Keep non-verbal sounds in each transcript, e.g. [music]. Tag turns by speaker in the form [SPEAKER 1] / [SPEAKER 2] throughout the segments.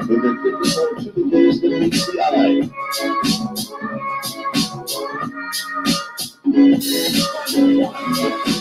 [SPEAKER 1] Thank you.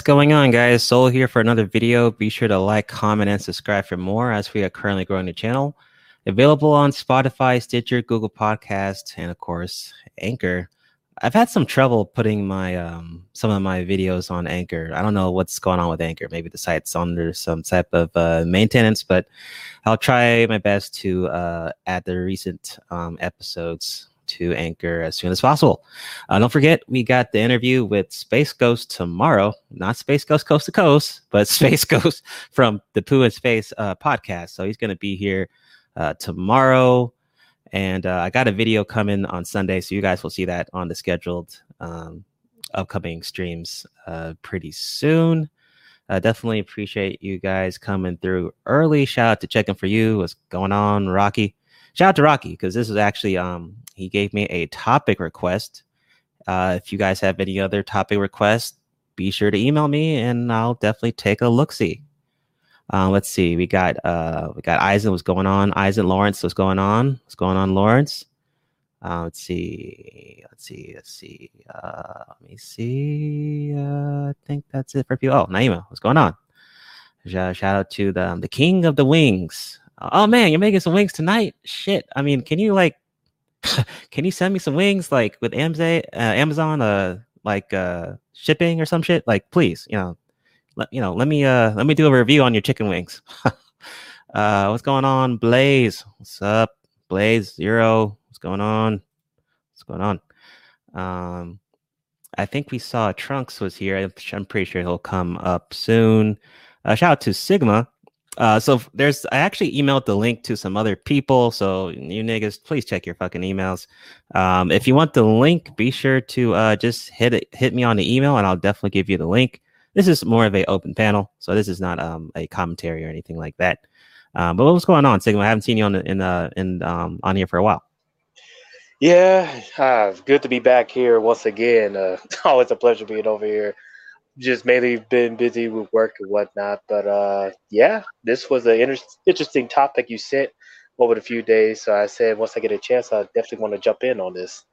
[SPEAKER 2] What's going on, guys? Soul here for another video. Be sure to like, comment, and subscribe for more as we are currently growing the channel. Available on Spotify, Stitcher, Google Podcast, and of course, Anchor. I've had some trouble putting my um, some of my videos on Anchor. I don't know what's going on with Anchor. Maybe the site's under some type of uh, maintenance, but I'll try my best to uh, add the recent um, episodes to Anchor as soon as possible. Uh, don't forget, we got the interview with Space Ghost tomorrow. Not Space Ghost Coast to Coast, [laughs] but Space Ghost from the Pooh in Space uh, podcast. So he's going to be here uh, tomorrow. And uh, I got a video coming on Sunday, so you guys will see that on the scheduled um, upcoming streams uh, pretty soon. Uh, definitely appreciate you guys coming through early. Shout out to checking for you. What's going on, Rocky? Shout out to Rocky because this is actually um he gave me a topic request. Uh, if you guys have any other topic requests, be sure to email me and I'll definitely take a look. See. Uh, let's see. We got uh, we got Eisen. What's going on? Eisen Lawrence. What's going on? What's going on, Lawrence? Uh, let's see. Let's see. Let's see. Uh, let me see. Uh, I think that's it for people. Oh, Naima. What's going on? Shout, out to the um, the king of the wings. Oh man, you're making some wings tonight. Shit. I mean, can you like, [laughs] can you send me some wings like with Amazon, uh, Amazon, uh, like uh, shipping or some shit? Like, please, you know, let you know, let me uh let me do a review on your chicken wings. [laughs] uh what's going on, Blaze? What's up, Blaze Zero? What's going on? What's going on? Um I think we saw Trunks was here. I'm pretty sure he'll come up soon. Uh, shout out to Sigma. Uh, so there's I actually emailed the link to some other people. So you niggas, please check your fucking emails. Um, if you want the link, be sure to uh, just hit it, hit me on the email, and I'll definitely give you the link this is more of a open panel, so this is not um, a commentary or anything like that. Um, but what's going on, Sigma? I haven't seen you on the, in uh, in um, on here for a while.
[SPEAKER 3] Yeah, uh, good to be back here once again. Uh, [laughs] always a pleasure being over here. Just mainly been busy with work and whatnot, but uh, yeah, this was an inter- interesting topic you sent over the few days. So I said once I get a chance, I definitely want to jump in on this.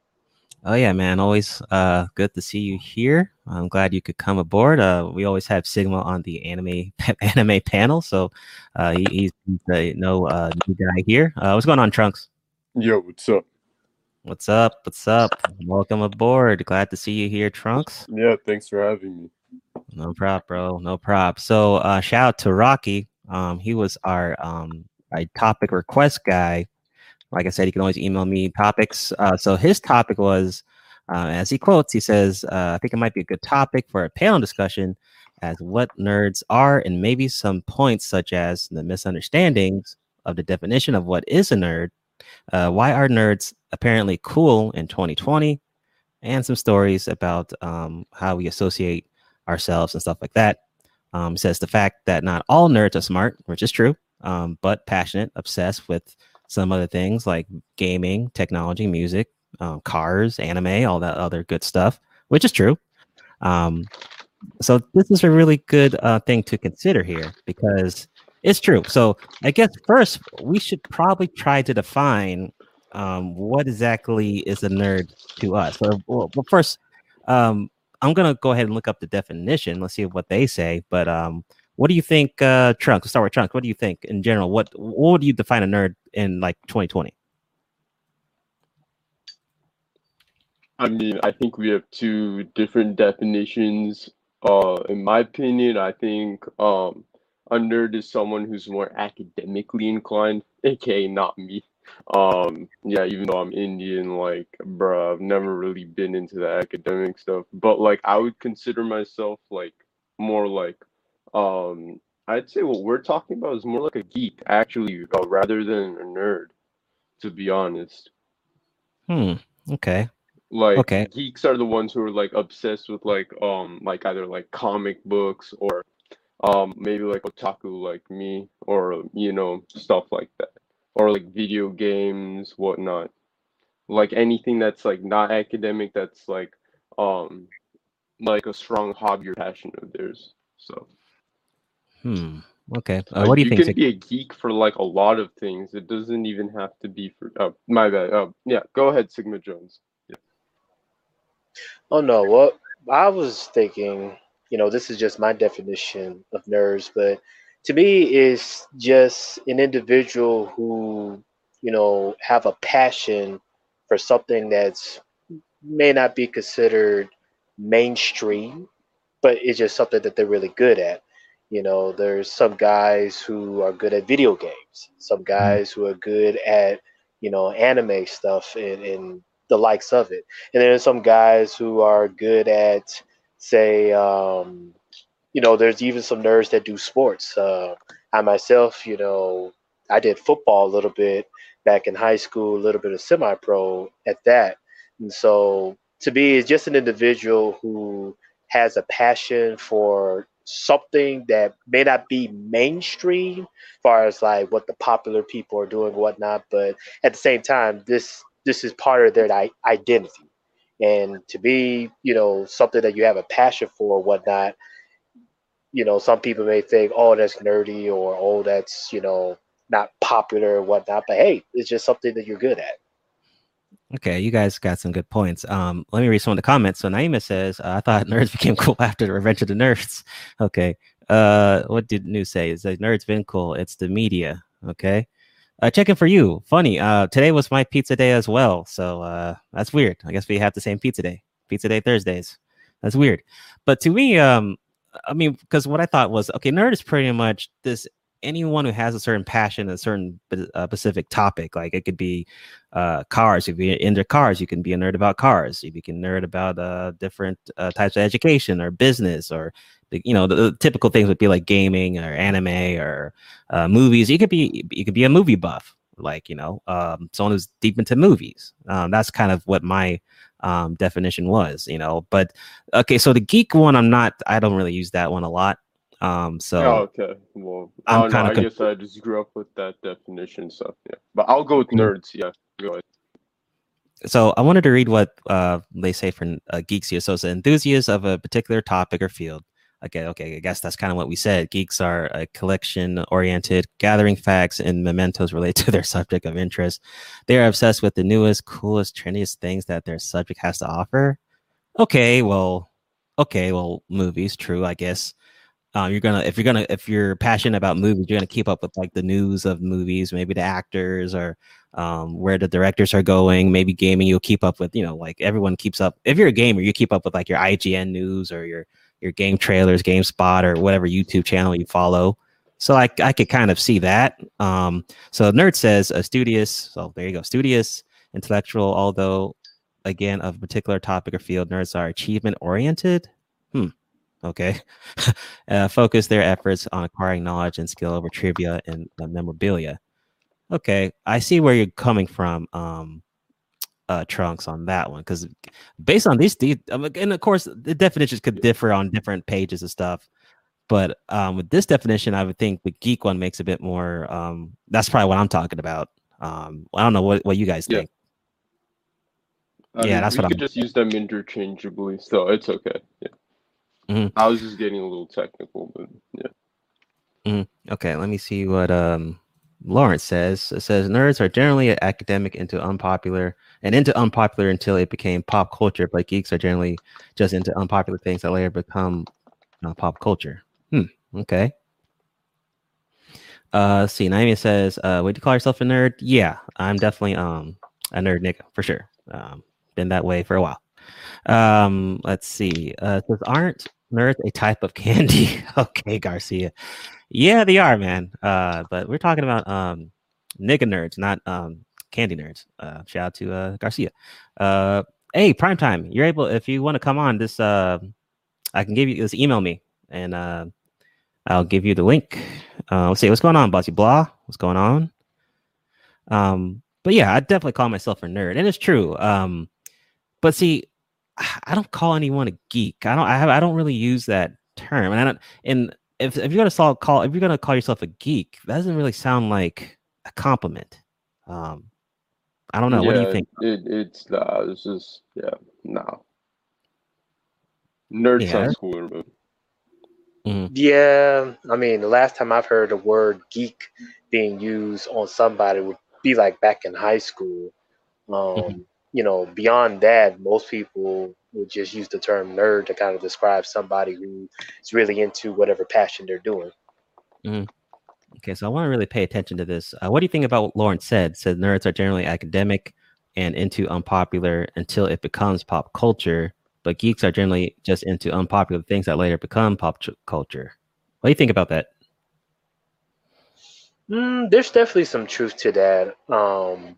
[SPEAKER 2] Oh yeah, man. Always uh good to see you here. I'm glad you could come aboard. Uh we always have Sigma on the anime [laughs] anime panel, so uh he, he's the no uh new guy here. Uh what's going on, Trunks?
[SPEAKER 4] Yo, what's up?
[SPEAKER 2] What's up? What's up? Welcome aboard. Glad to see you here, Trunks.
[SPEAKER 4] Yeah, thanks for having me.
[SPEAKER 2] No prop, bro. No prop. So uh shout out to Rocky. Um he was our um our topic request guy like I said, he can always email me topics. Uh, so his topic was, uh, as he quotes, he says, uh, I think it might be a good topic for a panel discussion as what nerds are and maybe some points such as the misunderstandings of the definition of what is a nerd. Uh, why are nerds apparently cool in 2020? And some stories about um, how we associate ourselves and stuff like that. Um, says the fact that not all nerds are smart, which is true, um, but passionate, obsessed with some other things like gaming, technology, music, um, cars, anime, all that other good stuff, which is true. Um, so this is a really good uh, thing to consider here because it's true. So I guess first we should probably try to define um, what exactly is a nerd to us. So, well, first, um, I'm gonna go ahead and look up the definition. Let's see what they say. But um, what do you think, uh, Trunk? Let's start with Trunk. What do you think in general? What what do you define a nerd in like 2020?
[SPEAKER 4] I mean, I think we have two different definitions. Uh, in my opinion, I think um, a nerd is someone who's more academically inclined, aka not me. Um, yeah, even though I'm Indian, like, bruh, I've never really been into the academic stuff. But like, I would consider myself like more like um, I'd say what we're talking about is more like a geek, actually, uh, rather than a nerd. To be honest.
[SPEAKER 2] Hmm. Okay.
[SPEAKER 4] Like
[SPEAKER 2] okay.
[SPEAKER 4] geeks are the ones who are like obsessed with like um like either like comic books or um maybe like otaku like me or you know stuff like that or like video games whatnot like anything that's like not academic that's like um like a strong hobby or passion of theirs so
[SPEAKER 2] Hmm. Okay. Uh, what do you,
[SPEAKER 4] you
[SPEAKER 2] think?
[SPEAKER 4] You can be a geek for like a lot of things. It doesn't even have to be for. Oh, my bad. Oh, yeah. Go ahead, Sigma Jones. Yeah.
[SPEAKER 3] Oh no, what I was thinking you know, this is just my definition of nerds, but to me, is just an individual who, you know, have a passion for something that's may not be considered mainstream, but it's just something that they're really good at. You know, there's some guys who are good at video games, some guys who are good at, you know, anime stuff and, and the likes of it. And then there's some guys who are good at, say, um, you know, there's even some nerds that do sports. Uh, I myself, you know, I did football a little bit back in high school, a little bit of semi-pro at that. And so to me, it's just an individual who has a passion for something that may not be mainstream as far as like what the popular people are doing whatnot but at the same time this this is part of their identity and to be you know something that you have a passion for whatnot you know some people may think oh that's nerdy or oh that's you know not popular or whatnot but hey it's just something that you're good at
[SPEAKER 2] Okay, you guys got some good points. Um, let me read some of the comments. So Naima says, "I thought [laughs] nerds became cool after the Revenge of the Nerds." [laughs] Okay, uh, what did New say? Is that nerds been cool? It's the media. Okay, uh, checking for you. Funny. Uh, today was my pizza day as well, so uh, that's weird. I guess we have the same pizza day. Pizza day Thursdays. That's weird. But to me, um, I mean, because what I thought was okay, nerd is pretty much this anyone who has a certain passion, a certain uh, specific topic. Like it could be uh, cars. If you're into cars, you can be a nerd about cars. If you can nerd about uh, different uh, types of education or business or you know the, the, typical things would be like gaming or anime or uh, movies. You could be you could be a movie buff, like you know um, someone who's deep into movies. Um, that's kind of what my um, definition was, you know. But okay, so the geek one, I'm not. I don't really use that one a lot. Um, so
[SPEAKER 4] oh, okay. Well,
[SPEAKER 2] I'm
[SPEAKER 4] I, don't know,
[SPEAKER 2] kinda
[SPEAKER 4] I guess I just grew up with that definition, so yeah. But I'll go with
[SPEAKER 2] Mhm.
[SPEAKER 4] nerds. Yeah, go ahead.
[SPEAKER 2] so I wanted to read what uh, they say for uh, geeks here. So it's enthusiasts of a particular topic or field. Okay, okay, I guess that's kind of what we said. Geeks are a collection oriented, gathering facts and mementos related to their subject of interest. They are obsessed with the newest, coolest, trendiest things that their subject has to offer. Okay, well, okay, well, movies, true, I guess. Um, you're gonna if you're gonna if you're passionate about movies, you're gonna keep up with like the news of movies, maybe the actors or um, where the directors are going. Maybe gaming, you'll keep up with you know like everyone keeps up. If you're a gamer, you keep up with like your IGN news or your your game trailers, GameSpot or whatever YouTube channel you follow. So I I could kind of see that. Um, so nerd says a studious. So there you go, studious, intellectual. Although again of a particular topic or field, nerds are achievement oriented. Hmm. Okay. [laughs] uh, focus their efforts on acquiring knowledge and skill over trivia and uh, memorabilia. Okay, I see where you're coming from, um, uh, Trunks, on that one because based on these, um, and of course, the definitions could differ on different pages and stuff. But um, with this definition, I would think the geek one makes a bit more. Um, that's probably what I'm talking about. Um, I don't know what, what you guys
[SPEAKER 4] Yeah.
[SPEAKER 2] think.
[SPEAKER 4] I
[SPEAKER 2] Yeah,
[SPEAKER 4] mean,
[SPEAKER 2] that's
[SPEAKER 4] we
[SPEAKER 2] what
[SPEAKER 4] could
[SPEAKER 2] I'm-
[SPEAKER 4] just use them interchangeably, so it's okay. Yeah.
[SPEAKER 2] mm-hmm.
[SPEAKER 4] I was just getting a little technical, but yeah. Mm-hmm.
[SPEAKER 2] Okay, let me see what um Lawrence says. It says nerds are generally academic into unpopular and into unpopular until it became pop culture, but geeks are generally just into unpopular things that later become uh, pop culture. Hmm. Okay. Uh, see. Naomi says, uh, would you call yourself a nerd? Yeah, I'm definitely um a nerd, Nick, for sure. Um, been that way for a while. Um, let's see. Uh, says, aren't nerds a type of candy? [laughs] okay, Garcia. Yeah, they are, man. Uh, but we're talking about um nigga nerds, not um candy nerds. Uh, shout out to uh Garcia. Uh, hey, prime time. You're able if you want to come on this. Uh, I can give you just email me and uh, I'll give you the link. Uh, let's see what's going on, Bossy Blah. What's going on? Um, but yeah, I definitely call myself a nerd, and it's true. Um, but see, I don't call anyone a geek. I don't. I have. I don't really use that term, and I don't. And if if you're gonna solve, call if you're gonna call yourself a geek, that doesn't really sound like a compliment. Um, I don't know. What do you think?
[SPEAKER 4] It, it's nah, it's just yeah, no. Nerd
[SPEAKER 2] Yeah.
[SPEAKER 4] sounds cooler, but
[SPEAKER 3] Yeah, I mean, the last time I've heard the word geek being used on somebody would be like back in high school. Um,
[SPEAKER 2] Mhm.
[SPEAKER 3] You know, beyond that, most people would just use the term nerd to kind of describe somebody who is really into whatever passion they're doing.
[SPEAKER 2] Okay, so I want to really pay attention to this. Uh, what do you think about what Lawrence said? Said nerds are generally academic and into unpopular until it becomes pop culture, but geeks are generally just into unpopular things that later become pop ch- culture. What do you think about that?
[SPEAKER 3] Mm, there's definitely some truth to that. Um,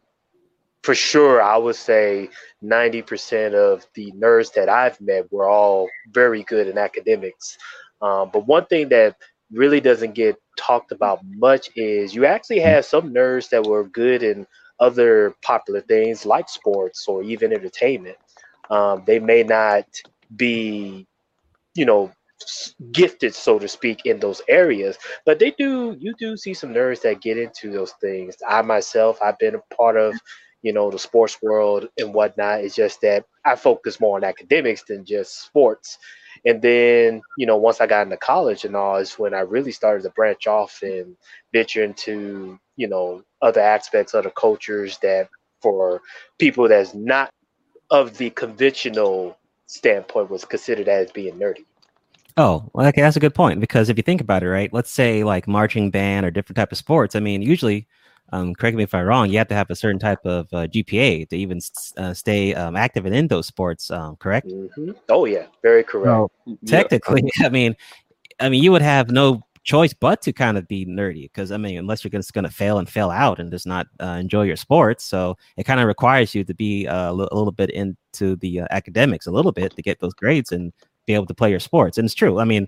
[SPEAKER 3] for sure, I would say 90% of the nerds that I've met were all very good in academics. Um, but one thing that really doesn't get talked about much is you actually have some nerds that were good in other popular things like sports or even entertainment. Um, they may not be, you know, gifted, so to speak, in those areas, but they do. You do see some nerds that get into those things. I myself, I've been a part of, you know, the sports world and whatnot. It's just that I focus more on academics than just sports. And then, you know, once I got into college and all, is when I really started to branch off and venture into, you know, other aspects, other cultures that for people that's not of the conventional standpoint was considered as being nerdy.
[SPEAKER 2] Oh, well, okay, that's a good point because if you think about it, right? Let's say like marching band or different type of sports. I mean, usually, um, correct me if I'm wrong, you have to have a certain type of uh, GPA to even s- uh, stay um, active in, in those sports. Um, correct?
[SPEAKER 3] hmm Oh yeah, very correct.
[SPEAKER 2] So
[SPEAKER 4] Yeah.
[SPEAKER 2] technically, [laughs] I mean, I mean, you would have no choice but to kind of be nerdy because I mean, unless you're just going to fail and fail out and just not uh, enjoy your sports, so it kind of requires you to be uh, a little bit into the uh, academics a little bit to get those grades and be able to play your sports. And it's true. I mean,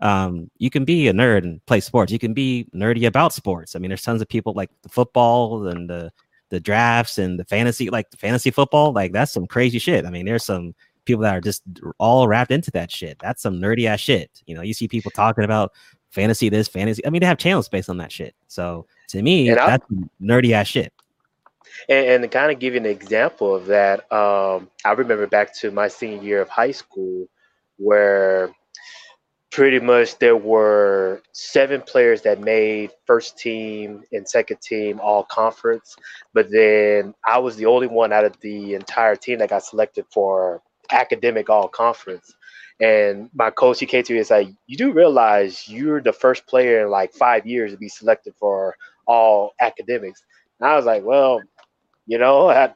[SPEAKER 2] um, you can be a nerd and play sports. You can be nerdy about sports. I mean, there's tons of people like the football and the the drafts and the fantasy, like the fantasy football. Like that's some crazy shit. I mean, there's some people that are just all wrapped into that shit. That's some nerdy ass shit. You know, you see people talking about fantasy this, fantasy. I mean, they have channels based on that shit. So to me, that's nerdy ass shit.
[SPEAKER 3] And, and to kind of give you an example of that, um, I remember back to my senior year of high school where pretty much there were seven players that made first team and second team all conference. But then I was the only one out of the entire team that got selected for academic all conference. And my coach, he came to me and said, You do realize you're the first player in like five years to be selected for all academics. And I was like, Well, you know, I,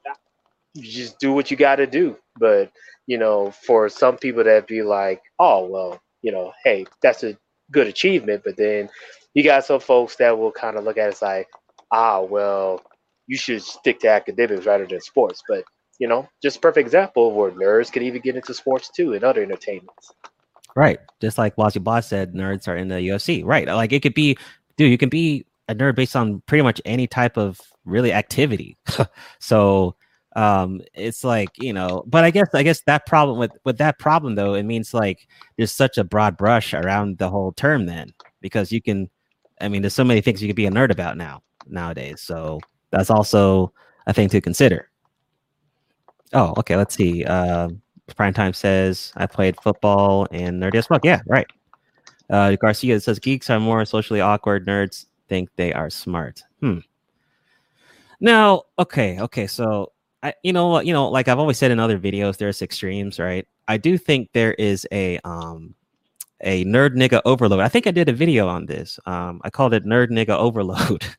[SPEAKER 3] you just do what you got to do. But you know, for some people that be like, oh well, you know, hey, that's a good achievement. But then you got some folks that will kind of look at it as like, ah, well, you should stick to academics rather than sports. But you know, just a perfect example of where nerds could even get into sports too and other entertainments.
[SPEAKER 2] Right. Just like Wazzy Boss said, nerds are in the UFC. Right. Like it could be, dude, you can be a nerd based on pretty much any type of really activity. [laughs] so um it's like you know but i guess i guess that problem with with that problem though it means like there's such a broad brush around the whole term then because you can i mean there's so many things you could be a nerd about now nowadays so that's also a thing to consider. Oh okay let's see um prime time says i played football and nerdy as fuck. Yeah right. Uh garcia says geeks are more socially awkward. Nerds think they are smart. Hmm. Now okay okay so I, you know you know, like I've always said in other videos, there's extremes, right? I do think there is a um a nerd nigga overload. I think I did a video on this. Um, I called it nerd nigga overload. [laughs]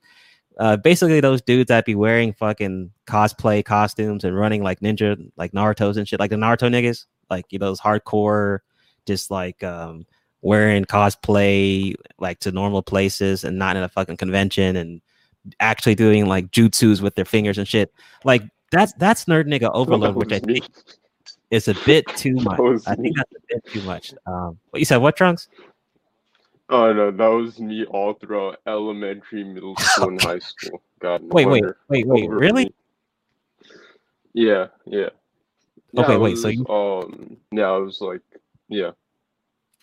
[SPEAKER 2] Uh, basically those dudes that be wearing fucking cosplay costumes and running like ninja, like Naruto's and shit, like the Naruto niggas, like you know, those hardcore, just like um wearing cosplay like to normal places and not in a fucking convention and actually doing like jutsus with their fingers and shit. Like that's that's nerd nigga overload, which I
[SPEAKER 4] was
[SPEAKER 2] think is a bit [laughs] too much. I think that's a bit too much. Um, what you said? What trunks?
[SPEAKER 4] Oh no, that was me all throughout elementary, middle [laughs] school, and high school. God,
[SPEAKER 2] Wait, wait, wait, wait. Really?
[SPEAKER 4] me. Yeah, yeah. Yeah,
[SPEAKER 2] Okay, wait, so you-
[SPEAKER 4] um, yeah, I was like, yeah,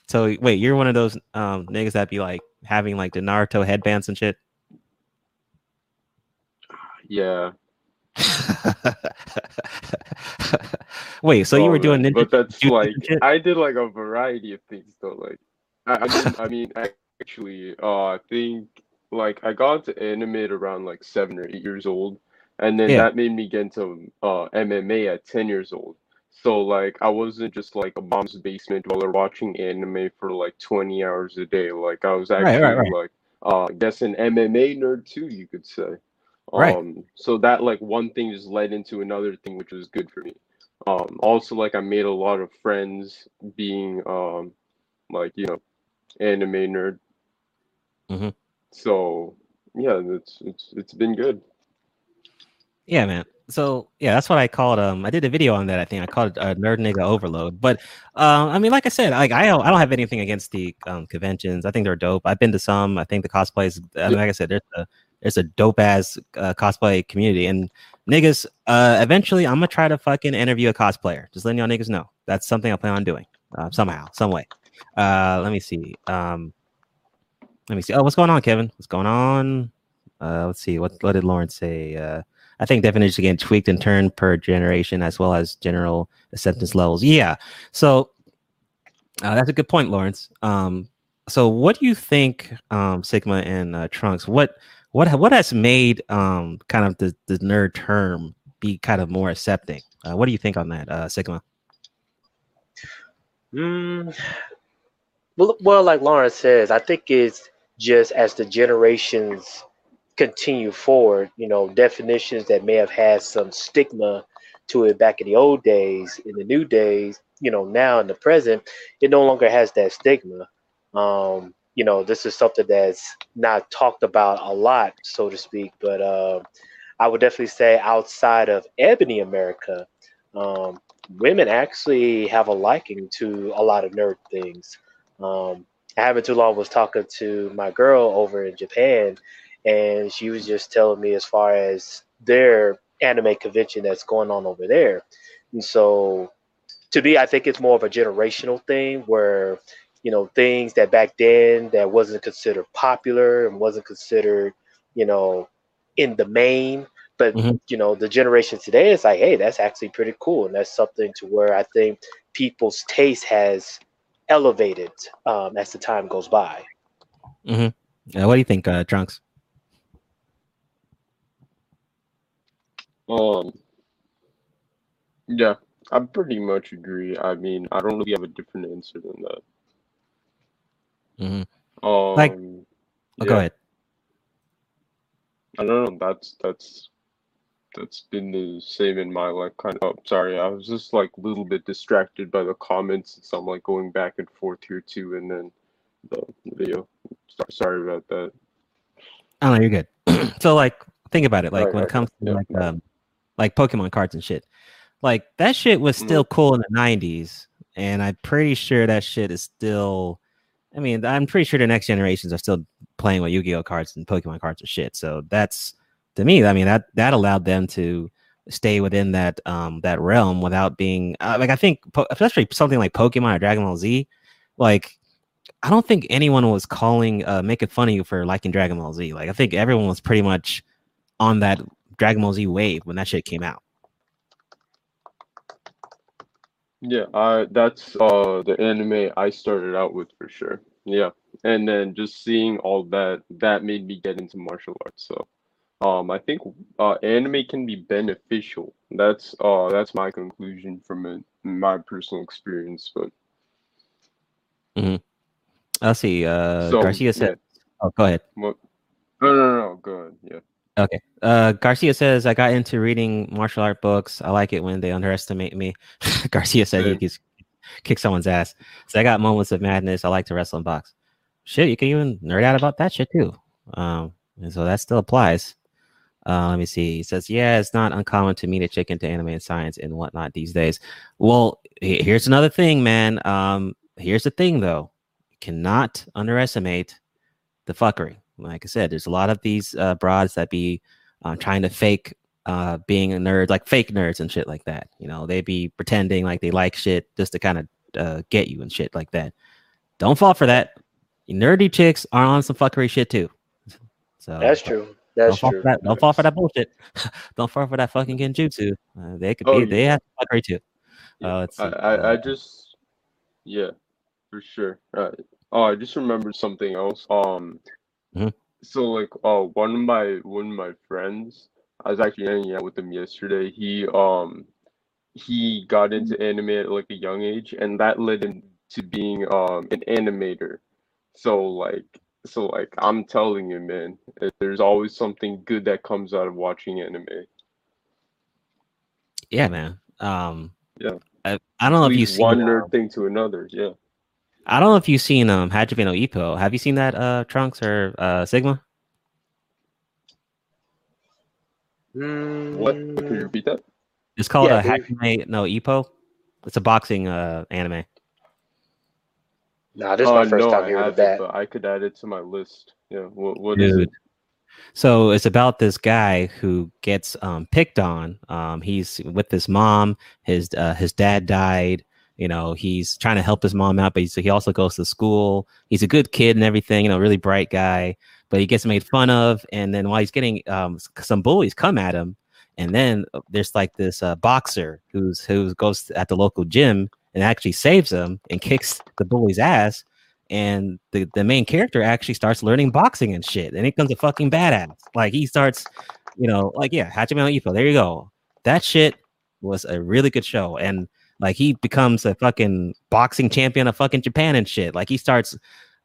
[SPEAKER 2] So wait, you're one of those um niggas that be like having like the Naruto headbands and shit.
[SPEAKER 4] yeah. [laughs]
[SPEAKER 2] wait, so you were doing ninja?
[SPEAKER 4] but that's
[SPEAKER 2] jutsu
[SPEAKER 4] like
[SPEAKER 2] shit?
[SPEAKER 4] I did like a variety of things though. Like, I, I mean, I mean, actually, uh, I think like I got into anime around like seven or eight years old, and then
[SPEAKER 2] Yeah.
[SPEAKER 4] that made me get into uh, MMA at ten years old. So like I wasn't just like a mom's basement dweller watching anime for like twenty hours a day. Like I was
[SPEAKER 2] Right,
[SPEAKER 4] actually
[SPEAKER 2] right, right.
[SPEAKER 4] like uh, I guess an MMA nerd too, you could say.
[SPEAKER 2] Right.
[SPEAKER 4] Um, so that like one thing just led into another thing, which was good for me. Um, also like I made a lot of friends being um, like you know, anime nerd.
[SPEAKER 2] Mm-hmm.
[SPEAKER 4] So yeah, it's it's it's been good.
[SPEAKER 2] Yeah, man. So yeah, that's what I called. Um, I did a video on that. I think I called it uh, "Nerd Nigga Overload." But um, I mean, like I said, like I don't, I don't have anything against the um, conventions. I think they're dope. I've been to some. I think the cosplays. I mean, like I said, there's a there's a dope ass uh, cosplay community, and niggas. Uh, eventually, I'm gonna try to fucking interview a cosplayer. Just letting y'all niggas know. That's something I plan on doing uh, somehow, some way. Uh, let me see. Um, let me see. Oh, what's going on, Kevin? What's going on? Uh, let's see. What what did Lauren say? Uh, I think definitions again tweaked and turned per generation as well as general acceptance levels. Yeah. So uh, that's a good point, Lawrence. Um, so what do you think, um, Sigma and uh, Trunks? What what what has made um, kind of the, the nerd term be kind of more accepting? Uh, what do you think on that, uh, Sigma?
[SPEAKER 3] Mm, well, well, like Lawrence says, I think it's just as the generations continue forward, you know, definitions that may have had some stigma to it back in the old days, in the new days, you know, now in the present, it no longer has that stigma. Um, you know, this is something that's not talked about a lot, so to speak, but uh, I would definitely say outside of Ebony America, um, women actually have a liking to a lot of nerd things. Um, I haven't too long was talking to my girl over in Japan, and she was just telling me as far as their anime convention that's going on over there. And so, to me, I think it's more of a generational thing where you know things that back then that wasn't considered popular and wasn't considered you know in the main but
[SPEAKER 2] Mhm.
[SPEAKER 3] you know the generation today is like hey that's actually pretty cool and that's something to where i think people's taste has elevated um, as the time goes by
[SPEAKER 2] Uh, what do you think, uh, Trunks?
[SPEAKER 4] Um, yeah, I pretty much agree. I mean, I don't really have a different answer than that.
[SPEAKER 2] Mhm.
[SPEAKER 4] Um,
[SPEAKER 2] Like- Oh, Go ahead.
[SPEAKER 4] I don't know. That's that's that's been the same in my like kind of. Oh, sorry, I was just like a little bit distracted by the comments, so I'm like going back and forth here too, and then the video. Sorry, about that.
[SPEAKER 2] Oh no, you're good. [clears throat] so like think about it. Like
[SPEAKER 4] Right,
[SPEAKER 2] when it comes to
[SPEAKER 4] yeah.
[SPEAKER 2] like um like Pokemon cards and shit. Like that shit was
[SPEAKER 4] Mhm.
[SPEAKER 2] still cool in the nineties. And I'm pretty sure that shit is still I mean, I'm pretty sure the next generations are still playing with Yu-Gi-Oh cards and Pokemon cards and shit. So that's to me, I mean that that allowed them to stay within that um that realm without being uh, like I think especially something like Pokemon or Dragon Ball Z, like I don't think anyone was calling uh making fun of you for liking Dragon Ball Z. Like I think everyone was pretty much on that Dragon Ball Z wave when that shit came out.
[SPEAKER 4] Yeah, I that's uh the anime I started out with for sure. Yeah. And then just seeing all that that made me get into martial arts. So um I think uh anime can be beneficial. That's uh that's my conclusion from it, my personal experience. But
[SPEAKER 2] Let's see. Uh
[SPEAKER 4] so
[SPEAKER 2] Garcia said
[SPEAKER 4] yeah.
[SPEAKER 2] oh go ahead.
[SPEAKER 4] What no no no go ahead. Yeah.
[SPEAKER 2] Okay. Uh Garcia says I got into reading martial art books. I like it when they underestimate me. [laughs] Garcia said he could kick someone's ass. So I got moments of madness. I like to wrestle and box. Shit, you can even nerd out about that shit too. Um, and so that still applies. Uh, let me see. He says, "Yeah, it's not uncommon to meet a chick into anime and science and whatnot these days." Well, here's another thing, man. Um, here's the thing, though. You cannot underestimate the fuckery. Like I said, there's a lot of these uh, broads that be uh, trying to fake uh, being a nerd, like fake nerds and shit like that. You know, they be pretending like they like shit just to kind of uh, get you and shit like that. Don't fall for that. Nerdy chicks are on some fuckery shit too. So
[SPEAKER 3] that's true
[SPEAKER 2] Don't
[SPEAKER 3] that's
[SPEAKER 2] fall
[SPEAKER 3] true
[SPEAKER 2] for that. Don't fall for that bullshit. [laughs] Don't fall for that fucking genjutsu. Uh, they could
[SPEAKER 4] Oh,
[SPEAKER 2] be. They have fuckery too.
[SPEAKER 4] Yeah,
[SPEAKER 2] Uh, let's see.
[SPEAKER 4] I, I, I
[SPEAKER 2] uh,
[SPEAKER 4] just yeah, for sure. Uh, oh, I just remembered something else. Um,
[SPEAKER 2] Mhm.
[SPEAKER 4] so like, uh, one of my one of my friends, I was actually hanging out with him yesterday. He um he got into anime at like a young age, and that led him to being um an animator. So like so like I'm telling you, man, there's always something good that comes out of watching anime.
[SPEAKER 2] Yeah, man. Um,
[SPEAKER 4] Yeah.
[SPEAKER 2] I, I don't know if
[SPEAKER 4] Leads
[SPEAKER 2] seen.
[SPEAKER 4] one nerd thing to another. Yeah.
[SPEAKER 2] I don't know if you've seen um Hajime no Ippo. Have you seen that uh Trunks or uh Sigma?
[SPEAKER 4] What? Could you repeat that?
[SPEAKER 2] It's called
[SPEAKER 3] Yeah,
[SPEAKER 2] uh,
[SPEAKER 3] dude.
[SPEAKER 2] Hajime no Ippo. It's a boxing uh anime.
[SPEAKER 3] Nah, this is
[SPEAKER 4] Uh,
[SPEAKER 3] my first
[SPEAKER 4] no,
[SPEAKER 3] time
[SPEAKER 4] I
[SPEAKER 3] hearing of
[SPEAKER 4] haven't,
[SPEAKER 3] that.
[SPEAKER 4] but I could add it to my list. Yeah. What? What is it?
[SPEAKER 2] So it's about this guy who gets um, picked on. Um, he's with his mom. His uh, his dad died. You know, he's trying to help his mom out, but he also goes to school. He's a good kid and everything. You know, really bright guy. But he gets made fun of, and then while he's getting um, some bullies come at him, and then uh, there's like this uh, boxer who's who goes at the local gym and actually saves him and kicks the bully's ass. And the, the main character actually starts learning boxing and shit, and he becomes a fucking badass. Like he starts, you know, like yeah, Hajime no Ippo. There you go. That shit was a really good show, and like he becomes a fucking boxing champion of fucking Japan and shit. Like he starts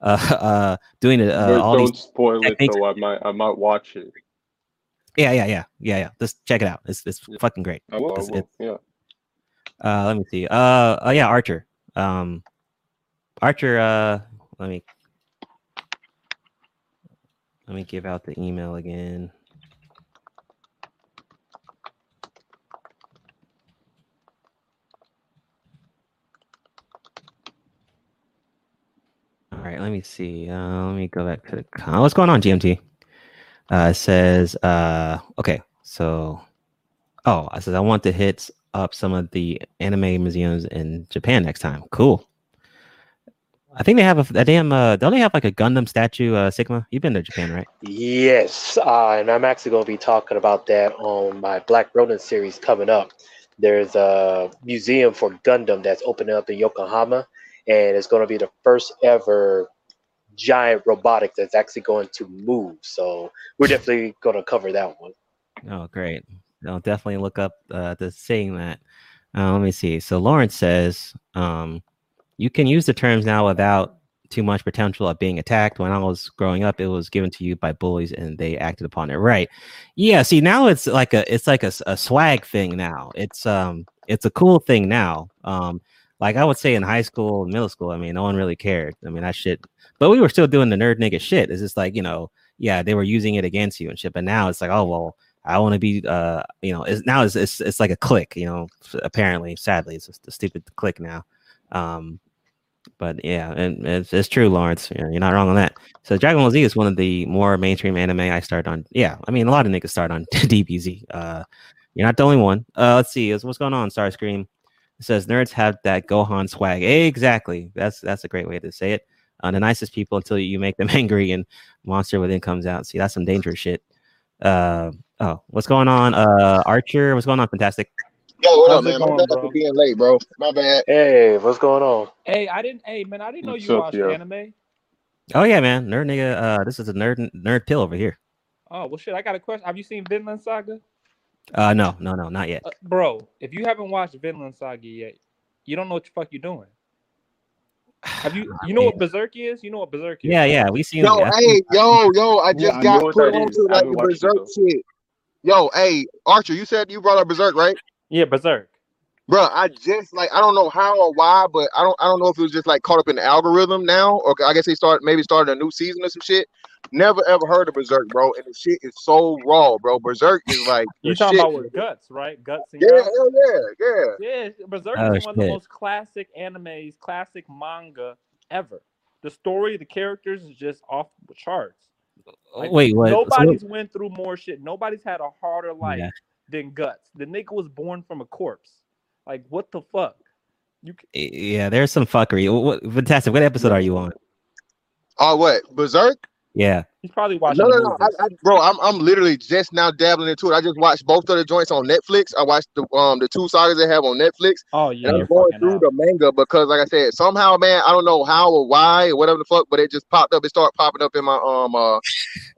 [SPEAKER 2] uh [laughs] uh doing it uh, all
[SPEAKER 4] don't
[SPEAKER 2] these
[SPEAKER 4] spoil it though. I might. I might watch it.
[SPEAKER 2] yeah yeah yeah yeah yeah. Just check it out. It's it's
[SPEAKER 4] Yeah.
[SPEAKER 2] fucking great.
[SPEAKER 4] I will. I will. Yeah.
[SPEAKER 2] Uh, let me see. Uh, oh yeah, Archer. Um, Archer. Uh, let me let me give out the email again. Right, let me see. Uh, let me go back to the. con- What's going on, GMT? Uh, says. Uh, okay, so Oh, I said I want to hit up some of the anime museums in Japan next time. Cool. I think they have a, a damn. Uh, don't they have like a Gundam statue? Uh, Sigma. You've been to Japan, right?
[SPEAKER 3] Yes, uh, and I'm actually going to be talking about that on my Black Ronin series coming up. There's a museum for Gundam that's opening up in Yokohama, and it's going to be the first ever giant robotic that's actually going to move. So we're definitely going to cover that one.
[SPEAKER 2] Oh, great. I'll definitely look up uh, the saying that. Uh, let me see. So Lawrence says, um, you can use the terms now without too much potential of being attacked. When I was growing up, it was given to you by bullies and they acted upon it. Right. Yeah. See, now it's like a it's like a swag thing now. It's um it's a cool thing now. Um, like I would say in high school, and middle school, I mean, no one really cared. I mean, that shit. But we were still doing the nerd nigga shit. It's just like you know, yeah, they were using it against you and shit. But now it's like, oh well, I want to be, uh, you know, it's now it's, it's it's like a click, you know. Apparently, sadly, it's a stupid click now. Um, but yeah, and it's, it's true, Lawrence. You know, you're not wrong on that. So Dragon Ball Z is one of the more mainstream anime I started on. Yeah, I mean, a lot of niggas start on [laughs] DBZ. Uh, you're not the only one. Uh, let's see, what's going on? Starscream. It says nerds have that Gohan swag. Exactly. That's that's a great way to say it. Uh, the nicest people until you make them [laughs] angry and Monster Within comes out. See, that's some dangerous shit. Uh, oh, what's going on? Uh, Archer, what's going on? Fantastic.
[SPEAKER 5] Yo, what
[SPEAKER 6] How's
[SPEAKER 5] up, man?
[SPEAKER 6] Going,
[SPEAKER 5] bad
[SPEAKER 6] bro?
[SPEAKER 5] for being late, bro. My bad.
[SPEAKER 3] Hey, what's going on?
[SPEAKER 6] Hey, I didn't. Hey, man, I didn't know
[SPEAKER 4] What's
[SPEAKER 6] you
[SPEAKER 4] up,
[SPEAKER 6] watched
[SPEAKER 4] yo?
[SPEAKER 6] anime.
[SPEAKER 2] Oh yeah, man, nerd nigga. Uh, this is a nerd nerd pill over here.
[SPEAKER 6] Oh well, shit. I got a question. Have you seen Vinland Saga,
[SPEAKER 2] Uh, no, no, no, not yet.
[SPEAKER 6] uh, bro? If you haven't watched Vinland Saga yet, you don't know what the fuck you're doing. Have you? [sighs] You know what Berserk is? You know what Berserk is?
[SPEAKER 2] Yeah, yeah, we seen.
[SPEAKER 5] Yo,
[SPEAKER 2] I
[SPEAKER 5] hey, yo, yo, I just
[SPEAKER 4] I know
[SPEAKER 5] got
[SPEAKER 4] what
[SPEAKER 5] put
[SPEAKER 4] that
[SPEAKER 5] on
[SPEAKER 4] is.
[SPEAKER 5] to
[SPEAKER 4] I
[SPEAKER 5] like
[SPEAKER 4] haven't
[SPEAKER 5] the
[SPEAKER 4] watched it,
[SPEAKER 5] Berserk shit. Yo, hey, Archer, you said you brought up Berserk, right?
[SPEAKER 6] Yeah, Berserk.
[SPEAKER 5] Bro, I just like I don't know how or why, but I don't I don't know if it was just like caught up in the algorithm now, or I guess they started maybe started a new season or some shit. Never ever heard of Berserk, bro, and the shit is so raw, bro. Berserk is like
[SPEAKER 6] You
[SPEAKER 5] the
[SPEAKER 6] talking
[SPEAKER 5] shit-
[SPEAKER 6] about with guts, right? Guts and
[SPEAKER 5] Yeah,
[SPEAKER 6] guts.
[SPEAKER 5] hell yeah, yeah.
[SPEAKER 6] Yeah, Berserk
[SPEAKER 2] Oh,
[SPEAKER 6] is one of the most classic animes, classic manga ever. The story, the characters is just off the charts. Like,
[SPEAKER 2] Wait, what? so
[SPEAKER 6] Nobody's went through more shit. Nobody's had a harder life
[SPEAKER 2] Yeah.
[SPEAKER 6] than guts. The nigga was born from a corpse. Like what the fuck? You c-
[SPEAKER 2] yeah, there's some fuckery. What, fantastic. What episode are you on?
[SPEAKER 5] Oh, what Berserk?
[SPEAKER 2] Yeah.
[SPEAKER 6] He's probably watching.
[SPEAKER 5] No, no, no, I. I, bro. I'm I'm literally just now dabbling into it. I just watched both of the joints on Netflix. I watched the um the two sagas they have on Netflix,
[SPEAKER 6] oh yeah,
[SPEAKER 5] and I'm going through
[SPEAKER 6] out.
[SPEAKER 5] the manga because, like I said, somehow, man, I don't know how or why or whatever the fuck, but it just popped up. It started popping up in my um uh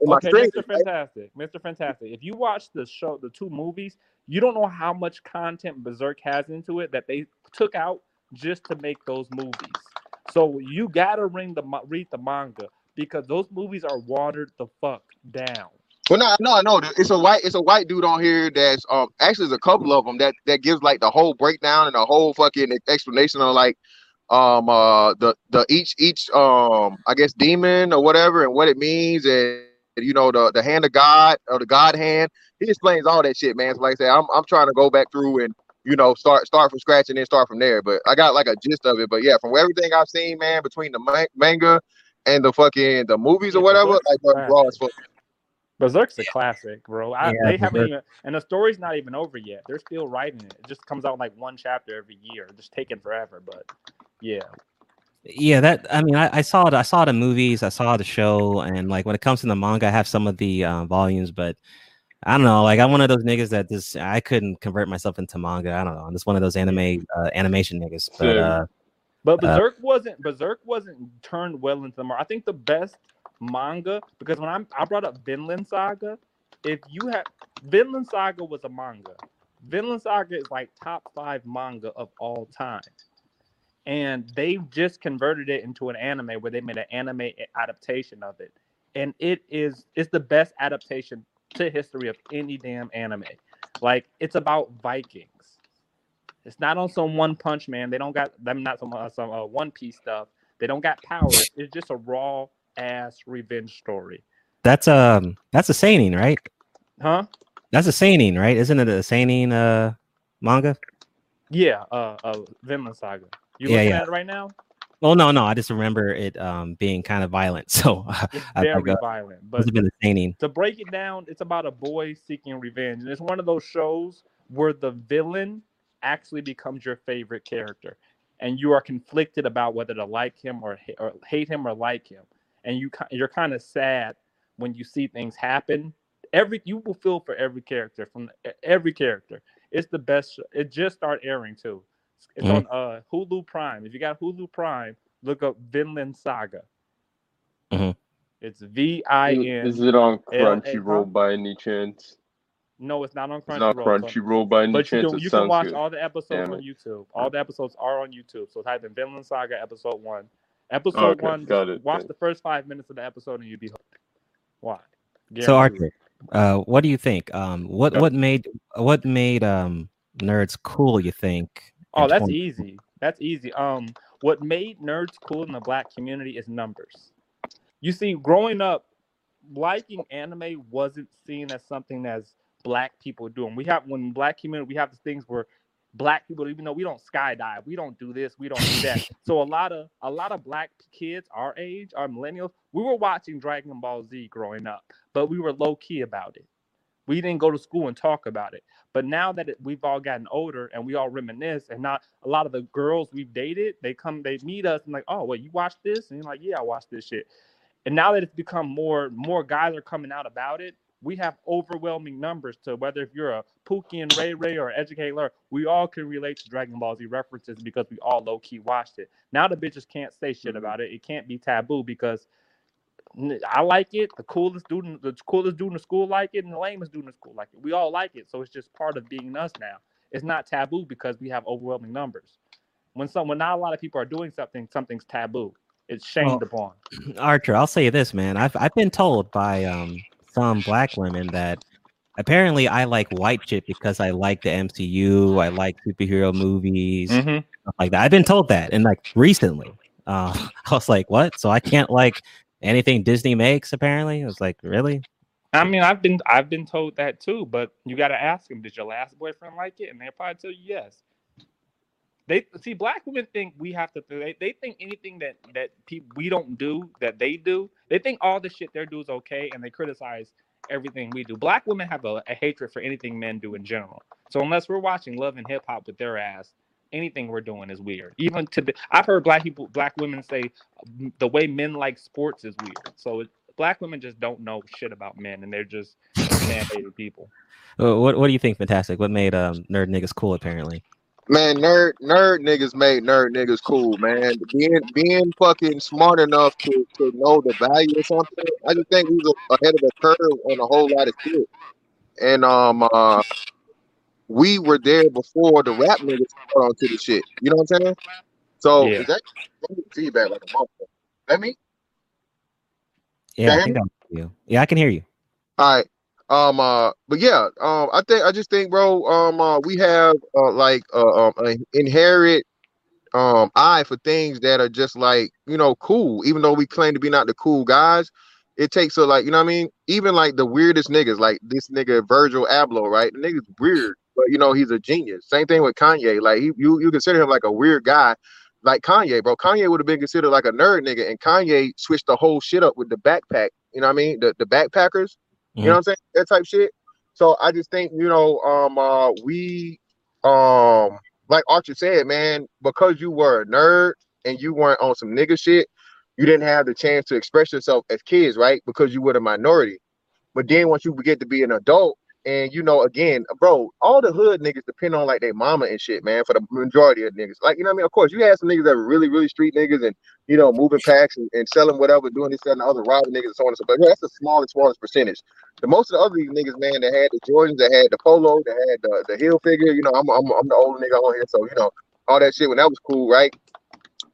[SPEAKER 5] in my
[SPEAKER 6] Okay,
[SPEAKER 5] stream.
[SPEAKER 6] Mr. Fantastic, Mr. Fantastic. If you watch the show, the two movies, you don't know how much content Berserk has into it that they took out just to make those movies. So you gotta read the read the manga because those movies are watered the fuck down.
[SPEAKER 5] Well, no, no, no. It's a white, it's a white dude on here that's um actually there's a couple of them that that gives like the whole breakdown and the whole fucking explanation on like um uh the the each each um I guess demon or whatever and what it means and you know the the hand of God or the God hand. He explains all that shit, man. So like I said, I'm I'm trying to go back through and you know start start from scratch and then start from there. But I got like a gist of it. But yeah, from everything I've seen, man, between the ma- manga and the fucking the movies or whatever, like bro,
[SPEAKER 6] classic.
[SPEAKER 5] raw as fuck.
[SPEAKER 6] Berserk's a classic, bro. I,
[SPEAKER 2] Yeah,
[SPEAKER 6] they haven't even, and the story's not even over yet. They're still writing it. It just comes out like one chapter every year. Just taking forever, but yeah.
[SPEAKER 2] Yeah, that I mean, I, I saw it. I saw the movies. I saw the show, and like when it comes to the manga, I have some of the uh, volumes, but I don't know. Like I'm one of those niggas that just I couldn't convert myself into manga. I don't know. I'm just one of those anime uh, animation niggas. But uh,
[SPEAKER 6] But
[SPEAKER 2] Uh,
[SPEAKER 6] Berserk wasn't Berserk wasn't turned well into the mar- I think the best manga because when I'm I brought up Vinland Saga, if you have Vinland Saga was a manga. Vinland Saga is like top five manga of all time. And they just converted it into an anime where they made an anime adaptation of it. And it is it's the best adaptation to history of any damn anime. Like it's about Vikings. It's not on some One Punch Man. They don't got them not some uh, some uh, One Piece stuff. They don't got powers. It's just a raw ass revenge story,
[SPEAKER 2] that's um that's a seinen, right?
[SPEAKER 6] huh?
[SPEAKER 2] That's a seinen, right? Isn't it a seinen uh manga?
[SPEAKER 6] Yeah, uh, uh, Vinland Saga. You
[SPEAKER 2] Yeah,
[SPEAKER 6] looking
[SPEAKER 2] yeah.
[SPEAKER 6] at it right now?
[SPEAKER 2] Well, no, no. I just remember it um being kind of violent, [laughs] so
[SPEAKER 6] It's
[SPEAKER 2] I
[SPEAKER 6] very
[SPEAKER 2] think, uh,
[SPEAKER 6] violent, but
[SPEAKER 2] have been seinen.
[SPEAKER 6] to break it down, it's about a boy seeking revenge, and it's one of those shows where the villain actually becomes your favorite character, and you are conflicted about whether to like him or, or hate him or like him, and you you're kind of sad when you see things happen. Every you will feel for every character from every character. It's the best. Show. It just started airing too. It's
[SPEAKER 2] Mhm.
[SPEAKER 6] on uh, Hulu Prime. If you got Hulu Prime, look up Vinland Saga.
[SPEAKER 2] Mhm.
[SPEAKER 6] It's V I N.
[SPEAKER 4] Is it on Crunchyroll by any chance?
[SPEAKER 6] No, it's not on
[SPEAKER 4] It's not
[SPEAKER 6] Crunchyroll.
[SPEAKER 4] by any
[SPEAKER 6] But you
[SPEAKER 4] chance.
[SPEAKER 6] can
[SPEAKER 4] It
[SPEAKER 6] you can watch
[SPEAKER 4] good.
[SPEAKER 6] all the episodes
[SPEAKER 4] Damn
[SPEAKER 6] on
[SPEAKER 4] it.
[SPEAKER 6] YouTube. All the episodes are on YouTube. So type in Vinland Saga episode one. Episode
[SPEAKER 4] Okay,
[SPEAKER 6] one.
[SPEAKER 4] got it,
[SPEAKER 6] Watch
[SPEAKER 4] thanks.
[SPEAKER 6] the first five minutes of the episode and you'll be hooked. Why?
[SPEAKER 2] So
[SPEAKER 6] Guaranteed.
[SPEAKER 2] Archer, uh, what do you think? Um, what
[SPEAKER 4] Yeah.
[SPEAKER 2] what made what made um nerds cool? You think?
[SPEAKER 6] Oh, that's
[SPEAKER 2] 20
[SPEAKER 6] easy. That's easy. Um, what made nerds cool in the black community is numbers. You see, growing up, liking anime wasn't seen as something as black people doing. We have when black community we have these things where black people, even though we don't skydive, we don't do this, we don't do that. [laughs] so a lot of a lot of black kids our age, our millennials, we were watching Dragon Ball Z growing up, but we were low key about it. We didn't go to school and talk about it. But now that we've all gotten older and we all reminisce, and not a lot of the girls we've dated, they come, they meet us and like, oh, well, you watched this, and you're like, yeah, I watched this shit. And now that it's become more, more guys are coming out about it. We have overwhelming numbers to whether if you're a Pookie and Ray Ray or Educator, we all can relate to Dragon Ball Z references because we all low key watched it. Now the bitches can't say shit mm-hmm. about it. It can't be taboo because I like it. The coolest dude, in- the coolest dude in the school like it, and the lamest dude in the school like it. We all like it, so it's just part of being us now. It's not taboo because we have overwhelming numbers. When some, when not a lot of people are doing something, something's taboo. It's shamed upon. [clears throat]
[SPEAKER 2] Archer, I'll say this, man. I've I've been told by um some black women that apparently I like white shit because I like the MCU, I like superhero movies,
[SPEAKER 6] Mhm.
[SPEAKER 2] stuff like that. I've been told that, and like recently, uh, [laughs] I was like, what? So I can't like anything Disney makes? Apparently, I was like, really?
[SPEAKER 6] I mean, I've been I've been told that too, but you got to ask them. Did your last boyfriend like it? And they'll probably tell you yes. They see black women think we have to. They, they think anything that that people we don't do that they do. They think all the shit they do is okay, and they criticize everything we do. Black women have a, a hatred for anything men do in general. So unless we're watching Love and Hip Hop with their ass, anything we're doing is weird. Even to the, I've heard black people, black women say "Mm, the way men like sports is weird. So it, black women just don't know shit about men, and they're just man-hated people.
[SPEAKER 2] Uh, What What do you think, Fantastic? What made um nerd niggas cool? Apparently,
[SPEAKER 5] Man, nerd nerd niggas made nerd niggas cool, man. Being being fucking smart enough to, to know the value of something. I just think we was ahead of the curve on a whole lot of shit. And um uh we were there before the rap niggas got onto the shit. You know what I'm saying? So
[SPEAKER 6] Yeah.
[SPEAKER 5] is that feedback like a motherfucker? Let me
[SPEAKER 2] yeah, I think I'm you. Yeah, I can hear you.
[SPEAKER 5] All right. Um. Uh. But yeah. Um. I think. I just think, bro. Um. Uh. We have uh like uh um an inherent um eye for things that are just like you know cool. Even though we claim to be not the cool guys, it takes a like you know what I mean. Even like the weirdest niggas, like this nigga Virgil Abloh, right? The nigga's weird, but you know he's a genius. Same thing with Kanye. Like he, you you consider him like a weird guy. Like Kanye, bro. Kanye would have been considered like a nerd nigga, and Kanye switched the whole shit up with the backpack. You know what I mean? The the backpackers. You know what I'm saying? That type shit. So I just think, you know, um uh we um like Archer said, man, because you were a nerd and you weren't on some nigga shit, you didn't have the chance to express yourself as kids, right? Because you were the minority. But then once you get to be an adult, and you know, again, bro, all the hood niggas depend on like their mama and shit, man, for the majority of niggas. Like, you know what I mean? Of course, you had some niggas that were really, really street niggas and you know, moving packs and, and selling whatever, doing this, that, and the other, robbing niggas and so on and so forth. But that's the smallest, smallest percentage. The most of the other these niggas, man, that had the Jordans, that had the polo, that had the, the Hilfiger, you know, I'm, I'm I'm the older nigga on here, so you know, all that shit when that was cool, right?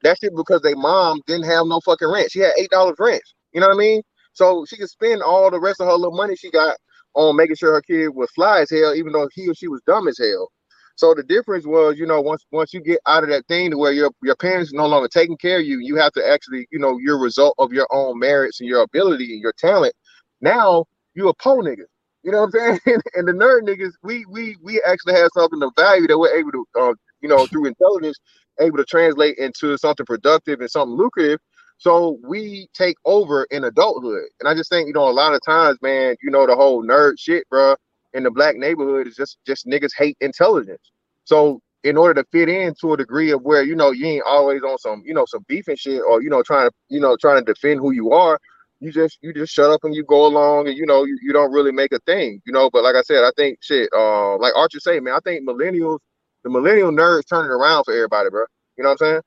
[SPEAKER 5] That shit because they mom didn't have no fucking rent. She had eight dollars rent. You know what I mean? So she could spend all the rest of her little money she got on making sure her kid was fly as hell, even though he or she was dumb as hell. So the difference was, you know, once once you get out of that thing to where your your parents no longer taking care of you, you have to actually, you know, your result of your own merits and your ability and your talent. Now you a po nigga. You know what I'm saying? [laughs] and the nerd niggas, we we we actually have something of value that we're able to, uh, you know, through intelligence, able to translate into something productive and something lucrative. So we take over in adulthood. And I just think, you know, a lot of times, man, you know, the whole nerd shit, bro, in the black neighborhood is just just niggas hate intelligence. So in order to fit in to a degree of where, you know, you ain't always on some, you know, some beef and shit or, you know, trying to, you know, trying to defend who you are, you just you just shut up and you go along and you know you, you don't really make a thing, you know. But like I said, I think shit, uh like Archer say, man, I think millennials, the millennial nerds turning around for everybody, bro. You know what I'm saying?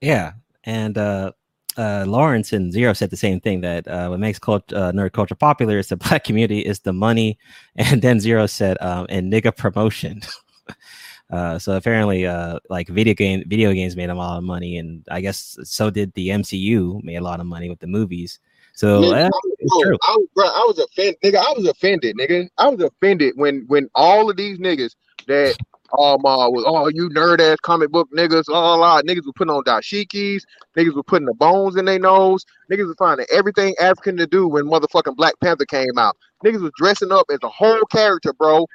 [SPEAKER 2] Yeah, and uh, uh, Lawrence and Zero said the same thing that uh, what makes cult- uh, nerd culture popular is the [laughs] black community, is the money, [laughs] and then Zero said, um, and nigga promotion. [laughs] uh, so apparently, uh, like video game video games made a lot of money, and I guess so did the MCU made a lot of money with the movies. So
[SPEAKER 5] Nigga,
[SPEAKER 2] uh,
[SPEAKER 5] I was-
[SPEAKER 2] it's
[SPEAKER 5] bro,
[SPEAKER 2] true.
[SPEAKER 5] I was, bro, I was offended, nigga. I was offended, nigga. I was offended when when all of these niggas that um uh, was oh you nerd ass comic book niggas, all lot niggas were putting on dashikis, niggas were putting the bones in their nose, niggas were finding everything African to do when motherfucking Black Panther came out. Niggas was dressing up as a whole character, bro.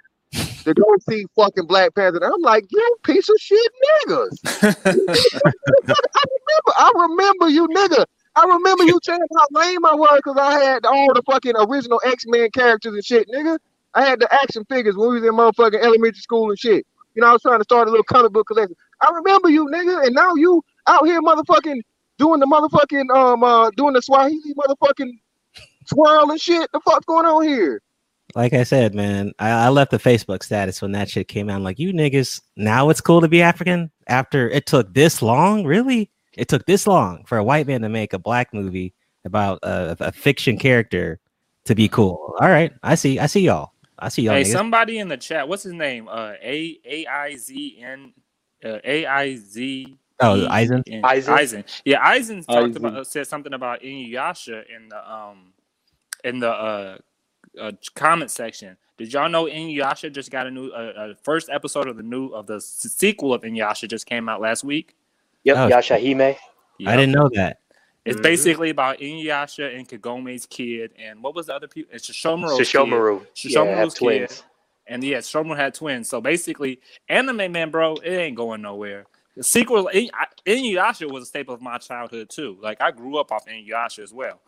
[SPEAKER 5] To go see fucking Black Panther. And I'm like, you piece of shit niggas. [laughs] I remember, I remember you nigga. I remember you saying how lame I was because I had all the fucking original X-Men characters and shit, nigga. I had the action figures when we was in motherfucking elementary school and shit. You know, I was trying to start a little comic book collection. I remember you, nigga, and now you out here motherfucking doing the motherfucking um uh doing the Swahili motherfucking swirl and shit. The fuck's going on here?
[SPEAKER 2] Like I said, man, I, I left the Facebook status when that shit came out. I'm like, you niggas, now it's cool to be African after it took this long. Really, it took this long for a white man to make a black movie about a, a fiction character to be cool. All right, I see, I see y'all. I see y'all.
[SPEAKER 6] Hey,
[SPEAKER 2] niggas.
[SPEAKER 6] somebody in the chat, what's his name? Uh, A A I Z N, uh, A I Z.
[SPEAKER 2] Oh, Eisen?
[SPEAKER 3] Eisen?
[SPEAKER 6] Eisen. Yeah, Eisen talked
[SPEAKER 4] Eisen.
[SPEAKER 6] about uh, said something about Inuyasha in the um in the uh, uh comment section. Did y'all know Inuyasha just got a new uh, uh, first episode of the new of the s- sequel of Inuyasha just came out last week?
[SPEAKER 3] Yep,
[SPEAKER 2] Oh,
[SPEAKER 3] Yashahime.
[SPEAKER 2] I
[SPEAKER 6] Yep.
[SPEAKER 2] didn't know that.
[SPEAKER 6] It's
[SPEAKER 3] Mhm.
[SPEAKER 6] basically about Inuyasha and Kagome's kid, and what was the other people? It's Sesshomaru's kid.
[SPEAKER 3] Sesshomaru. Yeah,
[SPEAKER 6] Sesshomaru's
[SPEAKER 3] have
[SPEAKER 6] kid.
[SPEAKER 3] twins.
[SPEAKER 6] And yeah, Stroman had twins. So basically, anime man, bro, it ain't going nowhere. The sequel, In- Inuyasha was a staple of my childhood too. Like I grew up off Inuyasha as well.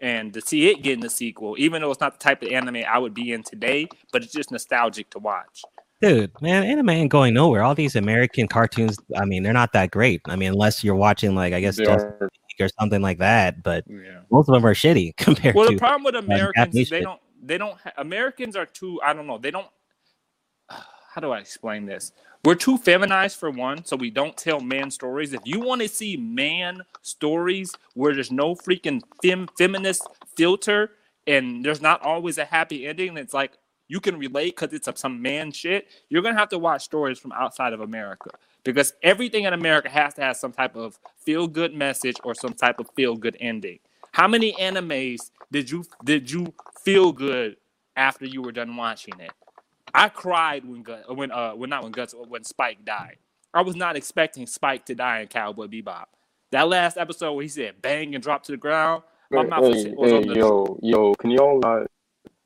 [SPEAKER 6] And to see it getting a sequel, even though it's not the type of anime I would be in today, but it's just nostalgic to watch.
[SPEAKER 2] Dude, man, anime ain't going nowhere. All these American cartoons, I mean, they're not that great. I mean, unless you're watching like I guess
[SPEAKER 4] They
[SPEAKER 2] Justice
[SPEAKER 4] are
[SPEAKER 2] or something like that. But
[SPEAKER 6] Yeah.
[SPEAKER 2] most of them are shitty [laughs] compared to
[SPEAKER 6] Well,
[SPEAKER 2] to.
[SPEAKER 6] the problem with Americans,
[SPEAKER 2] Japanese
[SPEAKER 6] they don't, they don't. Ha- Americans are too. I don't know. They don't. [sighs] How do I explain this? We're too feminized for one, so we don't tell man stories. If you want to see man stories where there's no freaking fem- feminist filter and there's not always a happy ending, it's like you can relate because it's some man shit. You're gonna have to watch stories from outside of America because everything in America has to have some type of feel good message or some type of feel good ending. How many animes did you did you feel good after you were done watching it? I cried when Gu- when uh when not when Guts when Spike died. I was not expecting Spike to die in Cowboy Bebop. That last episode where he said bang and drop to the ground, my
[SPEAKER 4] Hey,
[SPEAKER 6] mouth was,
[SPEAKER 4] hey,
[SPEAKER 6] was on the
[SPEAKER 4] yo, yo, can y'all not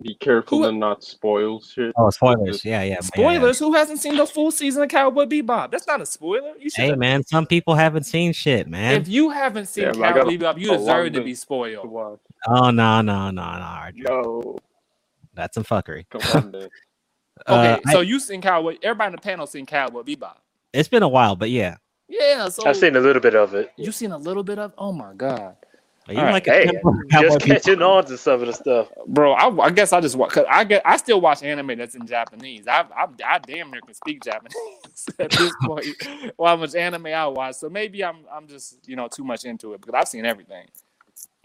[SPEAKER 4] be careful
[SPEAKER 6] Who-
[SPEAKER 4] and not spoil shit?
[SPEAKER 2] Oh, spoilers!
[SPEAKER 4] Just-
[SPEAKER 2] Yeah, yeah. yeah, yeah.
[SPEAKER 6] spoilers. Who hasn't seen the full season of Cowboy Bebop? That's not a spoiler. You should.
[SPEAKER 2] Hey, man, some people haven't seen shit, man.
[SPEAKER 6] If you haven't seen
[SPEAKER 4] Yeah,
[SPEAKER 6] Cowboy Bebop, you deserve to be spoiled.
[SPEAKER 4] watch.
[SPEAKER 2] Oh no, no, no, no, Arjun.
[SPEAKER 4] No,
[SPEAKER 2] That's some fuckery.
[SPEAKER 4] come on, man. [laughs]
[SPEAKER 6] Okay,
[SPEAKER 2] Uh, I-
[SPEAKER 6] so you seen Cowboy? Everybody in the panel seen Cowboy Bebop.
[SPEAKER 2] it's been a while, but yeah.
[SPEAKER 6] Yeah, so
[SPEAKER 3] I've seen a little bit of it.
[SPEAKER 6] You've seen a little bit of. Oh my god.
[SPEAKER 2] Are you
[SPEAKER 6] All right.
[SPEAKER 2] like
[SPEAKER 3] Hey, [laughs] [laughs]
[SPEAKER 2] a Cowboy
[SPEAKER 3] Just
[SPEAKER 2] Bebop?
[SPEAKER 3] catching on to some of the stuff.
[SPEAKER 6] bro. I, I guess I just watch. Cause I get. I still watch anime that's in Japanese. I I, I damn near can speak Japanese [laughs] at this point. well, how much anime I watch. So maybe I'm I'm just you know too much into it because I've seen everything.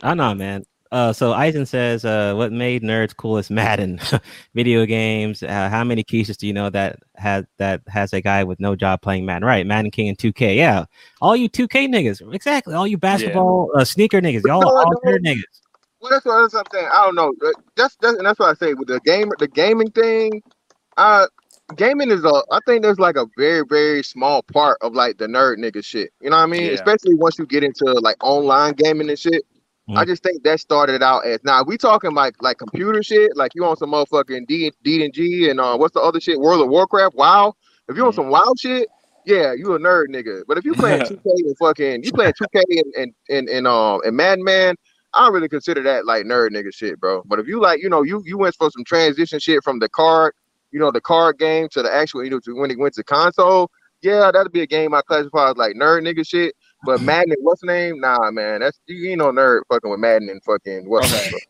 [SPEAKER 2] I know, man. Uh, so Eisen says, uh, what made nerds cool is Madden, [laughs] video games. Uh, how many cases do you know that has that has a guy with no job playing Madden? Right, Madden King and 2K. Yeah, all you 2K niggas, exactly. All you basketball uh, sneaker niggas, y'all
[SPEAKER 5] No,
[SPEAKER 2] all nerd niggas.
[SPEAKER 5] Well, that's what, that's what I'm saying. I don't know. That's that's and that's what I say with the game, the gaming thing. Uh, gaming is a. I think there's like a very very small part of like the nerd nigga shit. You know what I mean?
[SPEAKER 6] Yeah.
[SPEAKER 5] Especially once you get into like online gaming and shit. I
[SPEAKER 2] Mhm.
[SPEAKER 5] just think that started out as now we talking like like computer shit, like you on some motherfucking D D and G and uh what's the other shit? World of Warcraft, WoW. If you on
[SPEAKER 6] Mhm.
[SPEAKER 5] some WoW shit, yeah, you a nerd nigga. But if you playing [laughs] 2K and fucking you playing 2K and and and, and um and Madden Man, I don't really consider that like nerd nigga shit, bro. But if you like, you know, you you went for some transition shit from the card, you know, the card game to the actual, you know, to when it went to console, yeah, that'd be a game I classify as like nerd nigga shit. But [laughs] Madden and what's the name? Nah, man, that's you ain't no nerd fucking with Madden and fucking what's
[SPEAKER 6] Okay.
[SPEAKER 5] name? [laughs]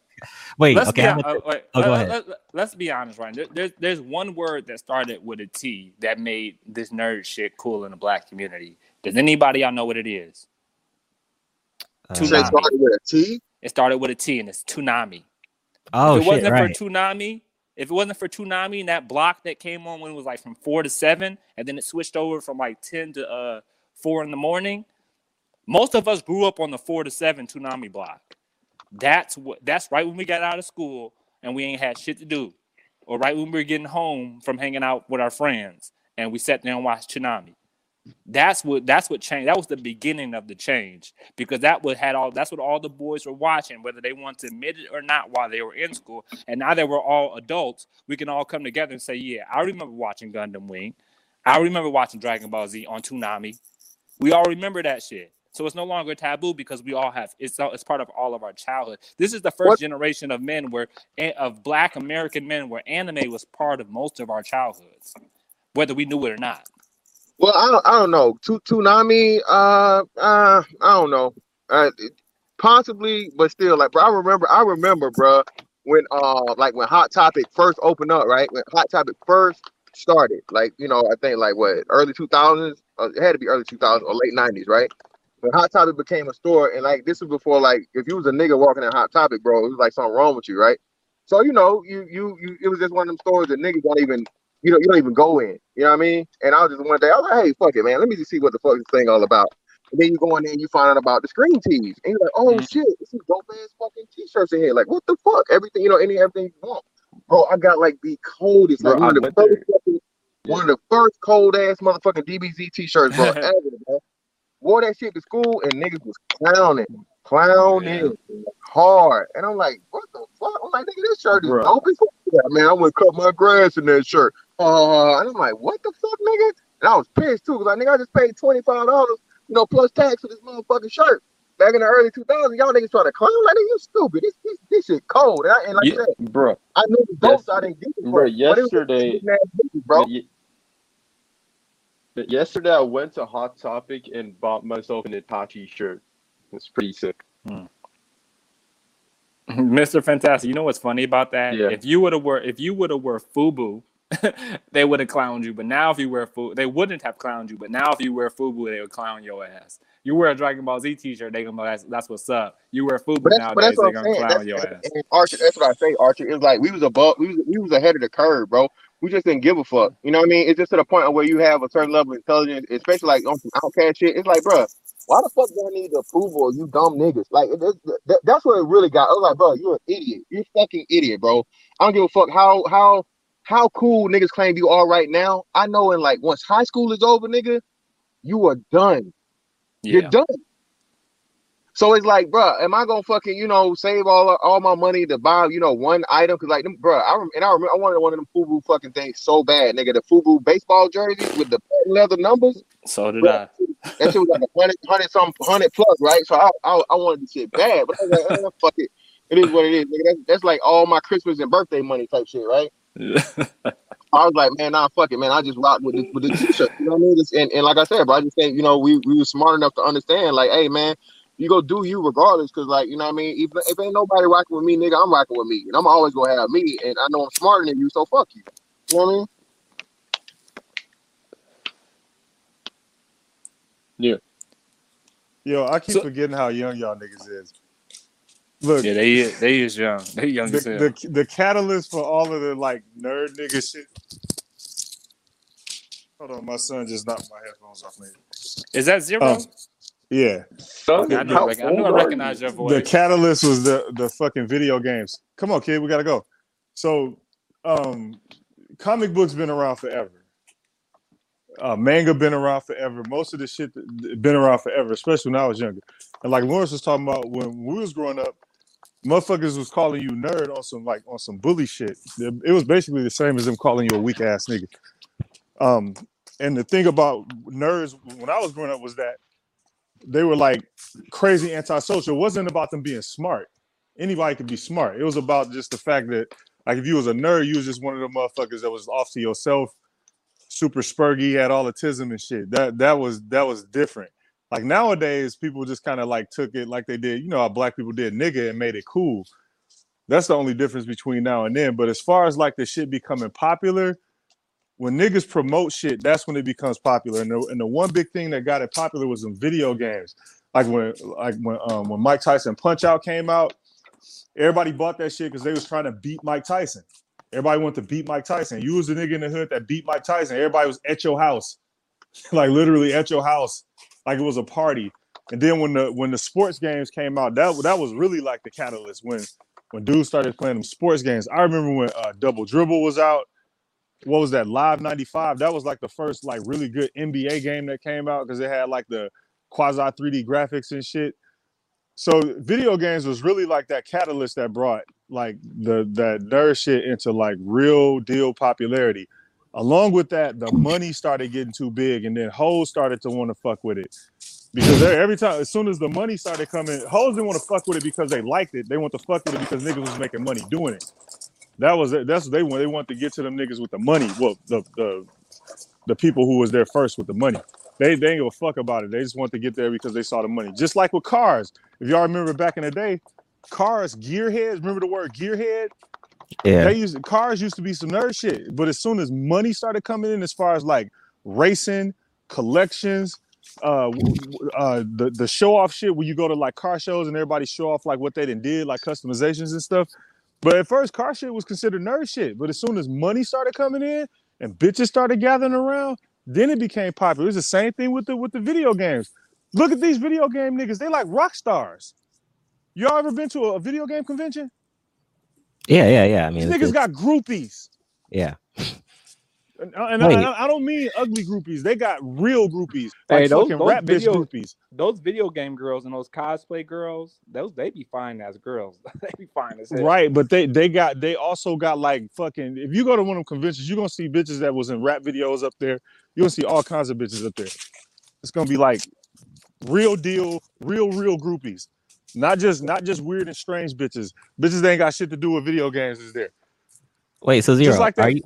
[SPEAKER 2] Wait,
[SPEAKER 6] Let's
[SPEAKER 2] okay.
[SPEAKER 6] be, uh, wait,
[SPEAKER 2] Oh, go
[SPEAKER 6] uh,
[SPEAKER 2] ahead.
[SPEAKER 6] Let, us be honest, Ryan. There, there's there's one word that started with a T that made this nerd shit cool in the black community. Does anybody y'all know what it is?
[SPEAKER 2] uh,
[SPEAKER 5] it started with a T?
[SPEAKER 6] It started with a T and it's Toonami.
[SPEAKER 2] oh
[SPEAKER 6] if it
[SPEAKER 2] shit,
[SPEAKER 6] wasn't
[SPEAKER 2] right.
[SPEAKER 6] for Toonami, if it wasn't for Toonami and that block that came on when it was like from four to seven, and then it switched over from like ten to uh four in the morning, most of us grew up on the four to seven Toonami block. That's what. That's right when we got out of school and we ain't had shit to do, or right when we were getting home from hanging out with our friends and we sat there and watched Toonami. That's what that's what changed. That was the beginning of the change because that would had all that's what all the boys were watching, whether they want to admit it or not, while they were in school. And now that we're all adults, we can all come together and say, "Yeah, I remember watching Gundam Wing. I remember watching Dragon Ball Z on Toonami. We all remember that shit." So it's no longer taboo because we all have it's it's part of all of our childhood. This is the first
[SPEAKER 5] What-
[SPEAKER 6] generation of men where of Black American men where anime was part of most of our childhoods, whether we knew it or not.
[SPEAKER 5] Well, I don't, I don't know. Toonami, uh, uh, I don't know. Uh, possibly, but still, like, bro, I remember, I remember, bro, when, uh, like when Hot Topic first opened up, right? When Hot Topic first started, like, you know, I think like what early two thousands, uh, it had to be early two thousands or late nineties, right? When Hot Topic became a store, and like this was before, like, if you was a nigga walking in Hot Topic, bro, it was like something wrong with you, right? So you know, you you you, it was just one of them stores that niggas don't even you know, you don't even go in. You know what I mean? And I was just one day, I was like, hey, fuck it, man. Let me just see what the fuck this thing all about. And then you go in there and you find out about the screen tees. And you're like, oh
[SPEAKER 6] Mhm.
[SPEAKER 5] shit, this is dope ass fucking t-shirts in here. Like, what the fuck? Everything, you know, any everything you want. Bro, I got like the coldest,
[SPEAKER 4] Bro,
[SPEAKER 5] like one of the first fucking, one of the first cold ass motherfucking DBZ t-shirts, bro, [laughs] ever, bro. Wore that shit to school and niggas was clowning, clowning hard. And I'm like, what the fuck? I'm like, nigga, this shirt is
[SPEAKER 4] Bruh.
[SPEAKER 5] dope as. Yeah, man, I went cut my grass in that shirt. Uh, and I'm like, what the fuck, nigga? And I was pissed too, because I nigga, I just paid $25, you know, plus tax for this motherfucking shirt. Back in the early 2000s, y'all niggas trying to clown like, nigga, you stupid. This, this, this shit cold. And, I, and like
[SPEAKER 6] Yeah.
[SPEAKER 5] I said,
[SPEAKER 4] Bro,
[SPEAKER 5] I knew the dope,
[SPEAKER 4] Yes-
[SPEAKER 5] so I didn't get it.
[SPEAKER 4] bro,
[SPEAKER 5] But it was
[SPEAKER 4] yesterday-
[SPEAKER 5] bro.
[SPEAKER 4] But ye- but yesterday I went to Hot Topic and bought myself an Itachi shirt. It's pretty sick. Hmm. [laughs]
[SPEAKER 6] Mr. Fantastic. You know what's funny about that?
[SPEAKER 4] Yeah.
[SPEAKER 6] If you would have wore if you would have wore FUBU, [laughs] they would have clowned you. But now if you wear FUBU, they wouldn't have clowned you. But now if you wear FUBU, they would clown your ass. You wear a Dragon Ball Z t-shirt, they gonna be like, that's, that's what's up. You wear FUBU
[SPEAKER 5] But that's,
[SPEAKER 6] nowadays,
[SPEAKER 5] that's what
[SPEAKER 6] they're
[SPEAKER 5] I'm
[SPEAKER 6] gonna
[SPEAKER 5] saying.
[SPEAKER 6] clown
[SPEAKER 5] That's,
[SPEAKER 6] your
[SPEAKER 5] and-
[SPEAKER 6] ass.
[SPEAKER 5] and Archer, that's what I say, Archer. It's like we was above, we was, we was ahead of the curve, bro. We just didn't give a fuck. You know what I mean? It's just to the point where you have a certain level of intelligence, especially like on some outcast shit. It's like, bro, why the fuck do I need the approval of you dumb niggas? Like, it, it- that, that's what it really got. I was like, bro, you're an idiot. You're fucking idiot, bro. I don't give a fuck how how how cool niggas claim you are right now. I know in like once high school is over, nigga, you are done. You're done. So it's like, bruh, am I gonna fucking, you know, save all all my money to buy, you know, one item? Cause like, bruh, I and I remember I wanted one of them FUBU fucking things so bad, nigga. The FUBU baseball jerseys with the leather numbers.
[SPEAKER 6] So did
[SPEAKER 5] Bruh,
[SPEAKER 6] I.
[SPEAKER 5] that shit was like a hundred, hundred some, hundred plus, right? So I, I, I wanted this shit bad, but I was like, eh, [laughs] fuck it. It is what it is, nigga. That's, that's like all my Christmas and birthday money type shit, right? [laughs] I was like, man, nah, fuck it, man. I just rock with the with the t-shirt. You know what I mean? And, and like I said, but I just think, you know, we we were smart enough to understand, like, hey, man, you go do you regardless, cause like, you know what I mean? If, if ain't nobody rocking with me, nigga, I'm rocking with me, and I'm always gonna have me, and I know I'm smarter than you, so fuck you. You know what I mean? Yeah.
[SPEAKER 7] Yo, I keep
[SPEAKER 6] So-
[SPEAKER 7] forgetting how young y'all niggas is. Look,
[SPEAKER 6] Yeah, they they is young. They young
[SPEAKER 7] the,
[SPEAKER 6] as hell.
[SPEAKER 7] the the catalyst for all of the like nerd nigga shit. Hold on, my son just knocked my headphones off. Me.
[SPEAKER 6] Is that zero?
[SPEAKER 7] Oh, yeah,
[SPEAKER 4] Son,
[SPEAKER 6] I knew,
[SPEAKER 4] how
[SPEAKER 6] I, rec- I knew I
[SPEAKER 4] old are
[SPEAKER 6] recognized
[SPEAKER 4] you?
[SPEAKER 6] your
[SPEAKER 7] the catalyst was the the fucking video games. Come on, kid, we gotta go. So, um, comic books been around forever. Uh, manga been around forever. Most of the shit that- been around forever, especially when I was younger. And like Lawrence was talking about when we was growing up, motherfuckers was calling you nerd on some like on some bully shit. It was basically the same as them calling you a weak ass nigga. Um, and the thing about nerds when I was growing up was that they were like crazy antisocial. It wasn't about them being smart. Anybody could be smart. It was about just the fact that like if you was a nerd, you was just one of the motherfuckers that was off to yourself, super spurgy, had all autism and shit. That that was that was different. Like nowadays, people just kind of like took it like they did, you know, how black people did nigga and made it cool. That's the only difference between now and then. But as far as like the shit becoming popular, when niggas promote shit, that's when it becomes popular. And the, and the one big thing that got it popular was in video games. Like when like when um when Mike Tyson Punch Out came out, everybody bought that shit because they was trying to beat Mike Tyson. Everybody wanted to beat Mike Tyson. You was the nigga in the hood that beat Mike Tyson. Everybody was at your house, [laughs] like literally at your house, like it was a party. And then when the when the sports games came out, that that was really like the catalyst when when dudes started playing them sports games. I remember when uh, Double Dribble was out. What was that? Live 95. That was like the first like really good NBA game that came out because it had like the quasi 3D graphics and shit. So video games was really like that catalyst that brought like the that nerd shit into like real deal popularity. Along with that, the money started getting too big, and then hoes started to want to fuck with it because every time, as soon as the money started coming, hoes didn't want to fuck with it because they liked it. They want to fuck with it because niggas was making money doing it. That was it. That's what they want. They want to get to them niggas with the money. Well, the the the people who was there first with the money. They they ain't give a fuck about it. They just want to get there because they saw the money. Just like with cars. If y'all remember back in the day, cars, gearheads. Remember the word gearhead?
[SPEAKER 2] Yeah.
[SPEAKER 7] They used cars used to be some nerd shit, but as soon as money started coming in, as far as like racing, collections, uh, uh, the the show off shit where you go to like car shows and everybody show off like what they did, like customizations and stuff. But at first, car shit was considered nerd shit. But as soon as money started coming in and bitches started gathering around, then it became popular. It's the same thing with the with the video games. Look at these video game niggas; they like rock stars. Y'all ever been to a, a video game convention?
[SPEAKER 2] Yeah, yeah, yeah. I mean,
[SPEAKER 7] These niggas got groupies.
[SPEAKER 2] yeah.
[SPEAKER 7] And, uh, and I, I- I don't mean ugly groupies. They got real groupies. Like
[SPEAKER 6] Hey, those- those
[SPEAKER 7] rap
[SPEAKER 6] video-
[SPEAKER 7] bitch groupies.
[SPEAKER 6] Those video game girls and those cosplay girls, those they be fine as girls. [laughs] they be fine as hell.
[SPEAKER 7] Right, but they they got they also got like fucking if you go to one of them conventions, you're gonna see bitches that was in rap videos up there. You're gonna see all kinds of bitches up there. It's gonna be like real deal, real, real groupies. Not just not just weird and strange bitches. Bitches that ain't got shit to do with video games is there.
[SPEAKER 2] Wait, so zero.
[SPEAKER 7] like
[SPEAKER 2] are
[SPEAKER 7] that-
[SPEAKER 2] you?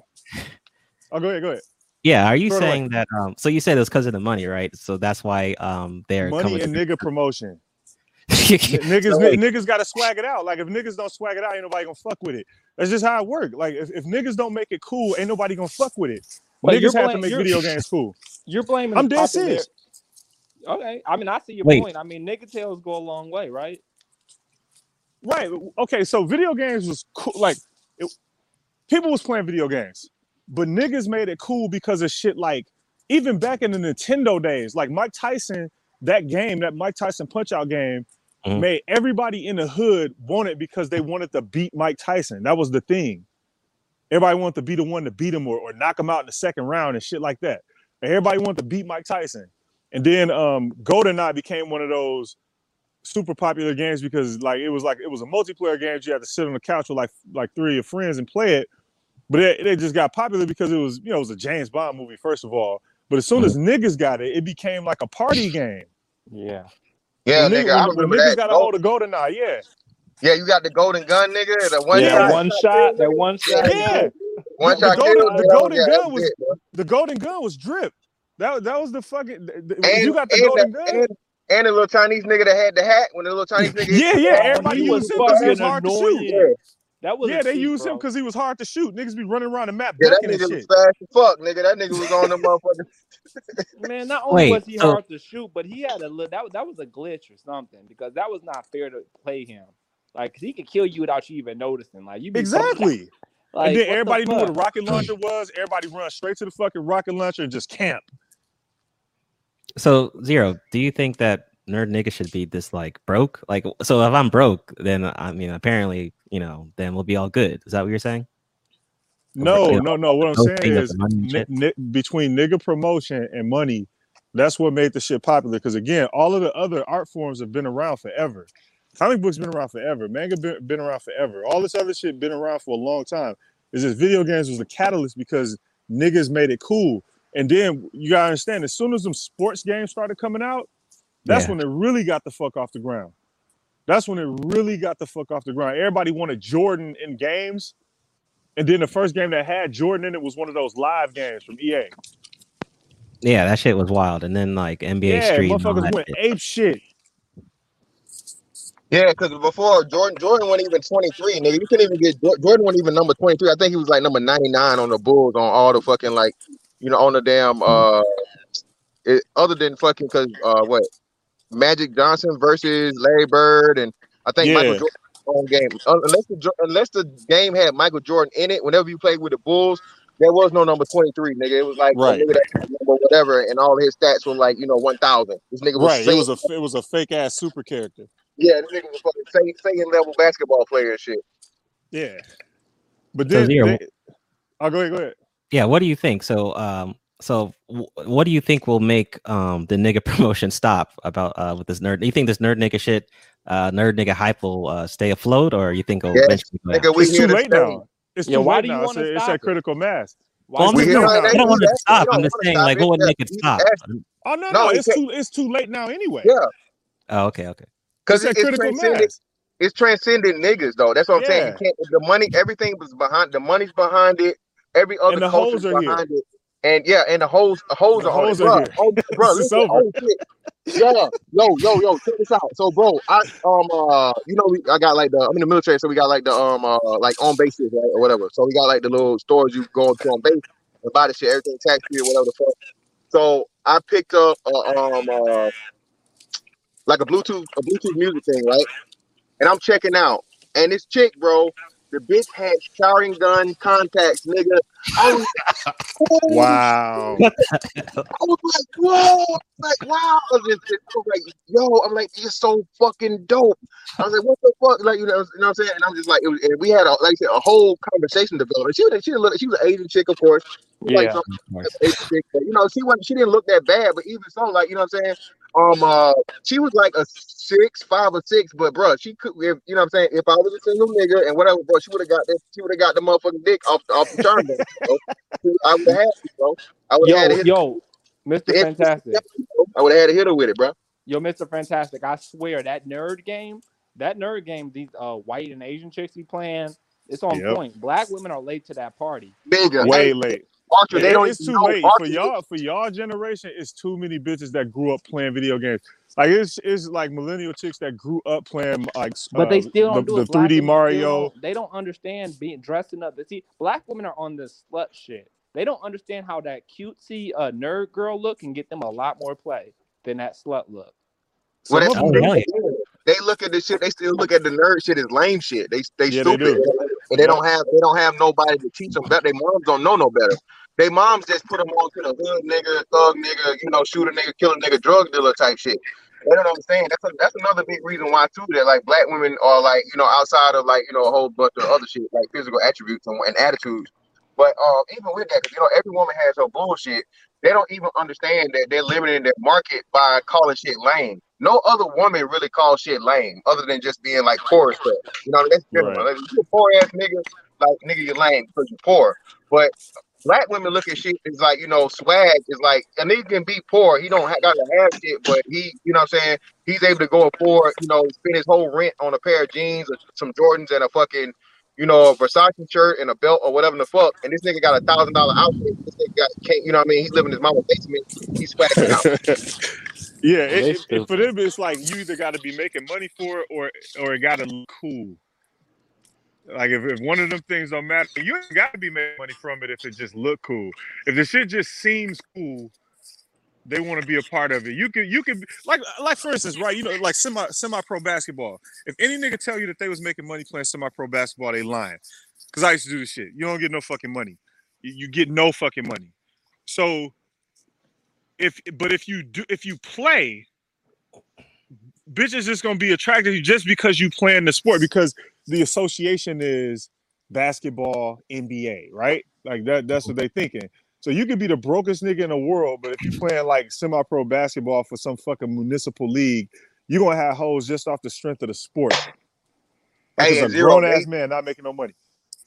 [SPEAKER 7] Oh go ahead, go ahead.
[SPEAKER 2] Yeah, are you
[SPEAKER 7] Throw it away.
[SPEAKER 2] saying that? Um, so you said it was because of the money, right? So that's why um they're
[SPEAKER 7] Money
[SPEAKER 2] coming.
[SPEAKER 7] and
[SPEAKER 2] to-
[SPEAKER 7] nigga [laughs] promotion. [laughs] niggas,
[SPEAKER 5] So-
[SPEAKER 7] ni- niggas got to swag it out. Like if niggas don't swag it out, ain't nobody gonna fuck with it. That's just how it work. Like if, if niggas don't make it cool, ain't nobody gonna fuck with it.
[SPEAKER 6] But
[SPEAKER 7] niggas have to make video [laughs] games cool.
[SPEAKER 6] You're blaming.
[SPEAKER 7] I'm dead serious.
[SPEAKER 6] Okay, I mean I see your
[SPEAKER 2] Wait.
[SPEAKER 6] point. I mean nigga tails go a long way, right?
[SPEAKER 7] Right. Okay. So video games was cool. Like it, people was playing video games, but niggas made it cool because of shit like even back in the Nintendo days, like Mike Tyson, that game, that Mike Tyson Punch Out game,
[SPEAKER 2] Mhm.
[SPEAKER 7] made everybody in the hood want it because they wanted to beat Mike Tyson. That was the thing. Everybody wanted to be the one to beat him or, or knock him out in the second round and shit like that. And everybody wanted to beat Mike Tyson. And then um GoldenEye became one of those super popular games because like it was like it was a multiplayer game. You had to sit on the couch with like like three of your friends and play it. But it, it just got popular because it was you know it was a James Bond movie first of all. But as soon as mm-hmm. niggas got it, it became like a party game.
[SPEAKER 6] Yeah.
[SPEAKER 5] Yeah,
[SPEAKER 7] when
[SPEAKER 5] nigga,
[SPEAKER 7] nigga-
[SPEAKER 5] I
[SPEAKER 7] when, when
[SPEAKER 5] remember
[SPEAKER 7] niggas
[SPEAKER 5] that.
[SPEAKER 7] got a
[SPEAKER 5] Gold-
[SPEAKER 7] hold of GoldenEye, yeah,
[SPEAKER 5] yeah, you got the golden gun, nigga. The one
[SPEAKER 6] yeah,
[SPEAKER 5] shot,
[SPEAKER 6] one shot. That one shot.
[SPEAKER 7] yeah.
[SPEAKER 5] one
[SPEAKER 7] the
[SPEAKER 5] shot
[SPEAKER 7] golden-
[SPEAKER 5] kill.
[SPEAKER 7] the golden
[SPEAKER 5] yeah,
[SPEAKER 7] gun was-
[SPEAKER 5] it.
[SPEAKER 7] The golden gun was drip. That that was the fucking. th- th-
[SPEAKER 5] And,
[SPEAKER 7] you got the golden
[SPEAKER 5] the,
[SPEAKER 7] gun.
[SPEAKER 5] and, and the little Chinese nigga that had the hat when the little [laughs] Chinese nigga.
[SPEAKER 7] Yeah, yeah. Everybody
[SPEAKER 6] he was
[SPEAKER 7] used him was
[SPEAKER 6] fucking
[SPEAKER 7] hard to
[SPEAKER 6] annoying.
[SPEAKER 7] Shoot.
[SPEAKER 5] Yeah,
[SPEAKER 6] That was
[SPEAKER 7] Yeah, they used him because he was hard to shoot. Niggas be running around the map
[SPEAKER 5] yeah, that nigga was fast as fuck, nigga. That nigga was on the motherfucking. [laughs]
[SPEAKER 6] man. Not only
[SPEAKER 2] Wait,
[SPEAKER 6] was he
[SPEAKER 2] so-
[SPEAKER 6] hard to shoot, but he had a li- that was- that was a glitch or something because that was not fair to play him. Like he could kill you without you even noticing. Like you
[SPEAKER 7] Exactly.
[SPEAKER 6] Like,
[SPEAKER 7] and then
[SPEAKER 6] what the
[SPEAKER 7] everybody knew what a rocket launcher was. Everybody run straight to the fucking rocket launcher and just camp.
[SPEAKER 2] So zero, do you think that nerd nigga should be this like broke? Like, so if I'm broke, then I mean, apparently, you know, then we'll be all good. Is that what you're saying?
[SPEAKER 7] No,
[SPEAKER 2] Yeah.
[SPEAKER 7] no, no. What I'm saying is
[SPEAKER 2] the money and
[SPEAKER 7] ni-
[SPEAKER 2] shit.
[SPEAKER 7] ni- between nigga promotion and money, that's what made the shit popular. Because again, all of the other art forms have been around forever. Comic books been around forever. Manga been, been around forever. All this other shit been around for a long time. Is just video games was the catalyst because niggas made it cool. And then you gotta understand, as soon as them sports games started coming out, that's
[SPEAKER 2] Yeah.
[SPEAKER 7] when it really got the fuck off the ground. That's when it really got the fuck off the ground. Everybody wanted Jordan in games. And then the first game that had Jordan in it was one of those live games from EA.
[SPEAKER 2] Yeah, that shit was wild. And then like NBA
[SPEAKER 7] yeah,
[SPEAKER 2] Street. and all
[SPEAKER 7] motherfuckers went
[SPEAKER 2] shit.
[SPEAKER 7] ape shit.
[SPEAKER 5] Yeah, because before Jordan, Jordan wasn't even 23, nigga. You couldn't even get Jordan wasn't even number 23. I think he was like number 99 on the Bulls on all the fucking like, you know, on the damn uh, it, other than fucking because uh, what Magic Johnson versus Larry Bird and I think Michael Jordan on game unless the unless the game had Michael Jordan in it. Whenever you played with the Bulls, there was no number 23, nigga. It was like
[SPEAKER 7] Right.
[SPEAKER 5] a nigga that number whatever, and all his stats were like you know 1,000. This nigga was
[SPEAKER 7] Right. It was a it was a fake ass super character.
[SPEAKER 5] yeah, this nigga was fucking Saiyan, Saiyan level basketball player and shit.
[SPEAKER 7] Yeah. But then
[SPEAKER 2] Zero,
[SPEAKER 7] they, I'll go ahead, go ahead.
[SPEAKER 2] Yeah, what do you think? So, um, so w- what do you think will make um the nigga [laughs] promotion stop about uh with this nerd? Do you think this nerd nigga shit, uh, nerd nigga hype will uh, stay afloat, or you think it'll
[SPEAKER 5] Yes,
[SPEAKER 2] eventually?
[SPEAKER 5] Nigga, we
[SPEAKER 7] It's
[SPEAKER 5] here
[SPEAKER 7] too late
[SPEAKER 5] stay.
[SPEAKER 7] now. It's
[SPEAKER 6] Yeah,
[SPEAKER 7] too
[SPEAKER 6] why
[SPEAKER 7] late
[SPEAKER 6] do you
[SPEAKER 7] now. It's,
[SPEAKER 6] wanna
[SPEAKER 7] a- it's
[SPEAKER 6] stop
[SPEAKER 7] at critical mass.
[SPEAKER 6] Why
[SPEAKER 2] Well, I'm just, no, I don't want to stop. I'm just saying, like, what would make it stop?
[SPEAKER 7] Oh no,
[SPEAKER 5] No,
[SPEAKER 7] no, it's too it's too late now anyway.
[SPEAKER 5] Yeah,
[SPEAKER 2] Oh, okay, okay.
[SPEAKER 5] because
[SPEAKER 7] It's
[SPEAKER 5] it,
[SPEAKER 7] at
[SPEAKER 5] it's
[SPEAKER 7] critical mass.
[SPEAKER 5] It's transcended niggas though. That's what I'm saying. You can't. The money, everything was behind. The money's behind it. Every other
[SPEAKER 7] the
[SPEAKER 5] culture's
[SPEAKER 7] hoes are here.
[SPEAKER 5] behind it. And yeah, and the hoes, the hoes
[SPEAKER 7] The
[SPEAKER 5] are on it, bro. Oh, bro,
[SPEAKER 7] This is over.
[SPEAKER 5] oh. Yeah, yo, yo, yo, check this out. So, bro, I um uh, you know, we, I got like the I'm in the military, so we got like the um uh like on bases right, or whatever. So we got like the little stores you go to on base and buy the shit, everything tax free or whatever the fuck. So I picked up uh, um uh like a Bluetooth a Bluetooth music thing, right? And I'm checking out, and this chick, bro, the bitch had Sharingan contacts, nigga. I was,
[SPEAKER 7] Wow.
[SPEAKER 5] I was like, whoa, like wow. I was, just, I was like, yo, I'm like, you're so fucking dope. I was like, what the fuck, like you know, you know what I'm saying? And I'm just like, it was, and we had a like I said, a whole conversation developed. She was, she was, she was an Asian chick, of course. Like
[SPEAKER 6] Yeah.
[SPEAKER 2] Of course.
[SPEAKER 5] Asian chick, but, you know, she wasn't, she didn't look that bad, but even so, like you know what I'm saying? Um, uh, she was like a six, five or six, but bro, she could, if, you know what I'm saying? If I was a single nigga and whatever, bro, she would have got that, she would have got the motherfucking dick off, off the charm. I would have had it, bro. I would have had
[SPEAKER 6] Yo,
[SPEAKER 5] to hit.
[SPEAKER 6] yo, Mr.
[SPEAKER 5] the-
[SPEAKER 6] Fantastic.
[SPEAKER 5] I would have had a hitter with it, bro.
[SPEAKER 6] Yo, Mr. Fantastic. I swear that nerd game, that nerd game, these uh white and Asian chicks be playing, it's on
[SPEAKER 7] Yep.
[SPEAKER 6] point. Black women are late to that party.
[SPEAKER 5] Nigga,
[SPEAKER 7] Way late.
[SPEAKER 5] Archer, they don't
[SPEAKER 7] it's too
[SPEAKER 5] know
[SPEAKER 7] late for y'all. For y'all generation, it's too many bitches that grew up playing video games. Like it's it's like millennial chicks that grew up playing like
[SPEAKER 6] But they
[SPEAKER 7] uh,
[SPEAKER 6] still don't
[SPEAKER 7] the,
[SPEAKER 6] do
[SPEAKER 7] the 3D
[SPEAKER 6] women still
[SPEAKER 7] Mario.
[SPEAKER 6] They don't understand being dressing up. See, black women are on this slut shit. They don't understand how that cutesy uh, nerd girl look can get them a lot more play than that slut look.
[SPEAKER 5] Well,
[SPEAKER 7] Some
[SPEAKER 5] that's
[SPEAKER 7] of them-
[SPEAKER 2] hell yeah.
[SPEAKER 5] they look at this shit. They still look at the nerd shit as lame shit. They they
[SPEAKER 7] Yeah, they
[SPEAKER 5] stupid,
[SPEAKER 7] do.
[SPEAKER 5] and they don't have they don't have nobody to teach them better. Their moms don't know no better. They moms just put them on to the hood nigga, thug nigga, you know, shoot a nigga, kill a nigga, drug dealer type shit. They don't understand. That's a, that's another big reason why too that like black women are like you know outside of like you know a whole bunch of other shit like physical attributes and, and attitudes. But uh, even with that, 'cause, you know, every woman has her bullshit. They don't even understand that they're limiting their market by calling shit lame. No other woman really calls shit lame, other than just being like poor as fuck. You know, that's different.
[SPEAKER 7] Right.
[SPEAKER 5] Like, you a poor ass nigga, like nigga, you're lame because you're poor. But black women look at shit is like, you know, swag is like a nigga can be poor. He don't ha- gotta have shit, but he, you know what I'm saying? He's able to go afford, you know, spend his whole rent on a pair of jeans or some Jordans and a fucking, you know, a Versace shirt and a belt or whatever the fuck. And this nigga got a thousand dollar outfit. This nigga got can't, you know what I mean? He's living in his mama's basement. He's swagging out. [laughs]
[SPEAKER 7] yeah,
[SPEAKER 6] They
[SPEAKER 7] it, it, for them it's like you either got to be making money for it or or it got to look cool. Like if, if one of them things don't matter, you ain't got to be making money from it if it just look cool. If the shit just seems cool, they want to be a part of it. You could you could like like for instance, right? You know, like semi semi pro basketball. If any nigga tell you that they was making money playing semi pro basketball, they lying. Cause I used to do this shit. You don't get no fucking money. You, get no fucking money. So if but if you do if you play, bitches just gonna be attracted to you just because you playing the sport because the association is basketball NBA, right? Like that that's what they thinking. So you could be the brokest nigga in the world, but if you're playing like semi-pro basketball for some fucking municipal league, you're gonna have hoes just off the strength of the sport.
[SPEAKER 5] Hey,
[SPEAKER 7] a
[SPEAKER 5] zero,
[SPEAKER 7] grown ass man not making no money.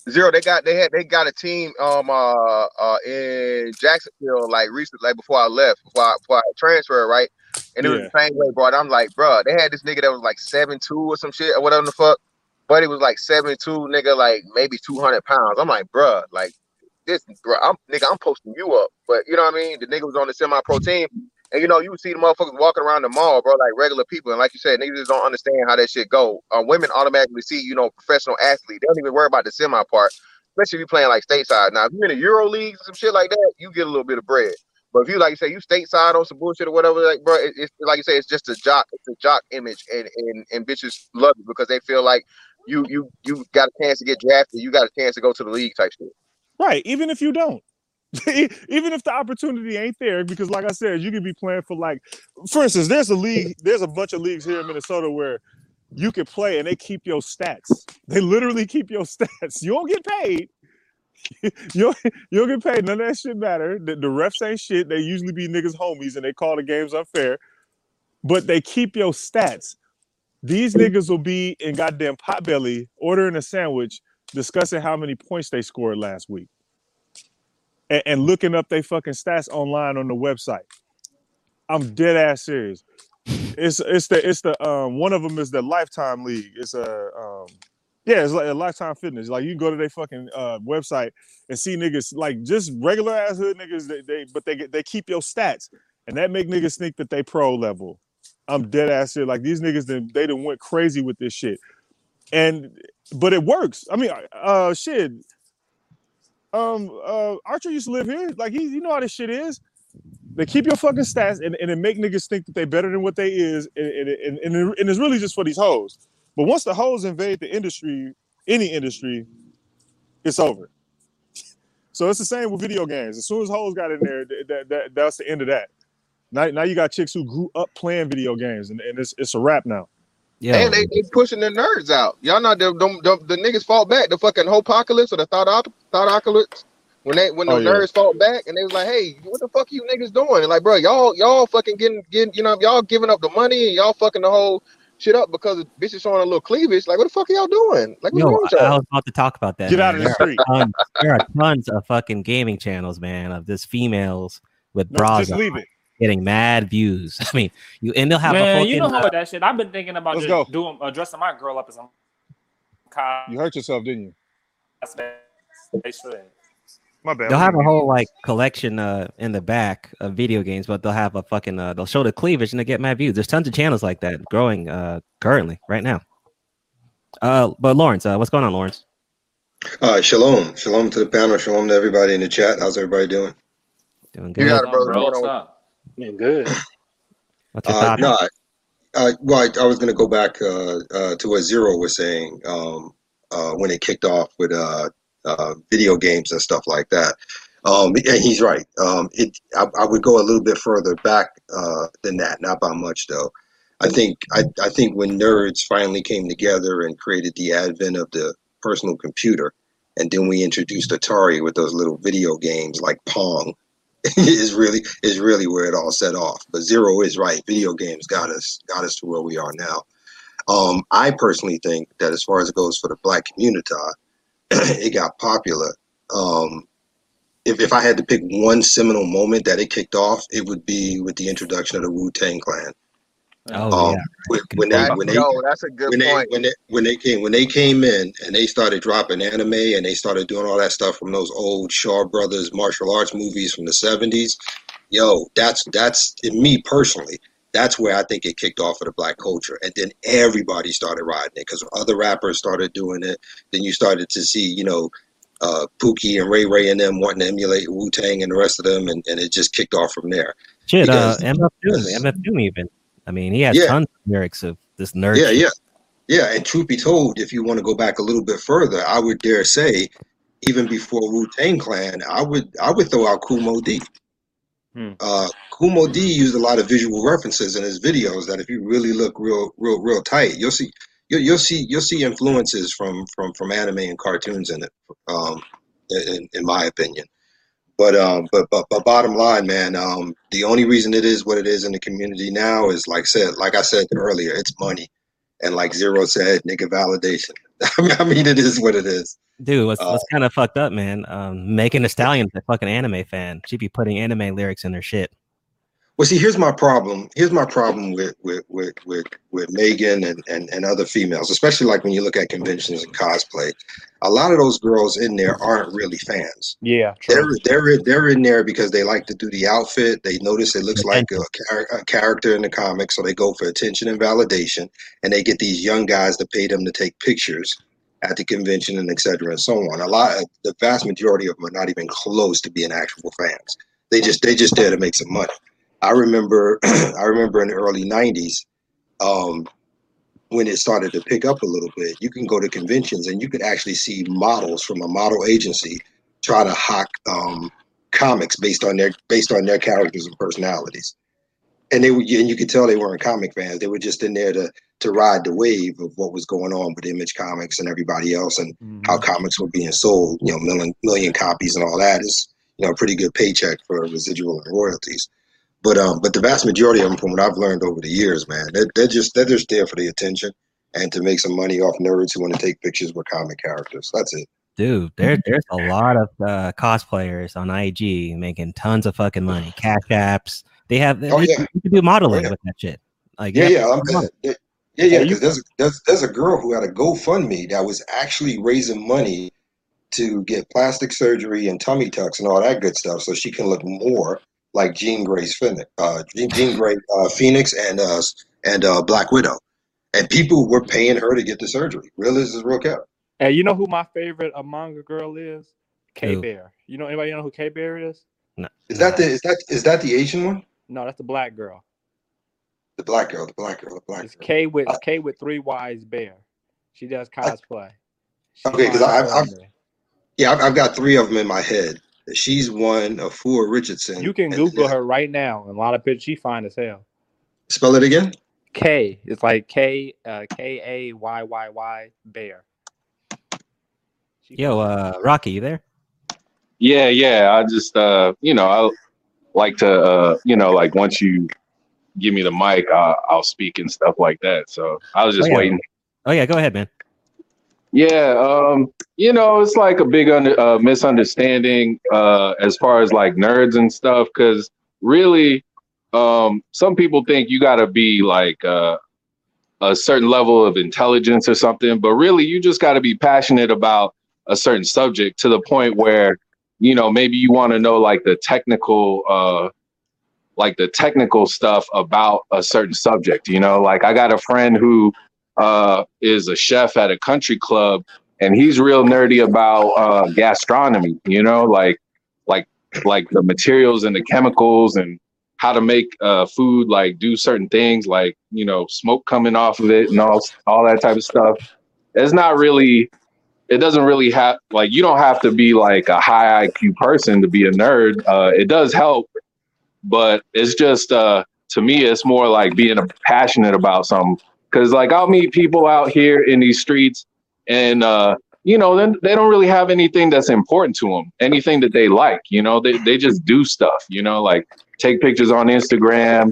[SPEAKER 5] Zero, they got they had they got a team um uh uh in Jacksonville like recently like before I left before I, before I transferred right and it was the same way bro I'm like bro they had this nigga that was like seven two or some shit or whatever the fuck he was like seven two nigga like maybe two hundred pounds. I'm like bro like this bro I'm nigga I'm posting you up. But you know what I mean? The nigga was on the semi pro team. And you know you see the motherfuckers walking around the mall bro like regular people. And like you said niggas just don't understand how that shit go. Uh, women automatically see you know professional athlete they don't even worry about the semi part especially if you're playing like stateside. Now, if you're in the Euro leagues and some shit like that, you get a little bit of bread. But if you like you say you stateside on some bullshit or whatever, like bro, it, it's like you say, it's just a jock, it's a jock image, and and and bitches love it because they feel like you you you got a chance to get drafted, you got a chance to go to the league type shit.
[SPEAKER 7] Right, even if you don't. [laughs] even if the opportunity ain't there, because like I said, you could be playing for like, for instance, there's a league, there's a bunch of leagues here in Minnesota where you can play and they keep your stats. They literally keep your [laughs] stats. You don't get paid. [laughs] you don't, you don't get paid. None of that shit matter. The, the refs ain't shit. They usually be niggas homies and they call the games unfair. But they keep your stats. These niggas will be in goddamn potbelly ordering a sandwich, discussing how many points they scored last week and, and looking up they fucking stats online on the website. I'm dead ass serious. It's it's the it's the um one of them is the Lifetime League. It's a um yeah, it's like a Lifetime Fitness. Like you can go to their fucking uh website and see niggas like just regular ass hood niggas. They, they but they they keep your stats and that make niggas think that they pro level. I'm dead ass serious. Like these niggas then they done went crazy with this shit, and but it works. I mean, uh, shit. Um, uh, Archer used to live here. Like he, you know how this shit is. They keep your fucking stats and, and it make niggas think that they better than what they is, and, and, and, and, it's really just for these hoes. But once the hoes invade the industry, any industry, it's over. So it's the same with video games. As soon as hoes got in there, th- that, that that's the end of that. Now, now you got chicks who grew up playing video games, and, and it's it's a wrap now.
[SPEAKER 2] Yeah.
[SPEAKER 5] And they, they pushing the nerds out. Y'all know the, the, the, the niggas fought back. The fucking whole apocalypse or the thought op- thought apocalypse. When they when the
[SPEAKER 7] Oh, yeah.
[SPEAKER 5] nerds fought back and they was like, hey, what the fuck are you niggas doing? And like, bro, y'all y'all fucking getting getting you know y'all giving up the money and y'all fucking the whole shit up because the bitch is showing a little cleavage. Like, what the fuck are y'all doing? Like, what's
[SPEAKER 2] Yo,
[SPEAKER 5] wrong
[SPEAKER 2] I, I was about to talk about that.
[SPEAKER 7] Get
[SPEAKER 2] man.
[SPEAKER 7] out of the
[SPEAKER 2] There are
[SPEAKER 7] street.
[SPEAKER 2] tons- there are tons of fucking gaming channels, man, of just females with
[SPEAKER 7] No,
[SPEAKER 2] bras
[SPEAKER 7] just
[SPEAKER 2] on,
[SPEAKER 7] leave it.
[SPEAKER 2] Getting mad views. [laughs] I mean, you and they'll have a
[SPEAKER 6] Man,
[SPEAKER 2] fucking.
[SPEAKER 6] you know how that shit. I've been thinking about
[SPEAKER 7] Let's
[SPEAKER 6] just
[SPEAKER 7] go.
[SPEAKER 6] doing uh, dressing my girl up as a cop.
[SPEAKER 7] You hurt yourself, didn't you?
[SPEAKER 6] cosplay. They should.
[SPEAKER 7] My bad.
[SPEAKER 2] They'll have a whole like collection uh in the back of video games, but they'll have a fucking uh, they'll show the cleavage and they get mad views. There's tons of channels like that growing uh currently right now. Uh, but Lawrence, uh, what's going on, Lawrence?
[SPEAKER 8] Uh, shalom, shalom to the panel, shalom to everybody in the chat. How's everybody doing?
[SPEAKER 2] Doing good.
[SPEAKER 5] You got it, brother.
[SPEAKER 9] Bro, what's up?
[SPEAKER 3] Yeah, good.
[SPEAKER 2] What's your
[SPEAKER 8] Uh,
[SPEAKER 2] thought?
[SPEAKER 8] no, I, uh, well, I, I was going to go back uh, uh, to what Zero was saying um, uh, when it kicked off with uh, uh, video games and stuff like that. Um, and he's right. Um, it, I, I would go a little bit further back uh, than that, not by much though. I think I, I think when nerds finally came together and created the advent of the personal computer, and then we introduced Atari with those little video games like Pong, [laughs] is really is really where it all set off. But Zero is right. Video games got us got us to where we are now. Um, I personally think that as far as it goes for the black community, [clears throat] it got popular. Um, if, if I had to pick one seminal moment that it kicked off, it would be with the introduction of the Wu Tang Clan.
[SPEAKER 2] Oh
[SPEAKER 8] Um,
[SPEAKER 2] yeah,
[SPEAKER 8] when, when they
[SPEAKER 5] That,
[SPEAKER 8] when they
[SPEAKER 5] yo, that's a good
[SPEAKER 8] when they
[SPEAKER 5] point.
[SPEAKER 8] when they when they came when they came in and they started dropping anime and they started doing all that stuff from those old Shaw Brothers martial arts movies from the seventies, yo, that's that's in me personally. That's where I think it kicked off for the black culture, and then everybody started riding it because other rappers started doing it. Then you started to see, you know, uh, Pookie and Ray Ray and them wanting to emulate Wu Tang and the rest of them, and, and it just kicked off from there.
[SPEAKER 2] shit. Uh, MF Doom, MF Doom even. I mean, he has
[SPEAKER 8] Yeah.
[SPEAKER 2] tons of lyrics of this nerd.
[SPEAKER 8] Yeah,
[SPEAKER 2] shit.
[SPEAKER 8] yeah, yeah. And truth be told, if you want to go back a little bit further, I would dare say, even before Wu Tang Clan, I would I would throw out Kool Moe Dee.
[SPEAKER 6] Hmm.
[SPEAKER 8] Uh, Kool Moe Dee used a lot of visual references in his videos that, if you really look real, real, real tight, you'll see you'll, you'll see you'll see influences from from from anime and cartoons in it. Um, in, in my opinion. But um, but but but bottom line, man, um, the only reason it is what it is in the community now is like said, like I said earlier, it's money, and like Zero said, nigga validation. [laughs] I mean, it is what it is.
[SPEAKER 2] Dude, what's,
[SPEAKER 8] Uh,
[SPEAKER 2] what's kind of fucked up, man? Um, Megan Thee Stallion a fucking anime fan. She'd be putting anime lyrics in her shit.
[SPEAKER 8] Well, see, here's my problem. Here's my problem with with with with, with Megan and, and and other females, especially like when you look at conventions and cosplay. A lot of those girls in there aren't really fans.
[SPEAKER 6] Yeah,
[SPEAKER 8] They're they're they're in there because they like to do the outfit. They notice it looks like a, a character in the comics, so they go for attention and validation, and they get these young guys to pay them to take pictures at the convention and et cetera and so on. A lot, the vast majority of them are not even close to being actual fans. They just they just there to make some money. I remember [clears throat] I remember in the early '90s. Um, when it started to pick up a little bit, you can go to conventions and you could actually see models from a model agency try to hawk um, comics based on their based on their characters and personalities. And they would, and you could tell they weren't comic fans. They were just in there to to ride the wave of what was going on with Image Comics and everybody else, and
[SPEAKER 6] Mhm.
[SPEAKER 8] how comics were being sold. You know, million million copies and all that is you know a pretty good paycheck for residual and royalties. But um, but the vast majority of them, from what I've learned over the years, man, they're, they're just they're just there for the attention and to make some money off nerds who want to take pictures with comic characters. That's it.
[SPEAKER 2] Dude, there, there's a lot of uh, cosplayers on IG making tons of fucking money. [sighs] Cash apps. They have.
[SPEAKER 8] Oh, yeah.
[SPEAKER 2] you can do modeling
[SPEAKER 8] Oh, yeah.
[SPEAKER 2] with that shit. Like
[SPEAKER 8] Yeah, yeah,
[SPEAKER 2] have
[SPEAKER 8] I'm,
[SPEAKER 2] to- come on.
[SPEAKER 8] yeah, yeah, yeah.
[SPEAKER 6] you-
[SPEAKER 8] Because there's, there's there's a girl who had a GoFundMe that was actually raising money to get plastic surgery and tummy tucks and all that good stuff, so she can look more like Jean Grey's Phoenix, uh, Jean, Jean Grey uh, Phoenix and uh, and uh, Black Widow, and people were paying her to get the surgery. Real is real cap.
[SPEAKER 6] And you know who my favorite uh, manga girl is? K Bear. You know anybody know who K Bear is?
[SPEAKER 2] No.
[SPEAKER 8] Is that the is that is that the Asian one?
[SPEAKER 6] No, that's the black girl.
[SPEAKER 8] The black girl, the black girl, the black
[SPEAKER 6] It's
[SPEAKER 8] girl.
[SPEAKER 6] K with it's K with three Y's Bear. She does cosplay. She's
[SPEAKER 8] Okay, 'cause
[SPEAKER 6] my
[SPEAKER 8] I- I've- I've- Yeah, I've, I've got three of them in my head. She's one, of four Richardson.
[SPEAKER 6] You can
[SPEAKER 8] and-
[SPEAKER 6] Google her right now. and A lot of pictures she fine as hell.
[SPEAKER 8] Spell it again.
[SPEAKER 6] K. It's like K uh, K A Y Y Y Bear. She
[SPEAKER 2] Yo, uh, Rocky, you there?
[SPEAKER 10] Yeah, yeah. I just uh, you know, I like to uh, you know, like once you give me the mic, I'll, I'll speak and stuff like that. So I was just
[SPEAKER 2] Oh, yeah.
[SPEAKER 10] waiting.
[SPEAKER 2] Oh yeah, go ahead, man.
[SPEAKER 10] Yeah, um, you know, it's like a big under, uh, misunderstanding uh, as far as like nerds and stuff. Because really, um, some people think you got to be like uh, a certain level of intelligence or something, but really, you just got to be passionate about a certain subject to the point where you know, maybe you want to know like the technical, uh, like the technical stuff about a certain subject. You know, like I got a friend who uh, is a chef at a country club, and he's real nerdy about uh, gastronomy. You know, like like like the materials and the chemicals and how to make uh, food, like do certain things, like you know, smoke coming off of it and all all that type of stuff. It's not really. It doesn't really have like you don't have to be like a high IQ person to be a nerd. Uh, it does help, but it's just uh, to me, it's more like being passionate about something. Because like I'll meet people out here in these streets, and uh, you know, then they don't really have anything that's important to them, anything that they like. You know, they they just do stuff. You know, like take pictures on Instagram,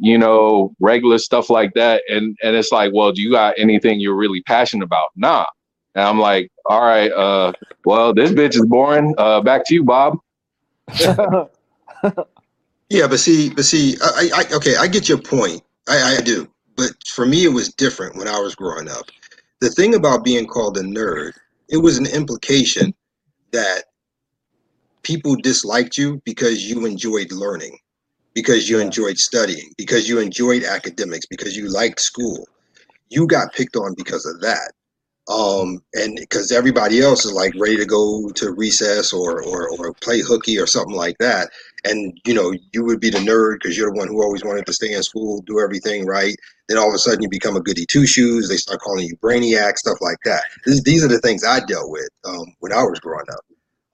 [SPEAKER 10] you know, regular stuff like that. And and it's like, well, do you got anything you're really passionate about? Nah. And I'm like, all right, uh, well, this bitch is boring. Uh, back to you, Bob. [laughs]
[SPEAKER 8] Yeah, but see, but see, I, I okay, I get your point. I, I do, but for me, it was different when I was growing up. The thing about being called a nerd, it was an implication that people disliked you because you enjoyed learning, because you enjoyed studying, because you enjoyed academics, because you liked school. You got picked on because of that um and because everybody else is like ready to go to recess or or, or play hooky or something like that and you know you would be the nerd because you're the one who always wanted to stay in school do everything right then all of a sudden you become a goody two shoes they start calling you brainiac stuff like that this, these are the things i dealt with um, when i was growing up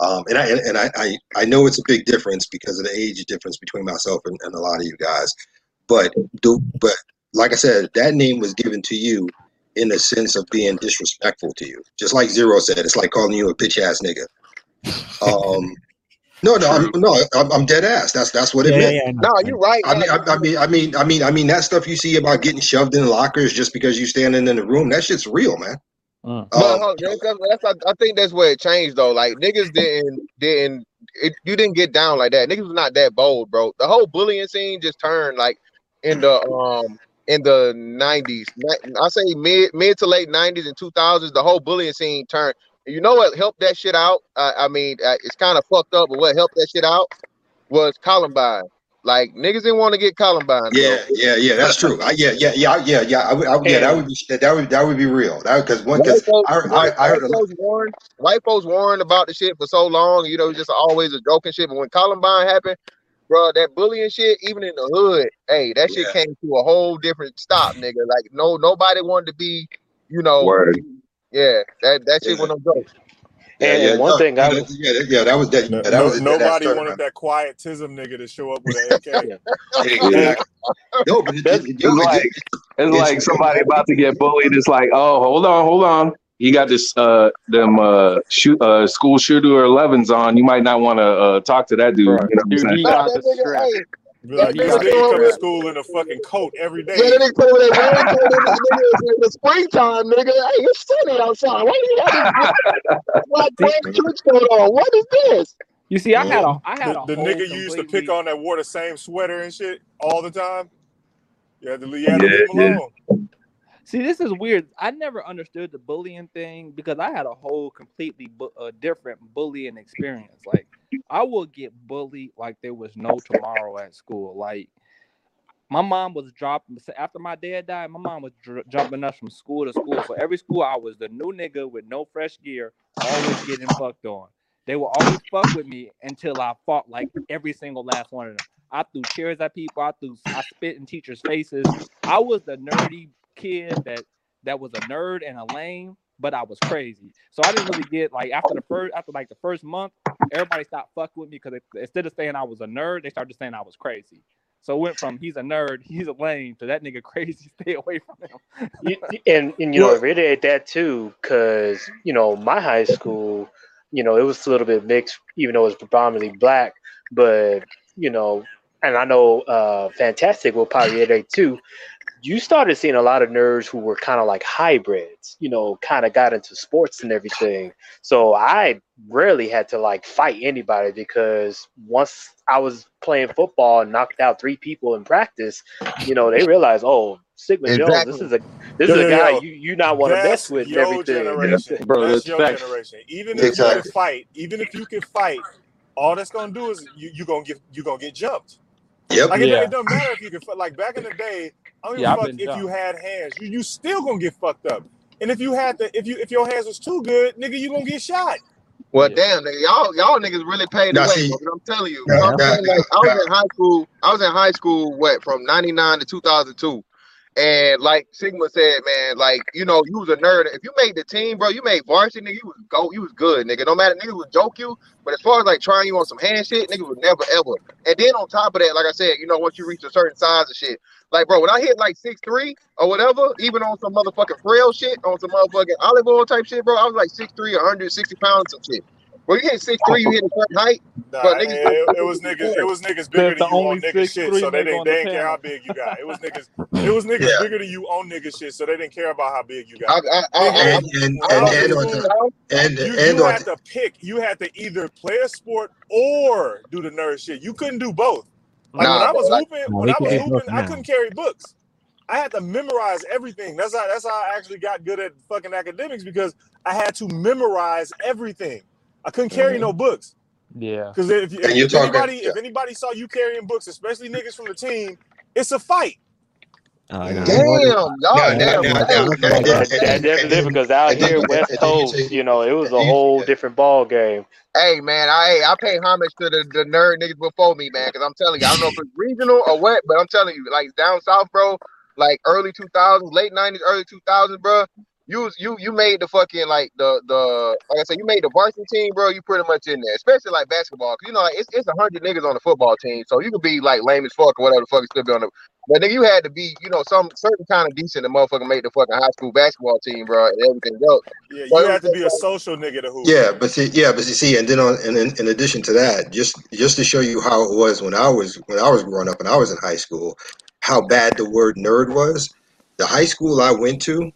[SPEAKER 8] um, and I and I, I I know it's a big difference because of the age difference between myself and, and a lot of you guys, but do but like I said, that name was given to you in the sense of being disrespectful to you. Just like Zero said, it's like calling you a bitch ass nigga. [laughs] Um, no, no, I'm, no, I'm, I'm dead ass. That's that's what it
[SPEAKER 11] Yeah,
[SPEAKER 8] meant.
[SPEAKER 11] yeah, no.
[SPEAKER 5] No, you're right.
[SPEAKER 8] I mean, I, I mean, I mean, I mean, I mean, that stuff you see about getting shoved in lockers just because you standing in the room, that shit's real, man.
[SPEAKER 11] Mm.
[SPEAKER 5] But
[SPEAKER 8] Um,
[SPEAKER 5] hold- that's, that's, that's, I think that's where it changed though. Like niggas didn't didn't it, you didn't get down like that. Niggas was not that bold, bro. The whole bullying scene just turned like in the um in the nineties. I say mid mid to late nineties and two thousands. The whole bullying scene turned. You know what helped that shit out? Uh, I mean, uh, it's kind of fucked up, but what helped that shit out was Columbine. Like niggas didn't want to get Columbine. bro.
[SPEAKER 8] yeah, yeah, yeah, that's true. I, yeah, yeah, yeah, yeah, yeah. I, would- I, yeah, that would be that would that would be real. That because one because
[SPEAKER 5] folks,
[SPEAKER 8] I, I,
[SPEAKER 5] white,
[SPEAKER 8] I heard
[SPEAKER 5] white folks warned, white folks warned about the shit for so long. You know, it was just always a joking shit. But when Columbine happened, bro, that bullying shit, even in the hood, hey, that shit
[SPEAKER 8] Yeah.
[SPEAKER 5] came to a whole different stop, nigga. Like no, nobody wanted to be, you know,
[SPEAKER 10] Word.
[SPEAKER 5] Yeah, that that shit
[SPEAKER 8] Yeah.
[SPEAKER 5] was no joke.
[SPEAKER 8] Yeah,
[SPEAKER 3] And,
[SPEAKER 8] yeah,
[SPEAKER 3] and one
[SPEAKER 8] no,
[SPEAKER 3] thing I
[SPEAKER 8] yeah, yeah, that- yeah, that was that.
[SPEAKER 7] No,
[SPEAKER 8] that was a dead ass
[SPEAKER 7] nobody wanted that quiet tism nigga to show up with an AK.
[SPEAKER 3] yeah. [laughs]
[SPEAKER 8] Exactly. No, but it,
[SPEAKER 10] It's,
[SPEAKER 8] it,
[SPEAKER 10] it's
[SPEAKER 8] it,
[SPEAKER 10] like it's
[SPEAKER 8] it's
[SPEAKER 10] like somebody about to get bullied. It's like, oh, hold on, hold on. You got this uh them uh shoot uh school shooter elevens on. You might not want to uh talk to that dude. You know what I'm saying?
[SPEAKER 6] he
[SPEAKER 5] Nah,
[SPEAKER 6] got
[SPEAKER 5] that
[SPEAKER 6] the
[SPEAKER 5] nigga,
[SPEAKER 6] strap.
[SPEAKER 5] hey,
[SPEAKER 7] Be
[SPEAKER 5] that
[SPEAKER 7] like, this
[SPEAKER 5] nigga
[SPEAKER 7] nigga come to school in a fucking coat every day.
[SPEAKER 5] yeah,
[SPEAKER 7] day.
[SPEAKER 5] that nigga told me that man told him that nigga it's in the springtime, nigga. Hey, it's sunny outside. Why do you got this [laughs] black black trench coat on? What is this?
[SPEAKER 6] you see, I had
[SPEAKER 7] The,
[SPEAKER 6] a, I had
[SPEAKER 7] the,
[SPEAKER 6] a
[SPEAKER 7] the nigga you used to pick
[SPEAKER 6] completely.
[SPEAKER 7] on that wore the same sweater and shit all the time. You had to, you had to
[SPEAKER 10] Yeah,
[SPEAKER 7] leave him
[SPEAKER 10] yeah.
[SPEAKER 7] alone.
[SPEAKER 6] See, this is weird. I never understood the bullying thing because I had a whole completely bu- uh, different bullying experience. Like, I would get bullied like there was no tomorrow at school. Like, my mom was dropping after my dad died. My mom was dr- jumping us from school to school. So every school, I was the new nigga with no fresh gear, always getting fucked on. They would always fuck with me until I fought like every single last one of them. I threw chairs at people. I threw I spit in teachers' faces. I was the nerdy kid that that was a nerd and a lame, but I was crazy. So I didn't really get like after the first after like the first month, everybody stopped fucking with me because instead of saying I was a nerd, they started saying I was crazy. So it went from he's a nerd, he's a lame, to that nigga [laughs] crazy. Stay away from him.
[SPEAKER 3] And and you know reiterate that too because you know my high school you know it was a little bit mixed even though it was predominantly black but you know and i know uh fantastic will probably reiterate too you started seeing a lot of nerds who were kind of like hybrids you know kind of got into sports and everything so i rarely had to like fight anybody because once i was playing football and knocked out three people in practice you know they realized oh sigmund jones this is a this
[SPEAKER 7] Yo,
[SPEAKER 3] is
[SPEAKER 7] yo,
[SPEAKER 3] a guy
[SPEAKER 7] yo.
[SPEAKER 3] you you not want to mess with and everything.
[SPEAKER 7] generation.
[SPEAKER 9] Bro,
[SPEAKER 7] That's
[SPEAKER 9] that's
[SPEAKER 7] your
[SPEAKER 9] facts.
[SPEAKER 7] generation. Even if you can fight, even if you can fight, all that's gonna do is you you gonna get you gonna get jumped.
[SPEAKER 8] Yep.
[SPEAKER 7] Like it,
[SPEAKER 6] Yeah.
[SPEAKER 7] it doesn't matter if you can. fu- Like back in the day, I don't give
[SPEAKER 6] Yeah,
[SPEAKER 7] a
[SPEAKER 6] I've
[SPEAKER 7] fuck if
[SPEAKER 6] jumped.
[SPEAKER 7] you had hands. You you still gonna get fucked up. And if you had the if you if your hands was too good, nigga, you gonna get shot.
[SPEAKER 5] Well,
[SPEAKER 6] Yeah.
[SPEAKER 5] damn, nigga, y'all y'all niggas really paid the
[SPEAKER 8] Now,
[SPEAKER 5] way.
[SPEAKER 8] see-
[SPEAKER 5] bro, 'cause I'm telling you,
[SPEAKER 8] Now,
[SPEAKER 5] you know what I'm
[SPEAKER 8] now,
[SPEAKER 5] saying? Like, I was in high school. I was in high school. What from '99 to 2002, and like Sigma said, man, like you know, you was a nerd. If you made the team, bro, you made varsity, nigga. You was go, you was good, nigga. No matter, nigga would joke you, but as far as like trying you on some hand shit, nigga would never ever. And then on top of that, like I said, you know, once you reach a certain size of shit, like bro, when I hit like six three or whatever, even on some motherfucking frail shit, on some motherfucking olive oil type shit, bro, I was like six three, 160 pounds some shit. Bro, you hit six three, you hit a certain height.
[SPEAKER 7] Nah,
[SPEAKER 5] But
[SPEAKER 7] it,
[SPEAKER 5] niggas-
[SPEAKER 7] it was niggas. It was niggas bigger than you on niggas shit, so they didn't
[SPEAKER 6] on the
[SPEAKER 7] they didn't care how big you got. It was niggas. [laughs] It was niggas
[SPEAKER 8] Yeah.
[SPEAKER 7] bigger than you on niggas shit, so they didn't care about how big you got.
[SPEAKER 5] I, I, I,
[SPEAKER 8] And and and, and on the and
[SPEAKER 7] You
[SPEAKER 8] and
[SPEAKER 7] you had to pick. You had to either play a sport or do the nerd shit. You couldn't do both. Like when I was
[SPEAKER 5] like-
[SPEAKER 7] hooping, when I was hooping, I couldn't carry books. I had to memorize everything. That's how that's how I actually got good at fucking academics because I had to memorize everything. I couldn't carry no mm-hmm. books.
[SPEAKER 6] Yeah.
[SPEAKER 7] Because if, you- if
[SPEAKER 8] talking-
[SPEAKER 7] anybody if anybody saw you carrying books, especially niggas from the team, it's a fight.
[SPEAKER 2] Oh, no.
[SPEAKER 5] damn, y'all, damn,
[SPEAKER 8] now-
[SPEAKER 5] bro.
[SPEAKER 8] now- now-
[SPEAKER 3] That,
[SPEAKER 8] and-
[SPEAKER 3] that,
[SPEAKER 8] and-
[SPEAKER 3] that's different because out here, West
[SPEAKER 8] and then you
[SPEAKER 3] Coast, you know, it was a whole different ball game.
[SPEAKER 5] Hey man, I I pay homage to the, the nerd niggas before me, man, because I'm telling you, I don't know if it's regional or what, but I'm telling you, like down south, bro, like early 2000s, late 90s, early 2000s, bro. You was you you made the fucking like the the like I said, you made the varsity team, bro. You pretty much in there, especially like basketball, cause you know like it's it's a hundred niggas on the football team, so you could be like lame as fuck or whatever the fuck you still be on the. But nigga, you had to be you know some certain kind of decent to motherfucker make the fucking high school basketball team, bro, and everything else.
[SPEAKER 7] Yeah,
[SPEAKER 5] Well,
[SPEAKER 7] you had to be a social nigga to hoop.
[SPEAKER 8] Yeah, but see, yeah, but you see, and then on, and in, in addition to that, just just to show you how it was when I was when I was growing up and I was in high school, how bad the word nerd was. The high school I went to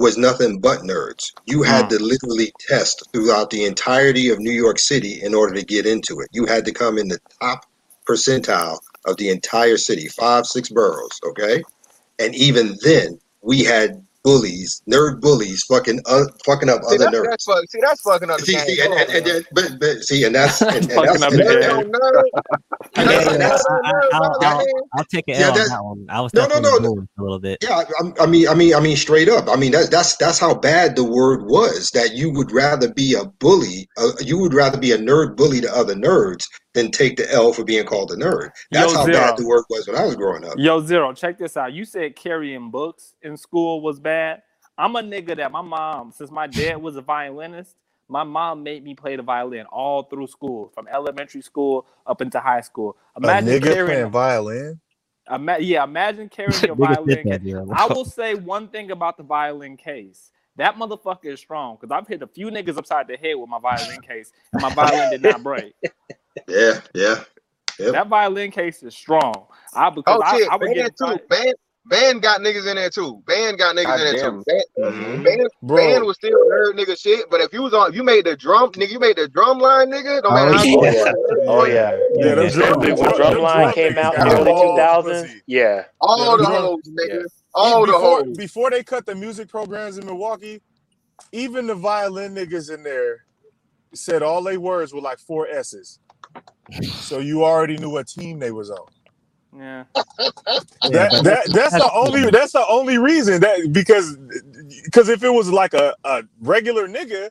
[SPEAKER 8] was nothing but nerds. You had mm. to literally test throughout the entirety of New York City in order to get into it. You had to come in the top percentile of the entire city, five, six boroughs, okay? And even then, we had bullies, nerd bullies, fucking uh, fucking up
[SPEAKER 5] See,
[SPEAKER 8] other
[SPEAKER 5] that's,
[SPEAKER 8] nerds.
[SPEAKER 5] that's fuck, see that's fucking up the
[SPEAKER 8] See, see, and, and, and, then- but, but see, and that's [laughs] and, and
[SPEAKER 6] Fucking
[SPEAKER 8] that's,
[SPEAKER 6] up
[SPEAKER 8] and,
[SPEAKER 6] the
[SPEAKER 8] that-
[SPEAKER 6] game.
[SPEAKER 5] Nerd on nerd,
[SPEAKER 8] and that's, and that's
[SPEAKER 2] I,
[SPEAKER 5] nerd,
[SPEAKER 2] I'll,
[SPEAKER 5] brother,
[SPEAKER 2] I'll,
[SPEAKER 5] man.
[SPEAKER 2] I'll take it
[SPEAKER 8] Yeah,
[SPEAKER 2] L on
[SPEAKER 8] that-
[SPEAKER 2] that one. I was
[SPEAKER 8] no, no,
[SPEAKER 2] definitely
[SPEAKER 8] no.
[SPEAKER 2] bullied a little bit.
[SPEAKER 8] yeah. I, I mean, I mean, I mean, straight up. I mean, that's that's that's how bad the word was. That you would rather be a bully, uh, you would rather be a nerd bully to other nerds than take the L for being called a nerd. That's
[SPEAKER 6] Yo,
[SPEAKER 8] how
[SPEAKER 6] Zero.
[SPEAKER 8] bad the word was when I was growing up.
[SPEAKER 6] Yo, Zero, check this out. You said carrying books in school was bad. I'm a nigga that my mom, since my dad was a violinist, my mom made me play the violin all through school, from elementary school up into high school.
[SPEAKER 7] A
[SPEAKER 6] Imagine
[SPEAKER 7] nigga
[SPEAKER 6] carrying,
[SPEAKER 7] playing violin.
[SPEAKER 6] ima- yeah, imagine carrying [laughs] your violin.
[SPEAKER 2] that,
[SPEAKER 6] case.
[SPEAKER 2] yeah.
[SPEAKER 6] I will say one thing about the violin case. That motherfucker is strong because I've hit a few niggas upside the head with my violin case, and my violin did not break.
[SPEAKER 8] Yeah, yeah. Yep.
[SPEAKER 6] That violin case is strong. I because
[SPEAKER 5] Oh
[SPEAKER 6] I,
[SPEAKER 5] shit,
[SPEAKER 6] I would get
[SPEAKER 5] band too. Band, band got niggas in there too. Band got niggas in there too.
[SPEAKER 10] Goddamn.
[SPEAKER 5] Band,
[SPEAKER 8] Mhm.
[SPEAKER 5] band, band was still nerd nigga shit. But if you was on, if you made the drum, nigga, you made the drum line, nigga. No
[SPEAKER 2] Oh, yeah.
[SPEAKER 5] good
[SPEAKER 3] Oh,
[SPEAKER 5] you
[SPEAKER 3] yeah.
[SPEAKER 5] were, [laughs]
[SPEAKER 3] Oh yeah.
[SPEAKER 7] yeah, them
[SPEAKER 2] Yeah.
[SPEAKER 7] drum,
[SPEAKER 3] When
[SPEAKER 7] them drum, them
[SPEAKER 3] Drumline
[SPEAKER 7] drum
[SPEAKER 3] came out in the early
[SPEAKER 7] all
[SPEAKER 3] 2000s, yeah.
[SPEAKER 7] Yeah,
[SPEAKER 5] all
[SPEAKER 7] them
[SPEAKER 5] the
[SPEAKER 7] drum.
[SPEAKER 5] hoes, nigga.
[SPEAKER 3] Yeah.
[SPEAKER 5] All the
[SPEAKER 7] before
[SPEAKER 5] hoes.
[SPEAKER 7] before they cut the music programs in Milwaukee, even the violin niggas in there said all they words were like four S's. So you already knew what team they was on.
[SPEAKER 6] Yeah.
[SPEAKER 7] That, that that's the only that's the only reason that because because if it was like a, a regular nigga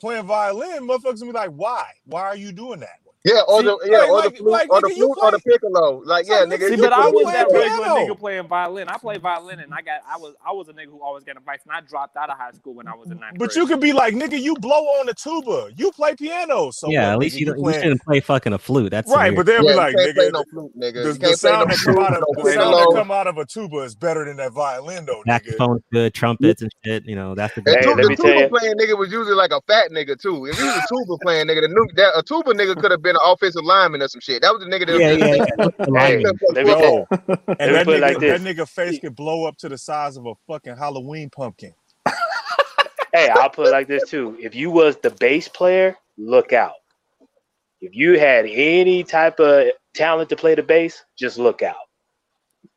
[SPEAKER 7] playing violin, motherfuckers would be like, why? Why are you doing that?
[SPEAKER 5] Yeah, or the yeah,
[SPEAKER 7] like-
[SPEAKER 5] or the flute,
[SPEAKER 7] like,
[SPEAKER 5] or the
[SPEAKER 7] nigga, you
[SPEAKER 5] flute, or the piccolo. Like, yeah, nigga.
[SPEAKER 7] nigga,
[SPEAKER 6] See, but I was that regular nigga playing violin. I played violin, and I got I was I was a nigga who always got advice, and I dropped out of high school when I was in ninth
[SPEAKER 7] But
[SPEAKER 6] grade.
[SPEAKER 7] you could be like, nigga, you blow on the tuba. You play piano. So
[SPEAKER 2] yeah, at least you, don't, you shouldn't play fucking a flute. That's
[SPEAKER 7] Right,
[SPEAKER 2] weird.
[SPEAKER 7] but they'll
[SPEAKER 5] Yeah,
[SPEAKER 7] be like,
[SPEAKER 5] can't
[SPEAKER 7] nigga,
[SPEAKER 5] no flute, nigga.
[SPEAKER 7] the,
[SPEAKER 5] You
[SPEAKER 7] the
[SPEAKER 5] can't play
[SPEAKER 7] sound
[SPEAKER 5] no
[SPEAKER 7] that come
[SPEAKER 5] flute,
[SPEAKER 7] out of
[SPEAKER 5] no
[SPEAKER 7] the sound that come out of a tuba is better than that violin, though, nigga.
[SPEAKER 2] saxophone's good, trumpets and shit. You know, that's the
[SPEAKER 5] And
[SPEAKER 3] Hey,
[SPEAKER 5] tu-
[SPEAKER 3] let
[SPEAKER 5] the
[SPEAKER 3] me tell
[SPEAKER 5] tuba
[SPEAKER 3] you.
[SPEAKER 5] playing nigga was usually like a fat nigga too. If he was a tuba playing nigga, the new that a tuba nigga could have been an offensive lineman or some shit. That was the nigga that
[SPEAKER 2] yeah, yeah, yeah.
[SPEAKER 3] Hey, let me tell
[SPEAKER 7] and
[SPEAKER 3] Let me
[SPEAKER 7] that
[SPEAKER 3] put
[SPEAKER 7] nigga,
[SPEAKER 3] like
[SPEAKER 7] that nigga face could blow up to the size of a fucking Halloween pumpkin.
[SPEAKER 3] Hey, I'll put it like this too. If you was the bass player, look out. If you had any type of talent to play the bass, just look out.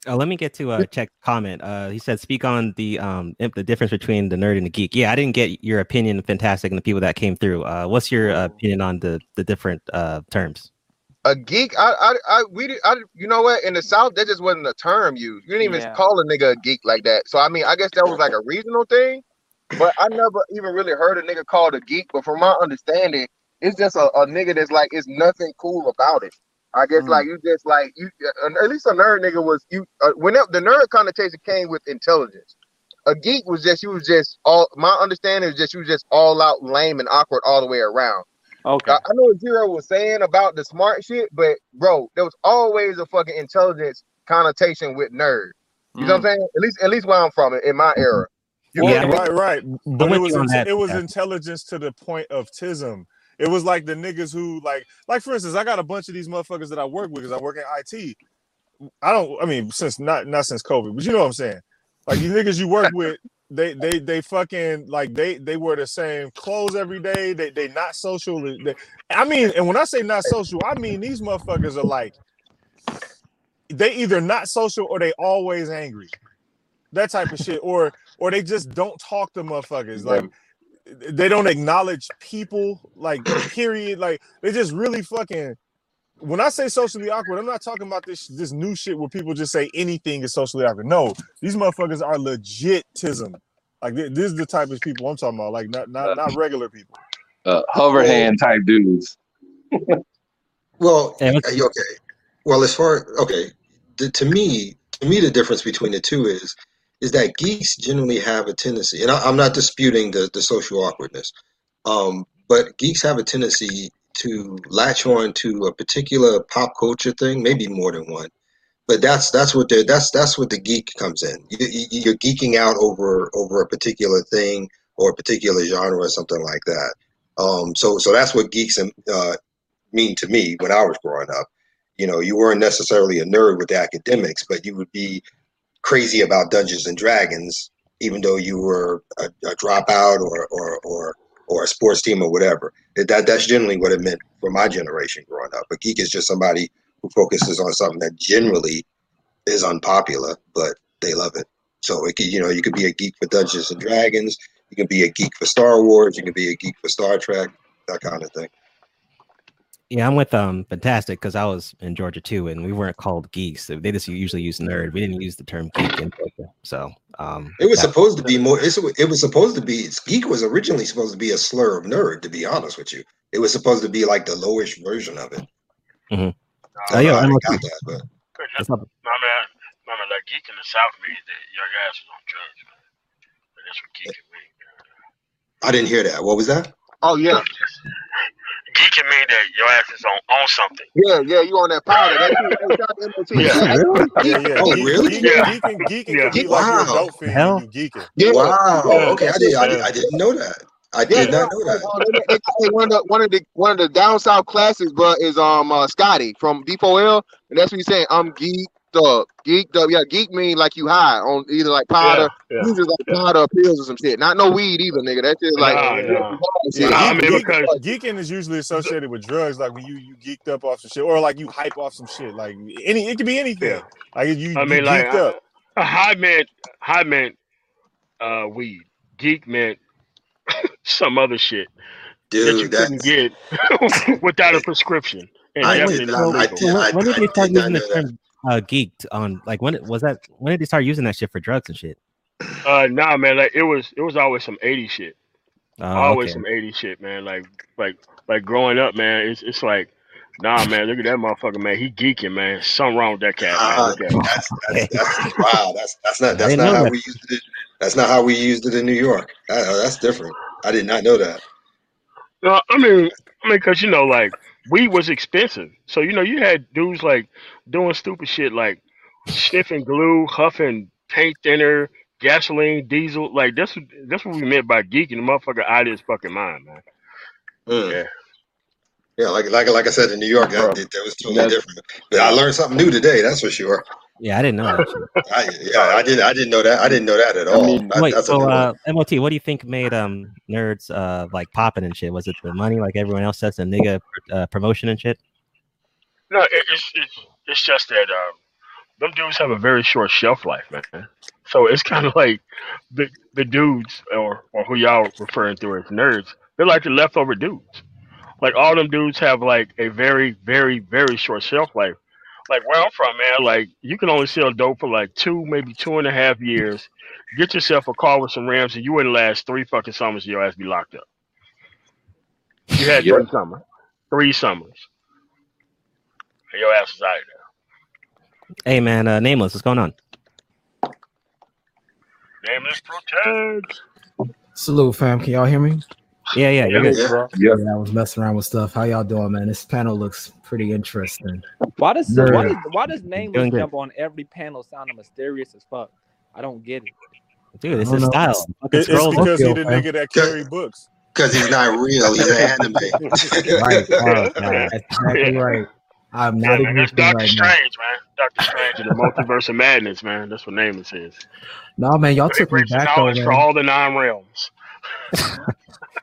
[SPEAKER 2] Uh, let me get to uh, check comment. Uh, he said, "Speak on the um the difference between the nerd and the geek." Yeah, I didn't get your opinion. Fantastic, and the people that came through. Uh, what's your uh, opinion on the the different uh terms?
[SPEAKER 5] A geek, I, I, I, we, I, you know what? In the South, that just wasn't a term used. You didn't even
[SPEAKER 6] Yeah.
[SPEAKER 5] call a nigga a geek like that. So I mean, I guess that was like a regional thing. But I never even really heard a nigga called a geek. But from my understanding, it's just a, a nigga that's like, it's nothing cool about it. I guess
[SPEAKER 6] Mm.
[SPEAKER 5] like you just like you, uh, at least a nerd nigga was you. Uh, whenever the nerd connotation came with intelligence, a geek was just you was just all. My understanding is just you was just all out lame and awkward all the way around.
[SPEAKER 6] Okay.
[SPEAKER 5] I, I know what Zero was saying about the smart shit, but bro, there was always a fucking intelligence connotation with nerd. You know what I'm saying? At least, at least where I'm from, in my era. You
[SPEAKER 7] Well,
[SPEAKER 2] Yeah,
[SPEAKER 5] get-
[SPEAKER 7] right, right. But
[SPEAKER 2] with
[SPEAKER 7] it was
[SPEAKER 2] you on
[SPEAKER 7] inte-
[SPEAKER 2] that,
[SPEAKER 7] it was
[SPEAKER 2] yeah.
[SPEAKER 7] intelligence to the point of tism. It was like the niggas who like like for instance, I got a bunch of these motherfuckers that I work with because I work in IT. I don't I mean since not not since COVID, but you know what I'm saying. Like these niggas you work with, they they they fucking like they they wear the same clothes every day. They they not social. They, I mean, and when I say not social, I mean these motherfuckers are like they either not social or they always angry. That type of shit. Or or they just don't talk to motherfuckers. Like they don't acknowledge people, like period. Like they just really fucking when I say socially awkward, I'm not talking about this this new shit where people just say anything is socially awkward. No, these motherfuckers are legitism. Like this is the type of people I'm talking about. Like not not not regular people.
[SPEAKER 10] Uh, hover hand type dudes. [laughs]
[SPEAKER 8] Well, are you okay. Well, as far okay, the, to me, to me, the difference between the two is is that geeks generally have a tendency, and I, I'm not disputing the the social awkwardness, um, but geeks have a tendency to latch on to a particular pop culture thing, maybe more than one. But that's that's what they that's that's what the geek comes in. You, you're geeking out over over a particular thing or a particular genre or something like that. Um, so so that's what geeks uh, mean to me when I was growing up. You know, you weren't necessarily a nerd with the academics, but you would be crazy about Dungeons and Dragons, even though you were a, a dropout or, or or or a sports team or whatever. That that- that's generally what it meant for my generation growing up. A geek is just somebody who focuses on something that generally is unpopular, but they love it. So it you know, you could be a geek for Dungeons and Dragons. You can be a geek for Star Wars. You can be a geek for Star Trek. That kind of thing.
[SPEAKER 2] Yeah, I'm with um fantastic because I was in Georgia too, and we weren't called geeks. They just usually use nerd. We didn't use the term geek in Georgia. So um,
[SPEAKER 8] It was
[SPEAKER 2] that-
[SPEAKER 8] supposed to be more. It's, it was supposed to be. Geek was originally supposed to be a slur of nerd. To be honest with you, it was supposed to be like the lowish version of it.
[SPEAKER 2] Mhm.
[SPEAKER 8] I don't
[SPEAKER 2] Oh, yeah,
[SPEAKER 8] know
[SPEAKER 2] I'm
[SPEAKER 8] they
[SPEAKER 2] with
[SPEAKER 8] got
[SPEAKER 2] you.
[SPEAKER 8] that, but
[SPEAKER 2] What's up?
[SPEAKER 9] My man, my man, like geek in the South means that your ass is on drugs, man. But that's what geek can.
[SPEAKER 8] I didn't hear that. What was that?
[SPEAKER 5] Oh yeah, [laughs]
[SPEAKER 9] Geek can mean that your ass is on on something.
[SPEAKER 5] yeah, yeah. You on that powder? That shit, hey, shout out to MOT.
[SPEAKER 9] Yeah.
[SPEAKER 7] Yeah, yeah.
[SPEAKER 8] Oh, really?
[SPEAKER 7] Geek,
[SPEAKER 9] Yeah.
[SPEAKER 7] geeking, geeking
[SPEAKER 9] Yeah.
[SPEAKER 7] could be like you're a
[SPEAKER 8] Wow.
[SPEAKER 7] dope fiend
[SPEAKER 2] Hell.
[SPEAKER 7] you geeking.
[SPEAKER 5] Yeah.
[SPEAKER 8] Wow.
[SPEAKER 5] Yeah.
[SPEAKER 8] Okay, I did. I, did, I didn't know that. I did
[SPEAKER 5] yeah.
[SPEAKER 8] not know that.
[SPEAKER 5] They- they- one of the one of the one of the down south classics, bro, is um uh, Scotty from D4L, and that's what he's saying. I'm geeked up, geeked up. Yeah, geek mean like you high on either like powder,
[SPEAKER 9] Yeah.
[SPEAKER 5] usually like powder or pills or some shit. Not no weed either, nigga. That's just like
[SPEAKER 9] Nah, nah.
[SPEAKER 5] shit.
[SPEAKER 9] Nah, I
[SPEAKER 7] Geek-
[SPEAKER 9] mean,
[SPEAKER 7] geek-
[SPEAKER 9] because-
[SPEAKER 7] geeking is usually associated with drugs, like when you you geeked up off some shit, or like you hype off some shit. Like any, it could be anything.
[SPEAKER 9] Yeah.
[SPEAKER 7] Like you,
[SPEAKER 9] I
[SPEAKER 7] you
[SPEAKER 9] mean, like
[SPEAKER 7] geeked up.
[SPEAKER 9] a high meant high meant uh weed. Geek meant [laughs] some other shit that you
[SPEAKER 8] Dude,
[SPEAKER 9] couldn't get [laughs] without a prescription. And
[SPEAKER 8] I
[SPEAKER 9] definitely
[SPEAKER 8] did
[SPEAKER 9] not
[SPEAKER 8] not- I
[SPEAKER 9] legal.
[SPEAKER 8] did-
[SPEAKER 2] when,
[SPEAKER 8] I-
[SPEAKER 2] when did
[SPEAKER 8] I
[SPEAKER 2] they start
[SPEAKER 8] did not
[SPEAKER 2] using the
[SPEAKER 8] know that.
[SPEAKER 2] term uh, geeked on? Like when was that? When did they start using that shit for drugs and shit?
[SPEAKER 9] Uh, nah, man. Like it was, it was always some eighty shit.
[SPEAKER 2] Oh,
[SPEAKER 9] always
[SPEAKER 2] okay.
[SPEAKER 9] some eighty shit, man. Like, like, like growing up, man. It's, it's like, nah, man. Look at that motherfucker, man. He geeking, man. Something wrong with that cat, man. Look
[SPEAKER 8] that's, that's, that's wow. That's that's not [laughs] that's
[SPEAKER 2] didn't
[SPEAKER 8] how
[SPEAKER 2] that.
[SPEAKER 8] we used it. That's not how we used it in New York. That- uh, that's different. I did not know that.
[SPEAKER 9] No, I mean, I mean, cause you know, like weed was expensive, so you know, you had dudes like doing stupid shit like sniffing glue, huffing paint thinner, gasoline, diesel. Like that's what that's what we meant by geeking. The motherfucker out of his fucking mind, man.
[SPEAKER 8] Mm.
[SPEAKER 9] Yeah.
[SPEAKER 8] Yeah, like like like I said in New York, that,
[SPEAKER 10] Bro,
[SPEAKER 8] that was totally
[SPEAKER 10] that's-
[SPEAKER 8] different. But I learned something new today. That's for sure.
[SPEAKER 2] Yeah, I didn't know that. [laughs]
[SPEAKER 8] I, yeah, I didn't I didn't know that. I didn't know that at all.
[SPEAKER 10] mean,
[SPEAKER 8] That-
[SPEAKER 2] Wait,
[SPEAKER 8] that's
[SPEAKER 2] so uh, MOT, what do you think made um nerds uh like popping and shit? Was it the money like everyone else says, the nigga uh, promotion and shit?
[SPEAKER 9] No, it, it's it's it's just that um, them dudes have a very short shelf life, man. So it's [laughs] kind of like the the dudes, or or who y'all referring to as nerds, they're like the leftover dudes. Like all them dudes have like a very, very, very short shelf life. Like where I'm from, man, like you can only sell dope for like two, maybe two and a half years. Get yourself a car with some rims, and you wouldn't last three fucking summers. Your ass be locked up. You had
[SPEAKER 10] Yep.
[SPEAKER 9] three summers, three summers, and your ass is out of there.
[SPEAKER 2] Hey man, uh, nameless, what's going on?
[SPEAKER 9] Nameless protect.
[SPEAKER 11] Salute, fam. Can y'all hear me?
[SPEAKER 2] Yeah, yeah, you're
[SPEAKER 9] Yeah.
[SPEAKER 2] good.
[SPEAKER 10] Yeah.
[SPEAKER 11] Yeah, I was messing around with stuff. How y'all doing, man? This panel looks pretty interesting.
[SPEAKER 6] Why does
[SPEAKER 11] Nerd.
[SPEAKER 6] why does why does
[SPEAKER 2] Doing
[SPEAKER 6] nameless
[SPEAKER 2] good.
[SPEAKER 6] jump on every panel sounding mysterious as fuck? I don't get it.
[SPEAKER 2] Dude, it's
[SPEAKER 11] I
[SPEAKER 2] his
[SPEAKER 11] know.
[SPEAKER 2] style. Fucking
[SPEAKER 7] It- it's because he the
[SPEAKER 11] Okay.
[SPEAKER 7] nigga that carry books.
[SPEAKER 8] Because he's not real. He's an anime. [laughs]
[SPEAKER 11] Right.
[SPEAKER 2] God.
[SPEAKER 11] That's exactly right. I'm
[SPEAKER 9] Yeah,
[SPEAKER 11] not
[SPEAKER 9] man, that's
[SPEAKER 11] existing
[SPEAKER 9] Doctor
[SPEAKER 11] right now.
[SPEAKER 9] Strange, man. Doctor Strange and the multiverse of madness, man. That's what Nameless is.
[SPEAKER 11] No, man, y'all
[SPEAKER 9] He
[SPEAKER 11] took me
[SPEAKER 9] brings the
[SPEAKER 11] back though,
[SPEAKER 9] knowledge for all the nine realms. [laughs]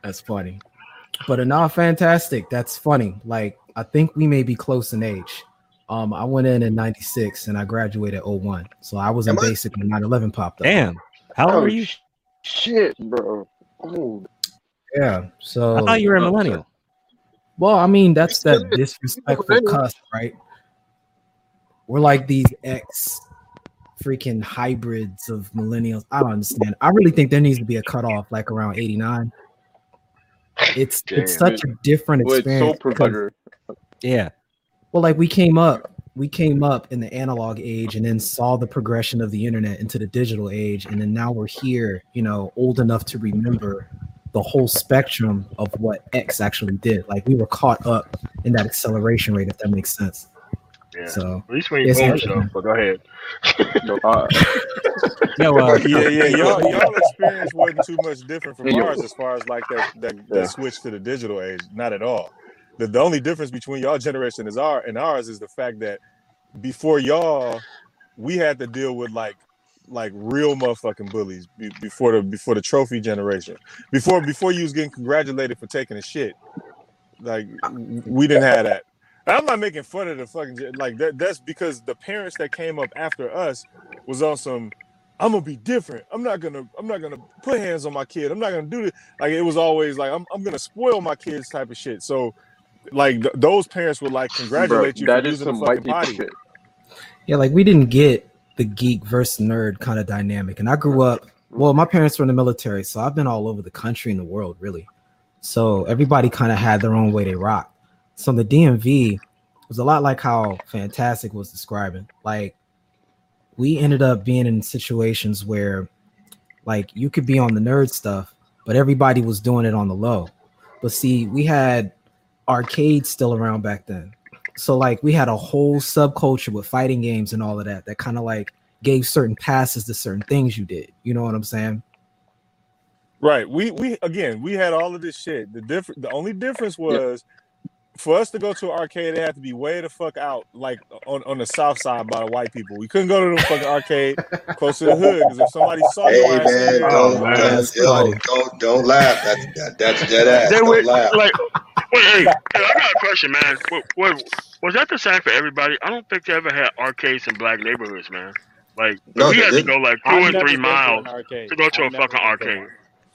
[SPEAKER 11] That's funny. But not fantastic. That's funny. Like I think we may be close in age. Um, I went in in '96 and I graduated 01. So I was in
[SPEAKER 8] Am I?
[SPEAKER 11] basic when 9/11 popped up.
[SPEAKER 2] Damn. How old
[SPEAKER 4] Oh,
[SPEAKER 2] were you?
[SPEAKER 4] shit, bro. Oh,
[SPEAKER 11] Yeah. So
[SPEAKER 2] I thought you were a millennial.
[SPEAKER 11] Well, I mean, that's that disrespectful cuss, right? We're like these ex freaking hybrids of millennials. I don't understand. I really think there needs to be a cutoff like around 89. It's it's such a different
[SPEAKER 4] well, it's so
[SPEAKER 11] experience.
[SPEAKER 2] Yeah.
[SPEAKER 11] well, like we came up, we came up in the analog age and then saw the progression of the internet into the digital age, and then now we're here, you know, old enough to remember the whole spectrum of what X actually did. Like we were caught up in that acceleration rate, if that makes sense.
[SPEAKER 9] Yeah.
[SPEAKER 11] So
[SPEAKER 9] At least when you
[SPEAKER 11] It's
[SPEAKER 9] boom but go ahead. [laughs]
[SPEAKER 4] No, uh, [laughs]
[SPEAKER 2] Yo, uh,
[SPEAKER 7] Yeah, yeah, [laughs] y'all, y'all experience wasn't too much different from
[SPEAKER 4] Hey,
[SPEAKER 7] ours as far as like that that,
[SPEAKER 4] Yeah.
[SPEAKER 7] that switch to the digital age. Not at all. The, the only difference between y'all generation is our and ours is the fact that before y'all, we had to deal with like like real motherfucking bullies be, before the before the trophy generation. Before before you was getting congratulated for taking a shit. Like we didn't have that. I'm not making fun of the fucking like that. That's because the parents that came up after us was on some. I'm gonna be different. I'm not gonna. I'm not gonna put hands on my kid. I'm not gonna do this. Like it was always like I'm. I'm gonna spoil my kids type of shit. So, like th- those parents would like
[SPEAKER 4] bro,
[SPEAKER 7] congratulate you
[SPEAKER 4] that
[SPEAKER 7] for
[SPEAKER 4] is
[SPEAKER 7] using the
[SPEAKER 4] some white
[SPEAKER 7] fucking
[SPEAKER 4] people
[SPEAKER 7] potty.
[SPEAKER 4] shit.
[SPEAKER 11] yeah, like we didn't get the geek versus nerd kind of dynamic. And I grew up, well, my parents were in the military, so I've been all over the country and the world, really. So everybody kind of had their own way they rock. So the DMV was a lot like how Fantastic was describing. Like we ended up being in situations where like you could be on the nerd stuff, but everybody was doing it on the low. But see, we had arcades still around back then. So like we had a whole subculture with fighting games and all of that that kind of like gave certain passes to certain things you did. You know what I'm saying?
[SPEAKER 7] Right. We we again we had all of this shit. The different the only difference was for us to go to an arcade, it had to be way the fuck out, like on, on the south side by the white people. We couldn't go to the fucking arcade close to the hood because if somebody saw
[SPEAKER 8] Hey
[SPEAKER 7] your ass in
[SPEAKER 8] man,
[SPEAKER 7] there,
[SPEAKER 8] don't,
[SPEAKER 9] man.
[SPEAKER 8] don't,
[SPEAKER 11] That's
[SPEAKER 8] yo, don't don't laugh. That's that, that's dead ass.
[SPEAKER 9] They
[SPEAKER 8] Don't
[SPEAKER 9] would
[SPEAKER 8] laugh.
[SPEAKER 9] like. Wait, hey, hey, I got a question, man. What, what, was that the same for everybody? I don't think they ever had arcades in black neighborhoods, man. Like
[SPEAKER 8] No,
[SPEAKER 9] we had to
[SPEAKER 8] didn't.
[SPEAKER 9] go like two
[SPEAKER 6] I've
[SPEAKER 9] and three
[SPEAKER 6] been to
[SPEAKER 9] miles to go to
[SPEAKER 6] I've
[SPEAKER 9] a fucking arcade.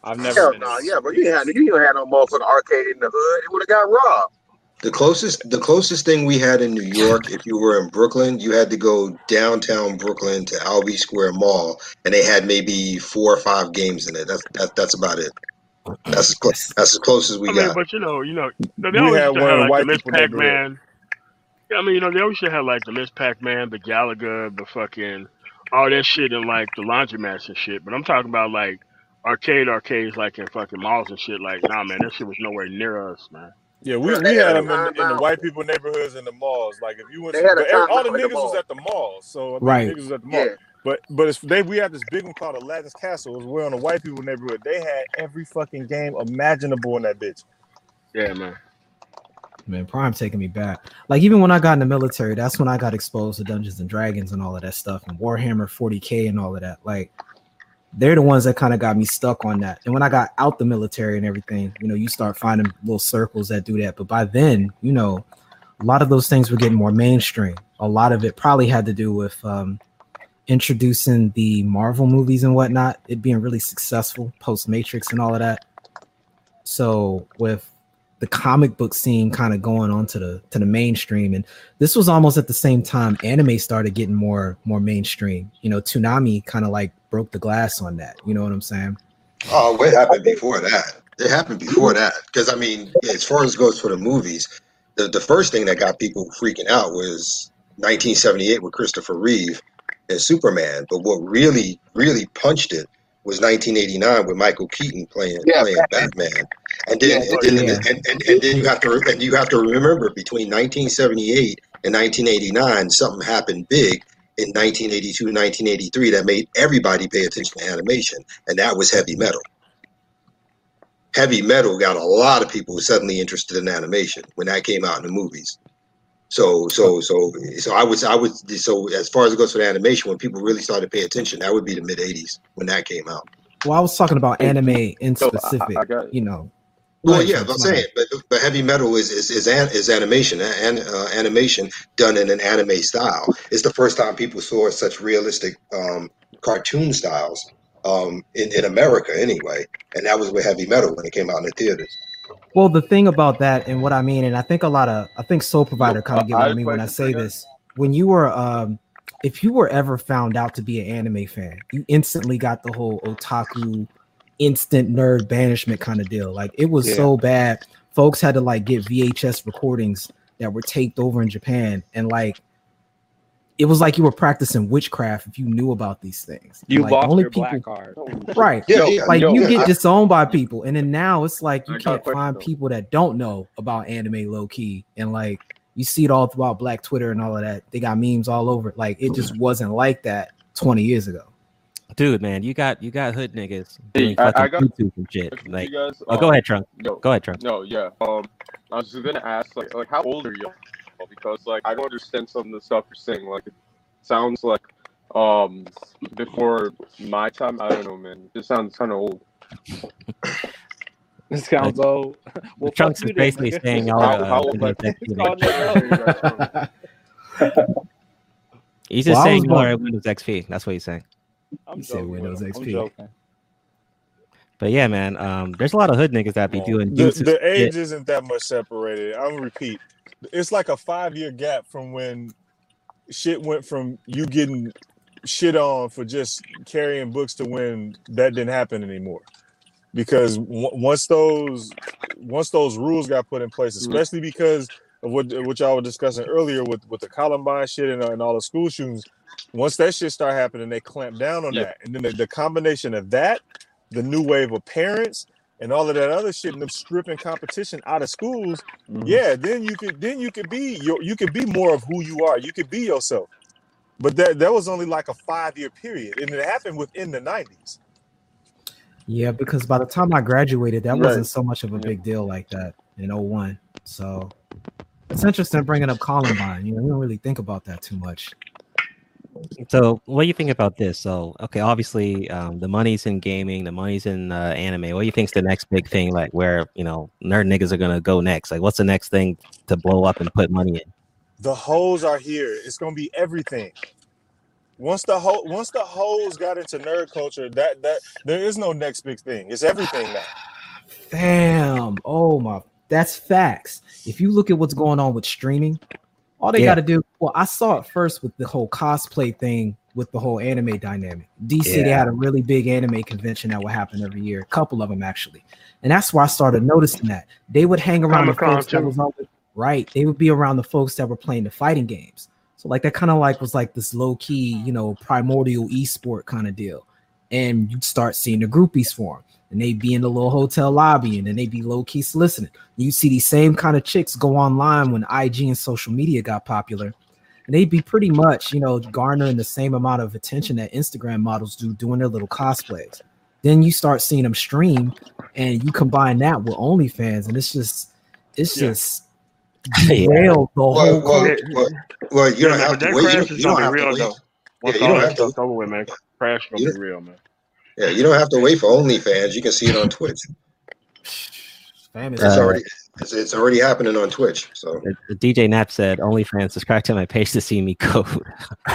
[SPEAKER 6] I've never
[SPEAKER 5] Hell
[SPEAKER 6] been.
[SPEAKER 5] no,
[SPEAKER 6] to
[SPEAKER 5] yeah, but you had you didn't have no motherfucking arcade in the hood. It would have got robbed.
[SPEAKER 8] The closest the closest thing we had in New York, if you were in Brooklyn, you had to go downtown Brooklyn to Albee Square Mall, and they had maybe four or five games in it. That's that, that's about it. That's as close, that's as close as we
[SPEAKER 9] I mean,
[SPEAKER 8] got.
[SPEAKER 9] but you know, you know, they
[SPEAKER 7] we
[SPEAKER 9] always
[SPEAKER 7] had
[SPEAKER 9] used
[SPEAKER 7] one
[SPEAKER 9] have like
[SPEAKER 7] white
[SPEAKER 9] the Miss Pac Man. Yeah, I mean, you know, they always used to have like the Miss Pac Man, the Galaga, the fucking all that shit and like the laundromats and shit. But I'm talking about like arcade arcades, like in fucking malls and shit. Like, nah, man, that shit was nowhere near us, man.
[SPEAKER 7] Yeah, we, we had
[SPEAKER 5] had
[SPEAKER 7] them in, the- in the white people neighborhoods and the malls. Like if you went,
[SPEAKER 5] They
[SPEAKER 7] to,
[SPEAKER 5] had a
[SPEAKER 7] but every, all the
[SPEAKER 5] timeout in the
[SPEAKER 7] niggas was at the malls. So I mean,
[SPEAKER 11] Right.
[SPEAKER 7] niggas was at the mall.
[SPEAKER 5] Yeah.
[SPEAKER 7] But but it's, they we had this big one called Aladdin's Castle. It was where on the white people neighborhood. They had every fucking game imaginable in that bitch.
[SPEAKER 9] Yeah, man.
[SPEAKER 11] Man, Prime taking me back. Like even when I got in the military, that's when I got exposed to Dungeons and Dragons and all of that stuff and Warhammer 40k and all of that. Like they're the ones that kind of got me stuck on that. And when I got out the military and everything, you know, you start finding little circles that do that. But by then, you know, a lot of those things were getting more mainstream. a lot of it probably had to do with um, introducing the Marvel movies and whatnot. It being really successful post Matrix and all of that. So with the comic book scene kind of going on to the to the mainstream, and this was almost at the same time anime started getting more more mainstream. You know, Toonami kind of like broke the glass on that. You know what I'm saying?
[SPEAKER 8] Oh, what happened before that? It happened before that. Because I mean, as far as goes for the movies, the, the first thing that got people freaking out was 1978 with Christopher Reeve and Superman. But what really, really punched it was 1989 with Michael Keaton playing
[SPEAKER 10] Yeah,
[SPEAKER 8] playing Batman. And then,
[SPEAKER 10] Yeah,
[SPEAKER 8] and, then
[SPEAKER 11] yeah.
[SPEAKER 8] and, and, and then you have to and you have to remember between 1978 and 1989 something happened big in 1982 1983 that made everybody pay attention to animation and that was heavy metal heavy metal got a lot of people suddenly interested in animation when that came out in the movies so so so so i was i was so as far as it goes for the animation when people really started to pay attention that would be the mid 80s when that came out
[SPEAKER 11] Well, I was talking about anime in
[SPEAKER 4] so I- I-
[SPEAKER 11] specific.
[SPEAKER 4] I got-
[SPEAKER 11] you know.
[SPEAKER 8] Well,
[SPEAKER 11] Right,
[SPEAKER 8] yeah,
[SPEAKER 11] so
[SPEAKER 8] but I'm saying, but, but heavy metal is is is, an, is animation and uh, animation done in an anime style. It's the first time people saw such realistic um, cartoon styles um, in in America, anyway. And that was with heavy metal when it came out in the theaters.
[SPEAKER 11] Well, the thing about that and what I mean, and I think a lot of I think Soul Provider kind of get what
[SPEAKER 4] I
[SPEAKER 11] I
[SPEAKER 4] have a
[SPEAKER 11] mean when I say this. When you were um if you were ever found out to be an anime fan, you instantly got the whole otaku instant nerd banishment kind of deal. Like it was
[SPEAKER 6] Yeah.
[SPEAKER 11] so bad, folks had to like get VHS recordings that were taped over in Japan and like it was like you were practicing witchcraft if you knew about these things.
[SPEAKER 6] You
[SPEAKER 11] like,
[SPEAKER 6] lost
[SPEAKER 11] only
[SPEAKER 6] your
[SPEAKER 11] people,
[SPEAKER 6] black card.
[SPEAKER 11] right?
[SPEAKER 8] Yeah, yeah,
[SPEAKER 11] like
[SPEAKER 8] yo,
[SPEAKER 11] you
[SPEAKER 8] yeah,
[SPEAKER 11] get
[SPEAKER 8] I-
[SPEAKER 11] disowned by people and then now it's like you
[SPEAKER 4] I
[SPEAKER 11] can't find
[SPEAKER 4] though.
[SPEAKER 11] people that don't know about anime low key and like you see it all throughout black twitter and all of that they got memes all over it. like it just wasn't like that 20 years ago
[SPEAKER 2] Dude, man, you got you got hood niggas
[SPEAKER 4] Hey,
[SPEAKER 2] doing
[SPEAKER 4] I- I got-
[SPEAKER 2] YouTube and shit. Like,
[SPEAKER 4] guys,
[SPEAKER 2] oh, go
[SPEAKER 4] um,
[SPEAKER 2] ahead, Trunk.
[SPEAKER 4] Yo,
[SPEAKER 2] Go ahead, Trunk.
[SPEAKER 4] No, yeah. Um, I was just gonna ask, like, like how old are you? Because like I don't understand some of the stuff you're saying. Like, it sounds like um before my time. I don't know, man. It sounds kind of old. [laughs]
[SPEAKER 6] This sounds old. Well,
[SPEAKER 2] Trunks is
[SPEAKER 6] you then,
[SPEAKER 2] basically saying y'all
[SPEAKER 4] How-
[SPEAKER 2] are.
[SPEAKER 4] how
[SPEAKER 2] Uh,
[SPEAKER 4] old
[SPEAKER 2] Windows
[SPEAKER 4] like-
[SPEAKER 2] XP.
[SPEAKER 6] It's called nigga.
[SPEAKER 2] He's just
[SPEAKER 11] Well,
[SPEAKER 2] saying
[SPEAKER 11] was
[SPEAKER 2] y'all are Windows XP. That's what he's saying.
[SPEAKER 6] I'm
[SPEAKER 11] You said
[SPEAKER 6] joking.
[SPEAKER 11] Windows
[SPEAKER 6] I'm
[SPEAKER 11] XP.
[SPEAKER 6] joking.
[SPEAKER 2] But yeah, man, um, there's a lot of hood niggas that be
[SPEAKER 4] Well,
[SPEAKER 2] doing
[SPEAKER 7] The, the
[SPEAKER 2] shit.
[SPEAKER 7] age isn't that much separated. I'm gonna repeat. It's like a five year gap from when shit went from you getting shit on for just carrying books to when that didn't happen anymore. Because w- once those once those rules got put in place, especially because of what what y'all were discussing earlier with with the Columbine shit and, and all the school shootings, once that shit start happening, they clamp down on
[SPEAKER 4] Yeah.
[SPEAKER 7] that, and then the, the combination of that, the new wave of parents, and all of that other shit, and them stripping competition out of schools,
[SPEAKER 6] Mhm.
[SPEAKER 7] yeah, then you could then you could be your you could be more of who you are. You could be yourself. But that that was only like a five year period, and it happened within the nineties.
[SPEAKER 11] yeah because by the time i graduated that
[SPEAKER 7] Right.
[SPEAKER 11] wasn't so much of a big deal like that in 01 so it's interesting bringing up columbine you know we don't really think about that too much
[SPEAKER 2] So, what do you think about this? So, okay, obviously, um, the money's in gaming, the money's in uh, anime. What do you think's the next big thing? Like, where you know nerd niggas are gonna go next? Like, what's the next thing to blow up and put money in?
[SPEAKER 7] The hoes are here. It's gonna be everything. Once the ho- once the hoes got into nerd culture, that that there is no next big thing. It's everything now.
[SPEAKER 11] Damn. Oh my, that's facts. If you look at what's going on with streaming, all they
[SPEAKER 2] Yeah.
[SPEAKER 11] got to do. Well, I saw it first with the whole cosplay thing with the whole anime dynamic. DC they had a really big anime convention that would happen every year, a couple of them actually, and that's where I started noticing that they would hang around the
[SPEAKER 9] Comic-Con,
[SPEAKER 11] folks that was always, right. They would be around the folks that were playing the fighting games. So like that kind of like was like this low key, you know, primordial esport kind of deal, and you'd start seeing the groupies form and they'd be in the little hotel lobby and then they'd be low key soliciting. You see these same kind of chicks go online when IG and social media got popular, and they'd be pretty much, you know, garnering the same amount of attention that Instagram models do doing their little cosplays. Then you start seeing them stream, and you combine that with OnlyFans, and it's just, it's
[SPEAKER 9] Yeah.
[SPEAKER 11] just [laughs]
[SPEAKER 2] Yeah.
[SPEAKER 11] derailed the whole.
[SPEAKER 8] Well, well, well, well, you don't
[SPEAKER 9] man,
[SPEAKER 8] have to
[SPEAKER 9] that
[SPEAKER 8] wait. You
[SPEAKER 9] crash
[SPEAKER 8] don't, you don't have
[SPEAKER 9] be
[SPEAKER 8] to
[SPEAKER 9] real
[SPEAKER 8] wait.
[SPEAKER 9] though. Once
[SPEAKER 8] Yeah, you
[SPEAKER 9] all
[SPEAKER 8] don't have to.
[SPEAKER 9] stuff's over with, man. Crash gonna
[SPEAKER 8] You
[SPEAKER 9] be real, man.
[SPEAKER 8] Yeah, you don't have to wait for OnlyFans. You can see it on Twitch.
[SPEAKER 11] Fam, it's
[SPEAKER 8] It's
[SPEAKER 2] Uh,
[SPEAKER 8] already It's, it's already happening on Twitch. So
[SPEAKER 2] The, the DJ Nap said, OnlyFans, subscribe to my page to see me code. [laughs]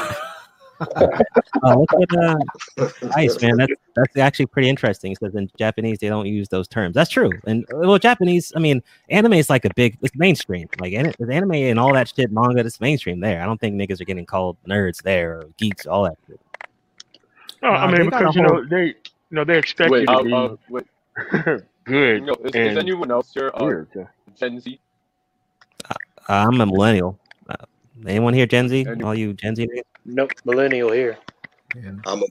[SPEAKER 2] oh, look at uh, nice, man. That's that's actually pretty interesting. Because in Japanese, they don't use those terms. That's true. And well, Japanese, I mean, anime is like a big, it's mainstream. Like an- anime and all that shit, manga, it's mainstream there. I don't think niggas are getting called nerds there or geeks, all that shit.
[SPEAKER 9] No, I mean
[SPEAKER 11] they
[SPEAKER 9] because you know they, you know they expect
[SPEAKER 4] Wait,
[SPEAKER 9] you to
[SPEAKER 4] uh,
[SPEAKER 9] be
[SPEAKER 4] uh, wait. [laughs]
[SPEAKER 9] good
[SPEAKER 4] No, is, is anyone else here uh,
[SPEAKER 9] weird. yeah.
[SPEAKER 4] Gen Z?
[SPEAKER 2] Uh, I'm a millennial. Uh, anyone here Gen Z?
[SPEAKER 4] Any-
[SPEAKER 2] All you Gen Z?
[SPEAKER 3] Nope, millennial here.
[SPEAKER 11] And
[SPEAKER 8] I'm a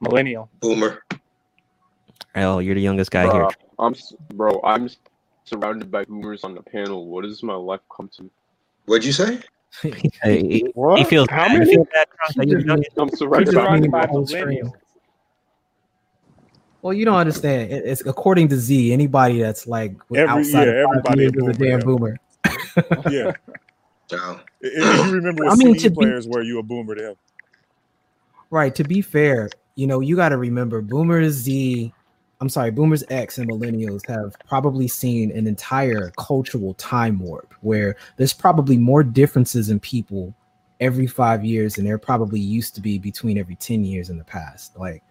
[SPEAKER 6] Millennial.
[SPEAKER 8] boomer.
[SPEAKER 2] Oh, you're the youngest guy here.
[SPEAKER 4] Bro, I'm bro. I'm surrounded by boomers on the panel. What does my life come to?
[SPEAKER 8] What'd you say?
[SPEAKER 2] Hey, he, he feels
[SPEAKER 9] How
[SPEAKER 2] bad. He
[SPEAKER 9] many?
[SPEAKER 2] feels bad, Trump, that you're the youngest.
[SPEAKER 4] I'm surrounded by
[SPEAKER 6] surrounded by
[SPEAKER 11] the whole screen.
[SPEAKER 6] millennials.
[SPEAKER 11] Well, you don't understand. It- It's according to Z. Anybody that's like
[SPEAKER 7] Every-
[SPEAKER 11] outside
[SPEAKER 7] yeah,
[SPEAKER 11] of five
[SPEAKER 7] everybody
[SPEAKER 11] is a
[SPEAKER 7] boomer,
[SPEAKER 11] damn
[SPEAKER 7] yeah.
[SPEAKER 11] boomer. [laughs]
[SPEAKER 7] Yeah.
[SPEAKER 8] No.
[SPEAKER 7] If, if you remember
[SPEAKER 11] I mean,
[SPEAKER 7] CE
[SPEAKER 11] to be-
[SPEAKER 7] players were, you a boomer to them.
[SPEAKER 11] Right. To be fair, you know, you got to remember Boomers Z, I'm sorry, Boomers X and Millennials have probably seen an entire cultural time warp where there's probably more differences in people every five years than there probably used to be between every 10 years in the past. Like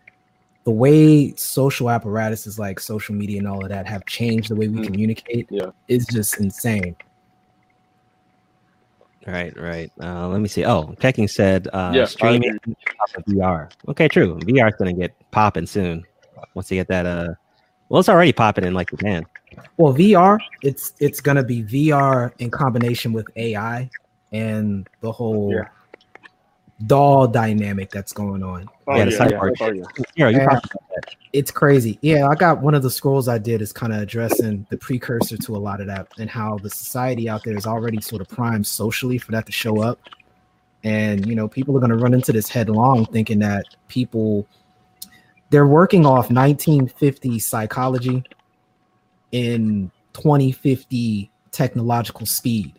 [SPEAKER 11] the way social apparatuses like social media and all of that have changed the way we
[SPEAKER 4] Mm.
[SPEAKER 11] communicate
[SPEAKER 4] Yeah.
[SPEAKER 11] is just insane.
[SPEAKER 2] Right, right. Uh, let me see. Oh, Pecking said uh,
[SPEAKER 4] Yeah,
[SPEAKER 2] streaming
[SPEAKER 4] agree.
[SPEAKER 2] top of VR. Okay, true. VR is gonna get popping soon. Once they get that, uh, well, it's already popping in like Japan.
[SPEAKER 11] Well, VR, it's it's gonna be VR in combination with AI and the whole
[SPEAKER 9] Yeah.
[SPEAKER 11] doll dynamic that's going on.
[SPEAKER 9] Oh
[SPEAKER 2] Yeah,
[SPEAKER 9] yeah, yeah. Oh yeah.
[SPEAKER 2] Yeah, you
[SPEAKER 11] Yeah.
[SPEAKER 2] talked about that.
[SPEAKER 11] It's crazy. Yeah, I got one of the scrolls I did is kind of addressing the precursor to a lot of that and how the society out there is already sort of primed socially for that to show up. And you know, people are gonna run into this headlong thinking that people they're working off 1950 psychology in 2050 technological speed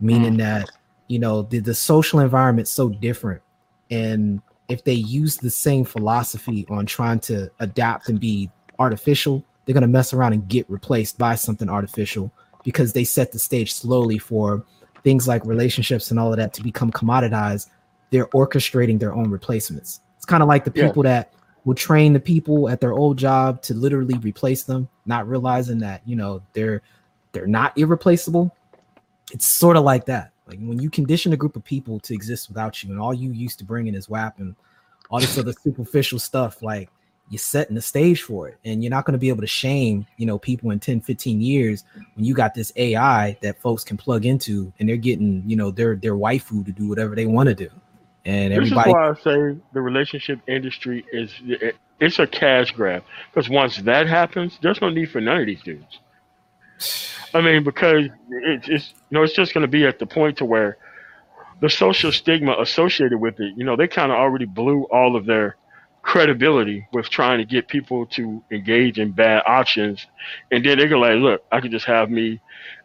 [SPEAKER 11] meaning mm. that you know the, the social environment's so different. And if they use the same philosophy on trying to adapt and be artificial they're going to mess around and get replaced by something artificial because they set the stage slowly for things like relationships and all of that to become commoditized. They're orchestrating their own replacements. It's kind of like the
[SPEAKER 9] Yeah.
[SPEAKER 11] people that will train the people at their old job to literally replace them not realizing that you know they're they're not irreplaceable. It's sort of like that. Like when you condition a group of people to exist without you and all you used to bring in is WAP and all this other superficial stuff like you're setting the stage for it. And you're not going to be able to shame you know people in 10 15 years when you got this ai that folks can plug into and they're getting you know their their waifu to do whatever they want to do and
[SPEAKER 9] This is why I say the relationship industry is it- it's a cash grab because once that happens, there's no need for none of these dudes. I mean, because it's, it's you know it's just going to be at the point to where the social stigma associated with it, you know, they kind of already blew all of their credibility with trying to get people to engage in bad options, and then they go like, look, I could just have me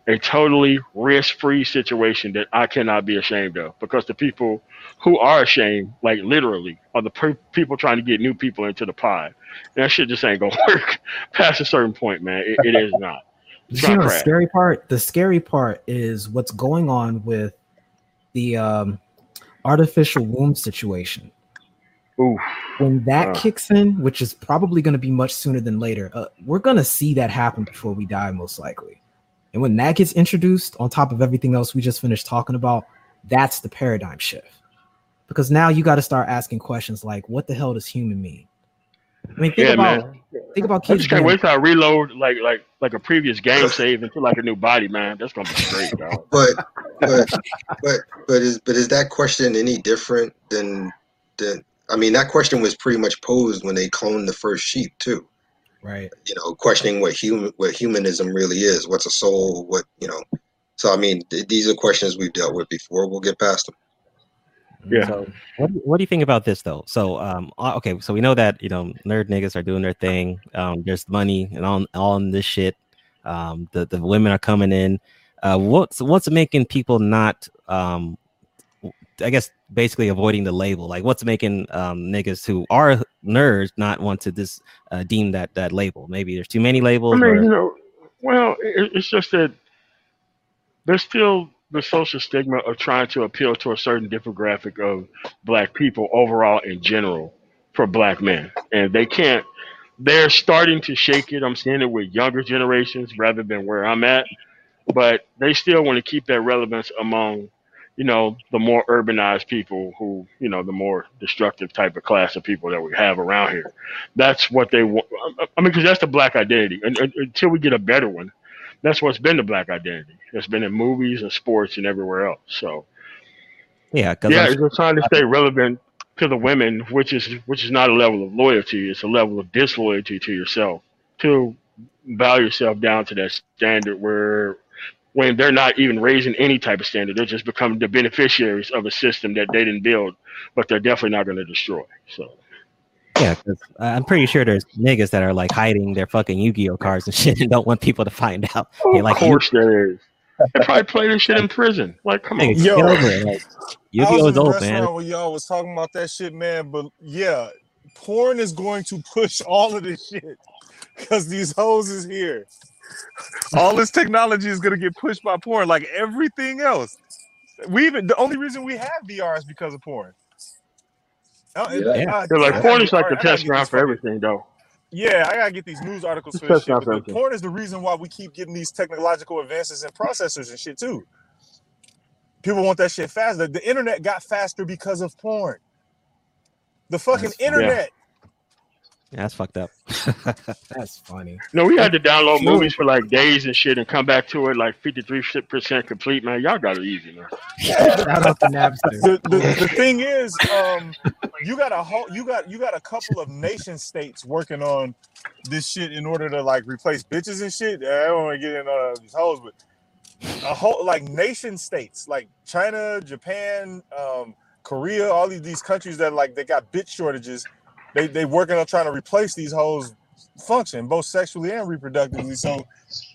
[SPEAKER 9] a totally risk-free situation that I cannot be ashamed of because the people who are ashamed, like literally, are the per- people trying to get new people into the pod. And that shit just ain't gonna [laughs] work past a certain point, man. It, it is not. [laughs] It's
[SPEAKER 11] you know
[SPEAKER 9] not
[SPEAKER 11] the scary part the scary part is what's going on with the um artificial womb situation
[SPEAKER 9] Ooh,
[SPEAKER 11] when that
[SPEAKER 9] Uh.
[SPEAKER 11] kicks in which is probably going to be much sooner than later uh, we're going to see that happen before we die most likely and when that gets introduced on top of everything else we just finished talking about that's the paradigm shift because now you got to start asking questions like what the hell does human mean i mean think
[SPEAKER 9] yeah,
[SPEAKER 11] about
[SPEAKER 9] man.
[SPEAKER 11] think about
[SPEAKER 9] I
[SPEAKER 11] kids
[SPEAKER 9] just can't wait till I reload like like like a previous game save into like a new body, man. That's gonna be great, [laughs] dog.
[SPEAKER 8] But but but but is but is that question any different than than I mean that question was pretty much posed when they cloned the first sheep too.
[SPEAKER 11] Right
[SPEAKER 8] You know, questioning what human what humanism really is, what's a soul, what you know. So I mean, th- these are questions we've dealt with before. We'll get past them.
[SPEAKER 9] Yeah.
[SPEAKER 2] So what, do- what do you think about this though? So um uh, okay, so we know that you know nerd niggas are doing their thing. Um there's money and all all in this shit. Um the, the women are coming in. Uh what's what's making people not um I guess basically avoiding the label. Like what's making um niggas who are nerds not want to this uh, deem that that label? Maybe there's too many
[SPEAKER 9] I
[SPEAKER 2] labels
[SPEAKER 9] mean,
[SPEAKER 2] or
[SPEAKER 9] you know, well, it, it's just that there's still the social stigma of trying to appeal to a certain demographic of black people overall in general for black men, and they can't. They're starting to shake it. I'm seeing it with younger generations rather than where I'm at, but they still want to keep that relevance among, you know, the more urbanized people who, you know, the more destructive type of class of people that we have around here. That's what they want. I mean, because that's the black identity, and, and- until we get a better one, that's what's been the black identity. It's been in movies and sports and everywhere else. So
[SPEAKER 2] Yeah, because
[SPEAKER 9] yeah, it's just trying to stay relevant to the women, which is which is not a level of loyalty. It's a level of disloyalty to yourself. To bow yourself down to that standard where when they're not even raising any type of standard, they're just becoming the beneficiaries of a system that they didn't build, but they're definitely not going to destroy. So
[SPEAKER 2] yeah, 'cause I'm pretty sure there's niggas that are like hiding their fucking Yu-Gi-Oh cards and [laughs] shit and don't want people to find out. They like
[SPEAKER 9] of course there is. They probably play this shit in prison. Like, come on.
[SPEAKER 2] Nigga,
[SPEAKER 7] Yo,
[SPEAKER 2] get. Like,
[SPEAKER 7] I
[SPEAKER 2] Yu-Gi-Oh
[SPEAKER 7] was
[SPEAKER 2] is
[SPEAKER 7] in the
[SPEAKER 2] old,
[SPEAKER 7] restaurant
[SPEAKER 2] man.
[SPEAKER 7] when y'all was talking about that shit, man. But yeah, porn is going to push all of this shit because these hoes is here. All this technology is gonna get pushed by porn, like everything else. We even the only reason we have VR is because of porn. Uh,
[SPEAKER 10] Yeah.
[SPEAKER 7] I-
[SPEAKER 2] Yeah.
[SPEAKER 9] They're like porn is like the
[SPEAKER 7] right, I gotta
[SPEAKER 9] test ground for everything, though.
[SPEAKER 7] Yeah, I gotta get these news articles for this shit. But
[SPEAKER 9] for
[SPEAKER 7] the porn is the reason why we keep getting these technological advances and processors and shit too. People want that shit faster. The internet got faster because of porn. The fucking internet.
[SPEAKER 2] Yeah, that's fucked up. [laughs]
[SPEAKER 11] That's funny.
[SPEAKER 9] No, we had to download
[SPEAKER 11] True.
[SPEAKER 9] movies for like days and shit and come back to it like 53% complete, man. Y'all got it easy, man.
[SPEAKER 11] Shout out to Napster.
[SPEAKER 7] the, the, the thing is, um, you got a whole, you got you got a couple of nation states working on this shit in order to like replace bitches and shit. I don't want to get in on these hoes, but a whole like nation states like China, Japan, um, Korea, all these these countries that like they got bit shortages. They they working on trying to replace these hoes function both sexually and reproductively. So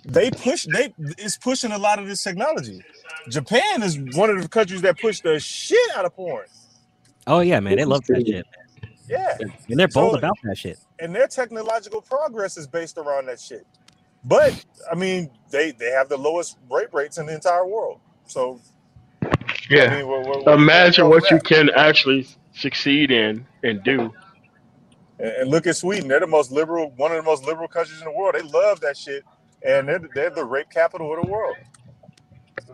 [SPEAKER 7] they push they it's pushing a lot of this technology. Japan is one of the countries that push the shit out of porn.
[SPEAKER 2] oh yeah, man, they love that shit,
[SPEAKER 7] Yeah.
[SPEAKER 2] and they're bold
[SPEAKER 7] So-
[SPEAKER 2] about that shit.
[SPEAKER 7] And their technological progress is based around that shit. But I mean, they they have the lowest rape rates in the entire world. So I
[SPEAKER 9] Yeah.
[SPEAKER 7] mean, what, what, what
[SPEAKER 9] Imagine
[SPEAKER 7] what
[SPEAKER 9] what you can actually succeed in and do.
[SPEAKER 7] And, and look at Sweden. They're the most liberal, one of the most liberal countries in the world. They love that shit, and they're they're the rape capital of the world.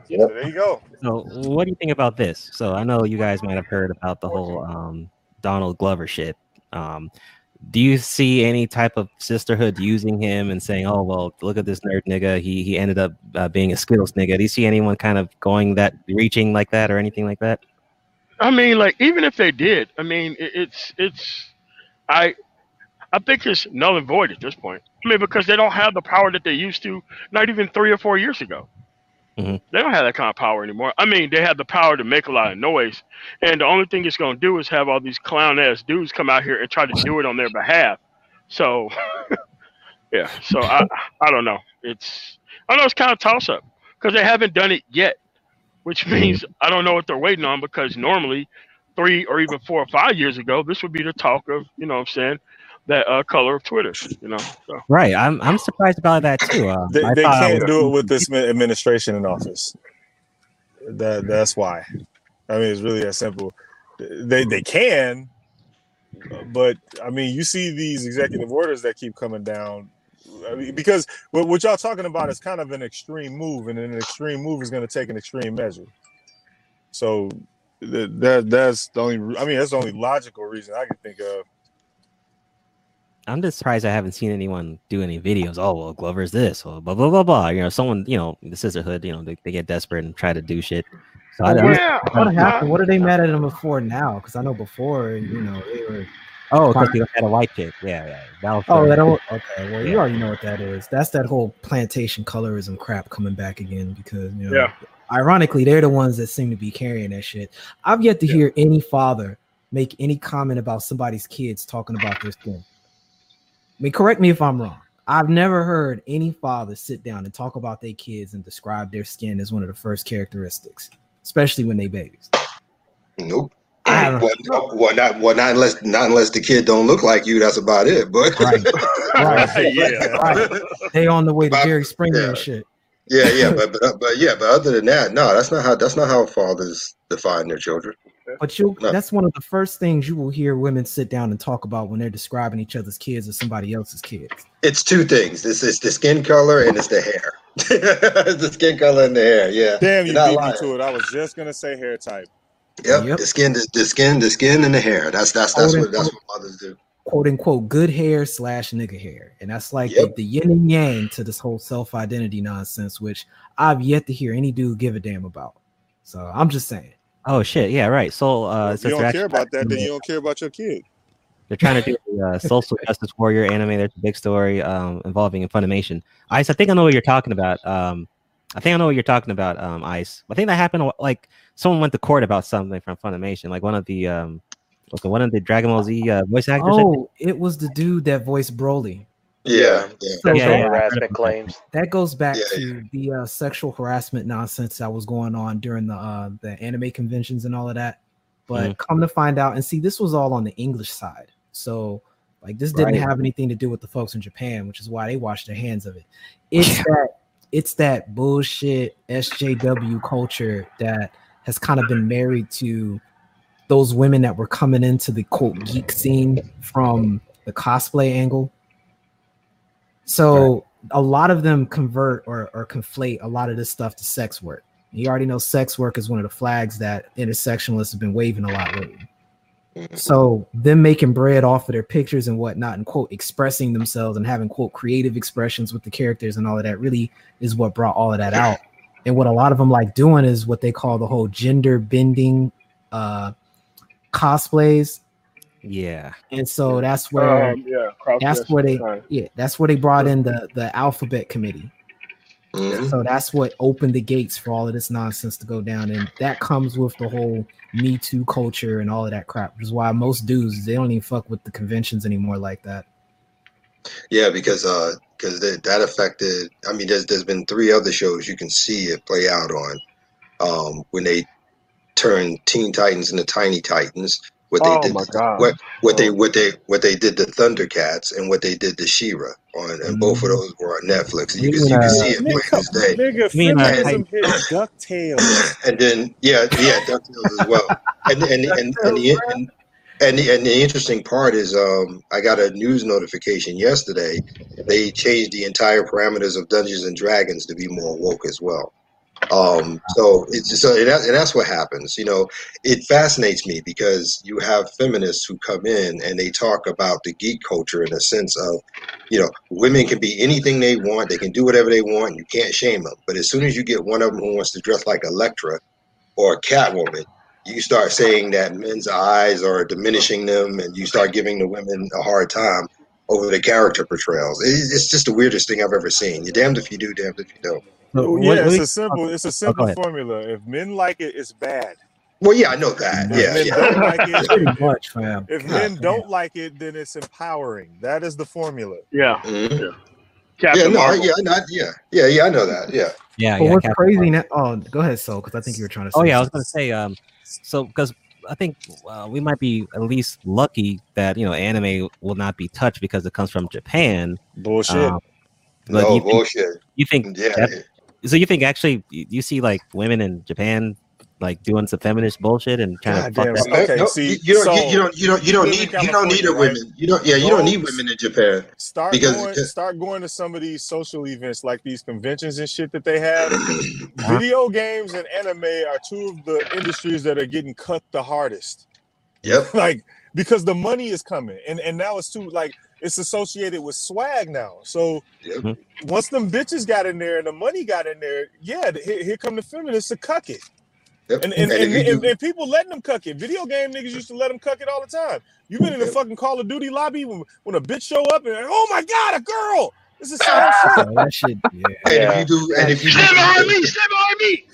[SPEAKER 10] Yep.
[SPEAKER 7] So there you go.
[SPEAKER 2] So, what do you think about this? So, I know you guys might have heard about the whole um, Donald Glover shit. Um, do you see any type of sisterhood using him and saying, "Oh, well, look at this nerd nigga. He he ended up uh, being a skills nigga." Do you see anyone kind of going that reaching like that or anything like that?
[SPEAKER 9] I mean, like even if they did, I mean, it, it's it's I I think it's null and void at this point. I mean, because they don't have the power that they used to, not even three or four years ago.
[SPEAKER 2] Mhm.
[SPEAKER 9] They don't have that kind of power anymore. I mean, they have the power to make a lot of noise, and the only thing it's going to do is have all these clown ass dudes come out here and try to do it on their behalf. So, [laughs] yeah. So I I don't know. It's I don't know it's kind of toss up because they haven't done it yet, which means I don't know what they're waiting on because normally three or even four or five years ago, this would be the talk of, you know what I'm saying, that uh, color of Twitter, you know. So
[SPEAKER 2] Right. I'm I'm surprised about that too. Uh,
[SPEAKER 7] They,
[SPEAKER 2] I
[SPEAKER 7] they can't do it with [laughs] this administration in office. That that's why. I mean, it's really that simple. They they can, but I mean, you see these executive orders that keep coming down. I mean, because what, what y'all talking about is kind of an extreme move, and an extreme move is going to take an extreme measure. So th- that that's the only. I mean, that's the only logical reason I can think of.
[SPEAKER 2] I'm just surprised I haven't seen anyone do any videos. Oh well, Glover's this, or blah blah blah blah. You know, someone, you know, the sisterhood, you know, they, they get desperate and try to do shit. So I, oh, I'm-
[SPEAKER 9] yeah,
[SPEAKER 11] What happened? What are they mad at him for now? Because I know before, you know, they were.
[SPEAKER 2] oh, because he had a white chick. Yeah, yeah. Oh, that was
[SPEAKER 11] Oh, that don't. Okay, well, you already know what that is. That's that whole plantation colorism crap coming back again because you know,
[SPEAKER 9] Yeah.
[SPEAKER 11] Ironically, they're the ones that seem to be carrying that shit. I've yet to hear any father make any comment about somebody's kids talking about their skin. I mean, correct me if I'm wrong. I've never heard any father sit down and talk about their kids and describe their skin as one of the first characteristics, especially when they babies.
[SPEAKER 8] Nope.
[SPEAKER 11] I haven't
[SPEAKER 8] Well, well, not well, not unless not unless the kid don't look like you. That's about it. But
[SPEAKER 11] Right. [laughs] Right. [laughs]
[SPEAKER 9] yeah.
[SPEAKER 11] Right. They on the way to
[SPEAKER 8] Bob-
[SPEAKER 11] Jerry Springer
[SPEAKER 8] yeah.
[SPEAKER 11] and shit.
[SPEAKER 8] Yeah, yeah, but but but yeah, but other than that, no, that's not how that's not how fathers define their children.
[SPEAKER 11] But you
[SPEAKER 8] No.
[SPEAKER 11] that's one of the first things you will hear women sit down and talk about when they're describing each other's kids or somebody else's kids.
[SPEAKER 8] It's two things. It's, it's the skin color and it's the hair. it's [laughs] the skin color and the hair. Yeah.
[SPEAKER 7] Damn, you
[SPEAKER 8] You're not
[SPEAKER 7] beat me
[SPEAKER 8] lying.
[SPEAKER 7] to it. I was just gonna say hair type.
[SPEAKER 8] Yep.
[SPEAKER 11] Yep.
[SPEAKER 8] The skin, the, the skin, the skin and the hair. That's that's that's
[SPEAKER 11] Quote
[SPEAKER 8] what that's what mothers do.
[SPEAKER 11] Quote unquote good hair slash nigga hair. And that's like
[SPEAKER 8] Yep.
[SPEAKER 11] the, the yin and yang to this whole self-identity nonsense, which I've yet to hear any dude give a damn about. So I'm just saying.
[SPEAKER 2] Oh shit, yeah, right. So uh,
[SPEAKER 7] if you
[SPEAKER 2] they're
[SPEAKER 7] don't care about that, then you don't care about your kid.
[SPEAKER 2] They're trying to do [laughs] the uh, social justice warrior anime. There's a big story um, involving Funimation. Ice, I think I know what you're talking about. Um, I think I know what you're talking about, um, Ice. I think that happened like someone went to court about something from Funimation, like one of the um, okay, one of the Dragon Ball Z uh, voice actors.
[SPEAKER 11] Oh, it was the dude that voiced Broly.
[SPEAKER 8] Yeah. Yeah.
[SPEAKER 11] So
[SPEAKER 2] Yeah,
[SPEAKER 11] that,
[SPEAKER 2] yeah,
[SPEAKER 3] harassment claims.
[SPEAKER 11] that goes back
[SPEAKER 8] Yeah,
[SPEAKER 11] to the uh, sexual harassment nonsense that was going on during the uh, the anime conventions and all of that. But
[SPEAKER 2] Mhm.
[SPEAKER 11] come to find out, and see, this was all on the English side. So like this didn't
[SPEAKER 2] Right.
[SPEAKER 11] have anything to do with the folks in Japan, which is why they washed their hands of it. [laughs] It's that it's that bullshit SJW culture that has kind of been married to those women that were coming into the quote geek scene from the cosplay angle. So a lot of them convert or, or conflate a lot of this stuff to sex work. You already know sex work is one of the flags that intersectionalists have been waving a lot lately. So them making bread off of their pictures and whatnot, and quote expressing themselves and having quote creative expressions with the characters and all of that really is what brought all of that out. And what a lot of them like doing is what they call the whole gender bending uh cosplays.
[SPEAKER 2] Yeah.
[SPEAKER 11] And so that's where
[SPEAKER 9] Um, yeah,
[SPEAKER 11] that's where they
[SPEAKER 9] dressing.
[SPEAKER 11] yeah that's where they brought in the the alphabet committee
[SPEAKER 8] Mhm.
[SPEAKER 11] so that's what opened the gates for all of this nonsense to go down and that comes with the whole me too culture and all of that crap which is why most dudes they don't even fuck with the conventions anymore like that
[SPEAKER 8] Yeah, because uh, because that that affected. I mean, there's there's been three other shows you can see it play out on, um, when they turn Teen Titans into Tiny Titans. What they
[SPEAKER 9] Oh
[SPEAKER 8] did,
[SPEAKER 9] my god.
[SPEAKER 8] what what they
[SPEAKER 9] Oh.
[SPEAKER 8] what they what they did to Thundercats and what they did to She-Ra on, and both of those were on Netflix. And you can you can see it playing this day.
[SPEAKER 7] Nigga,
[SPEAKER 2] You mean,
[SPEAKER 7] feminism hit DuckTales. [laughs]
[SPEAKER 8] and then yeah, yeah, DuckTales as well. And and and and the, and, and the, and the interesting part is, um, I got a news notification yesterday. They changed the entire parameters of Dungeons and Dragons to be more woke as well. Um, so it's so and, that, and that's what happens. You know, it fascinates me because you have feminists who come in and they talk about the geek culture in a sense of, you know, women can be anything they want, they can do whatever they want, you can't shame them. But as soon as you get one of them who wants to dress like Elektra or Catwoman, you start saying that men's eyes are diminishing them, and you start giving the women a hard time over the character portrayals. It's just the weirdest thing I've ever seen. You're damned if you do, damned if you don't.
[SPEAKER 11] So
[SPEAKER 7] Well, yeah,
[SPEAKER 11] what
[SPEAKER 7] it's
[SPEAKER 11] we-
[SPEAKER 7] a simple, it's a
[SPEAKER 2] Oh, go
[SPEAKER 7] simple formula. If men like it, it's bad.
[SPEAKER 8] Well, yeah, I know that.
[SPEAKER 7] If
[SPEAKER 8] Yeah,
[SPEAKER 7] men
[SPEAKER 8] yeah.
[SPEAKER 7] don't like [laughs] it,
[SPEAKER 11] pretty much fam
[SPEAKER 7] if men don't like it, then it's empowering. That is the formula.
[SPEAKER 9] Yeah.
[SPEAKER 8] Mhm.
[SPEAKER 9] Yeah.
[SPEAKER 8] Yeah, no, I-
[SPEAKER 9] Marvel.
[SPEAKER 8] yeah, not, yeah, yeah, yeah. I know that. Yeah.
[SPEAKER 2] Yeah,
[SPEAKER 11] but
[SPEAKER 2] yeah.
[SPEAKER 11] what's
[SPEAKER 2] Captain
[SPEAKER 11] crazy
[SPEAKER 2] Marvel.
[SPEAKER 11] now oh go ahead so because i think you were trying to say
[SPEAKER 2] Oh yeah, I was gonna say um, so because I think uh, we might be at least lucky that you know anime will not be touched because it comes from Japan.
[SPEAKER 7] Bullshit.
[SPEAKER 2] Um, but
[SPEAKER 8] No
[SPEAKER 2] you think,
[SPEAKER 8] bullshit.
[SPEAKER 2] you think
[SPEAKER 8] Yeah.
[SPEAKER 2] that- so you think actually you you see like women in Japan like doing some feminist bullshit and trying
[SPEAKER 7] God
[SPEAKER 2] to fuck
[SPEAKER 7] damn.
[SPEAKER 2] that?
[SPEAKER 8] Uh,
[SPEAKER 7] Okay,
[SPEAKER 8] no,
[SPEAKER 7] see,
[SPEAKER 8] you, you don't,
[SPEAKER 7] so
[SPEAKER 8] you, you don't, you don't, you
[SPEAKER 7] you
[SPEAKER 8] don't need, you don't need
[SPEAKER 7] California,
[SPEAKER 8] a
[SPEAKER 7] right?
[SPEAKER 8] women. You don't, yeah, you don't need women in Japan
[SPEAKER 7] start
[SPEAKER 8] because
[SPEAKER 7] going start going to some of these social events like these conventions and shit that they have. [coughs]
[SPEAKER 2] Uh-huh.
[SPEAKER 7] Video games and anime are two of the industries that are getting cut the hardest.
[SPEAKER 8] yep, [laughs]
[SPEAKER 7] like because the money is coming and and now it's too like it's associated with swag now so
[SPEAKER 8] yep.
[SPEAKER 2] Mhm.
[SPEAKER 7] once them bitches got in there and the money got in there yeah here, here come the feminists to cuck it
[SPEAKER 8] yep.
[SPEAKER 7] and and,
[SPEAKER 8] And
[SPEAKER 7] and, and, and people letting them cuck it video game niggas used to let them cuck it all the time you been in the fucking call of duty lobby when, when a bitch show up and oh my god a girl this is same [laughs] shit
[SPEAKER 11] So that shit yeah
[SPEAKER 8] and
[SPEAKER 3] Yeah.
[SPEAKER 8] if you do, and if you do,
[SPEAKER 9] Stand behind
[SPEAKER 8] some,
[SPEAKER 9] me. Stand behind me.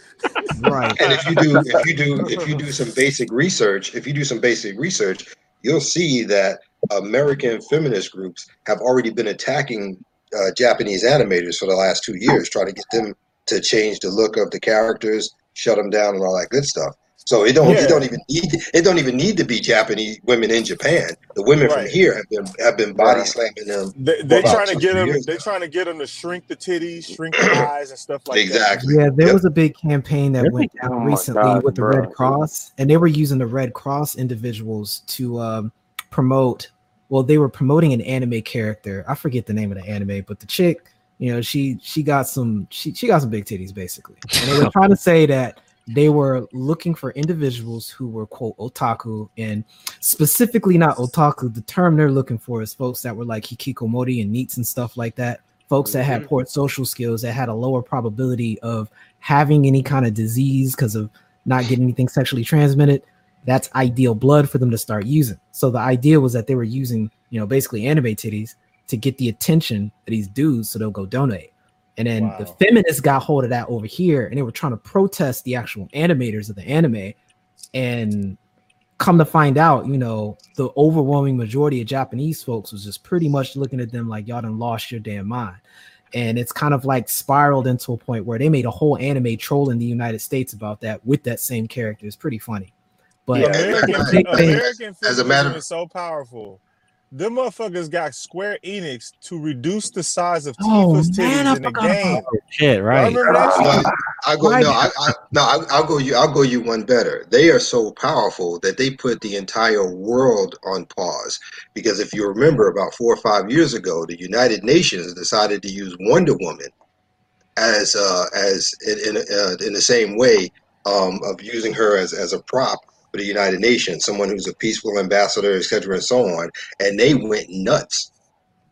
[SPEAKER 11] right
[SPEAKER 8] and if you do, if you do, if you do some basic research, if you do some basic research, you'll see that American feminist groups have already been attacking uh, Japanese animators for the last two years, trying to get them to change the look of the characters, shut them down, and all that good stuff. So it don't
[SPEAKER 7] Yeah.
[SPEAKER 8] it don't even need it don't even need to be Japanese women in Japan. The women from here have been have been body slamming them.
[SPEAKER 7] They,
[SPEAKER 8] for
[SPEAKER 7] they trying to get them. They
[SPEAKER 8] now.
[SPEAKER 7] trying to get them to shrink the titties, shrink the [clears throat] eyes, and stuff like that.
[SPEAKER 8] Exactly.
[SPEAKER 11] Yeah, there
[SPEAKER 8] Yep.
[SPEAKER 11] was a big campaign that
[SPEAKER 2] Really?
[SPEAKER 11] went down
[SPEAKER 10] Oh
[SPEAKER 11] recently
[SPEAKER 10] God,
[SPEAKER 11] with the
[SPEAKER 10] bro.
[SPEAKER 11] Red Cross, and they were using the Red Cross individuals to um, promote. Well, they were promoting an anime character. I forget the name of the anime, but the chick, you know, she she got some she she got some big titties basically, and they were [laughs] trying to say that they were looking for individuals who were quote otaku and specifically not otaku. The term they're looking for is folks that were like hikikomori and NEETs and stuff like that. Folks that had mm-hmm. poor social skills that had a lower probability of having any kind of disease because of not getting anything sexually transmitted. That's ideal blood for them to start using. So the idea was that they were using, you know, basically anime titties to get the attention of these dudes so they'll go donate. And then the feminists got hold of that over here and they were trying to protest the actual animators of the anime. And come to find out, you know, the overwhelming majority of Japanese folks was just pretty much looking at them like y'all done lost your damn mind. And it's kind of like spiraled into a point where they made a whole anime troll in the United States about that with that same character. It's pretty funny. But
[SPEAKER 8] Yeah,
[SPEAKER 7] American, [laughs]
[SPEAKER 8] as-
[SPEAKER 7] American
[SPEAKER 8] as a matter-
[SPEAKER 7] is so powerful. Them motherfuckers got Square Enix to reduce the size of
[SPEAKER 11] Oh,
[SPEAKER 7] Tifa's
[SPEAKER 11] man,
[SPEAKER 7] titties
[SPEAKER 11] I
[SPEAKER 7] in the game.
[SPEAKER 11] about
[SPEAKER 2] Shit,
[SPEAKER 7] Y'all
[SPEAKER 2] right?
[SPEAKER 7] remember that shit?
[SPEAKER 8] No, I go
[SPEAKER 11] Why
[SPEAKER 8] no, I, I no, I, I'll go you. I'll go you one better. They are so powerful that they put the entire world on pause. Because if you remember, about four or five years ago, the United Nations decided to use Wonder Woman as uh, as in in, uh, in the same way um, of using her as as a prop for the United Nations, someone who's a peaceful ambassador, et cetera, and so on. And they went nuts.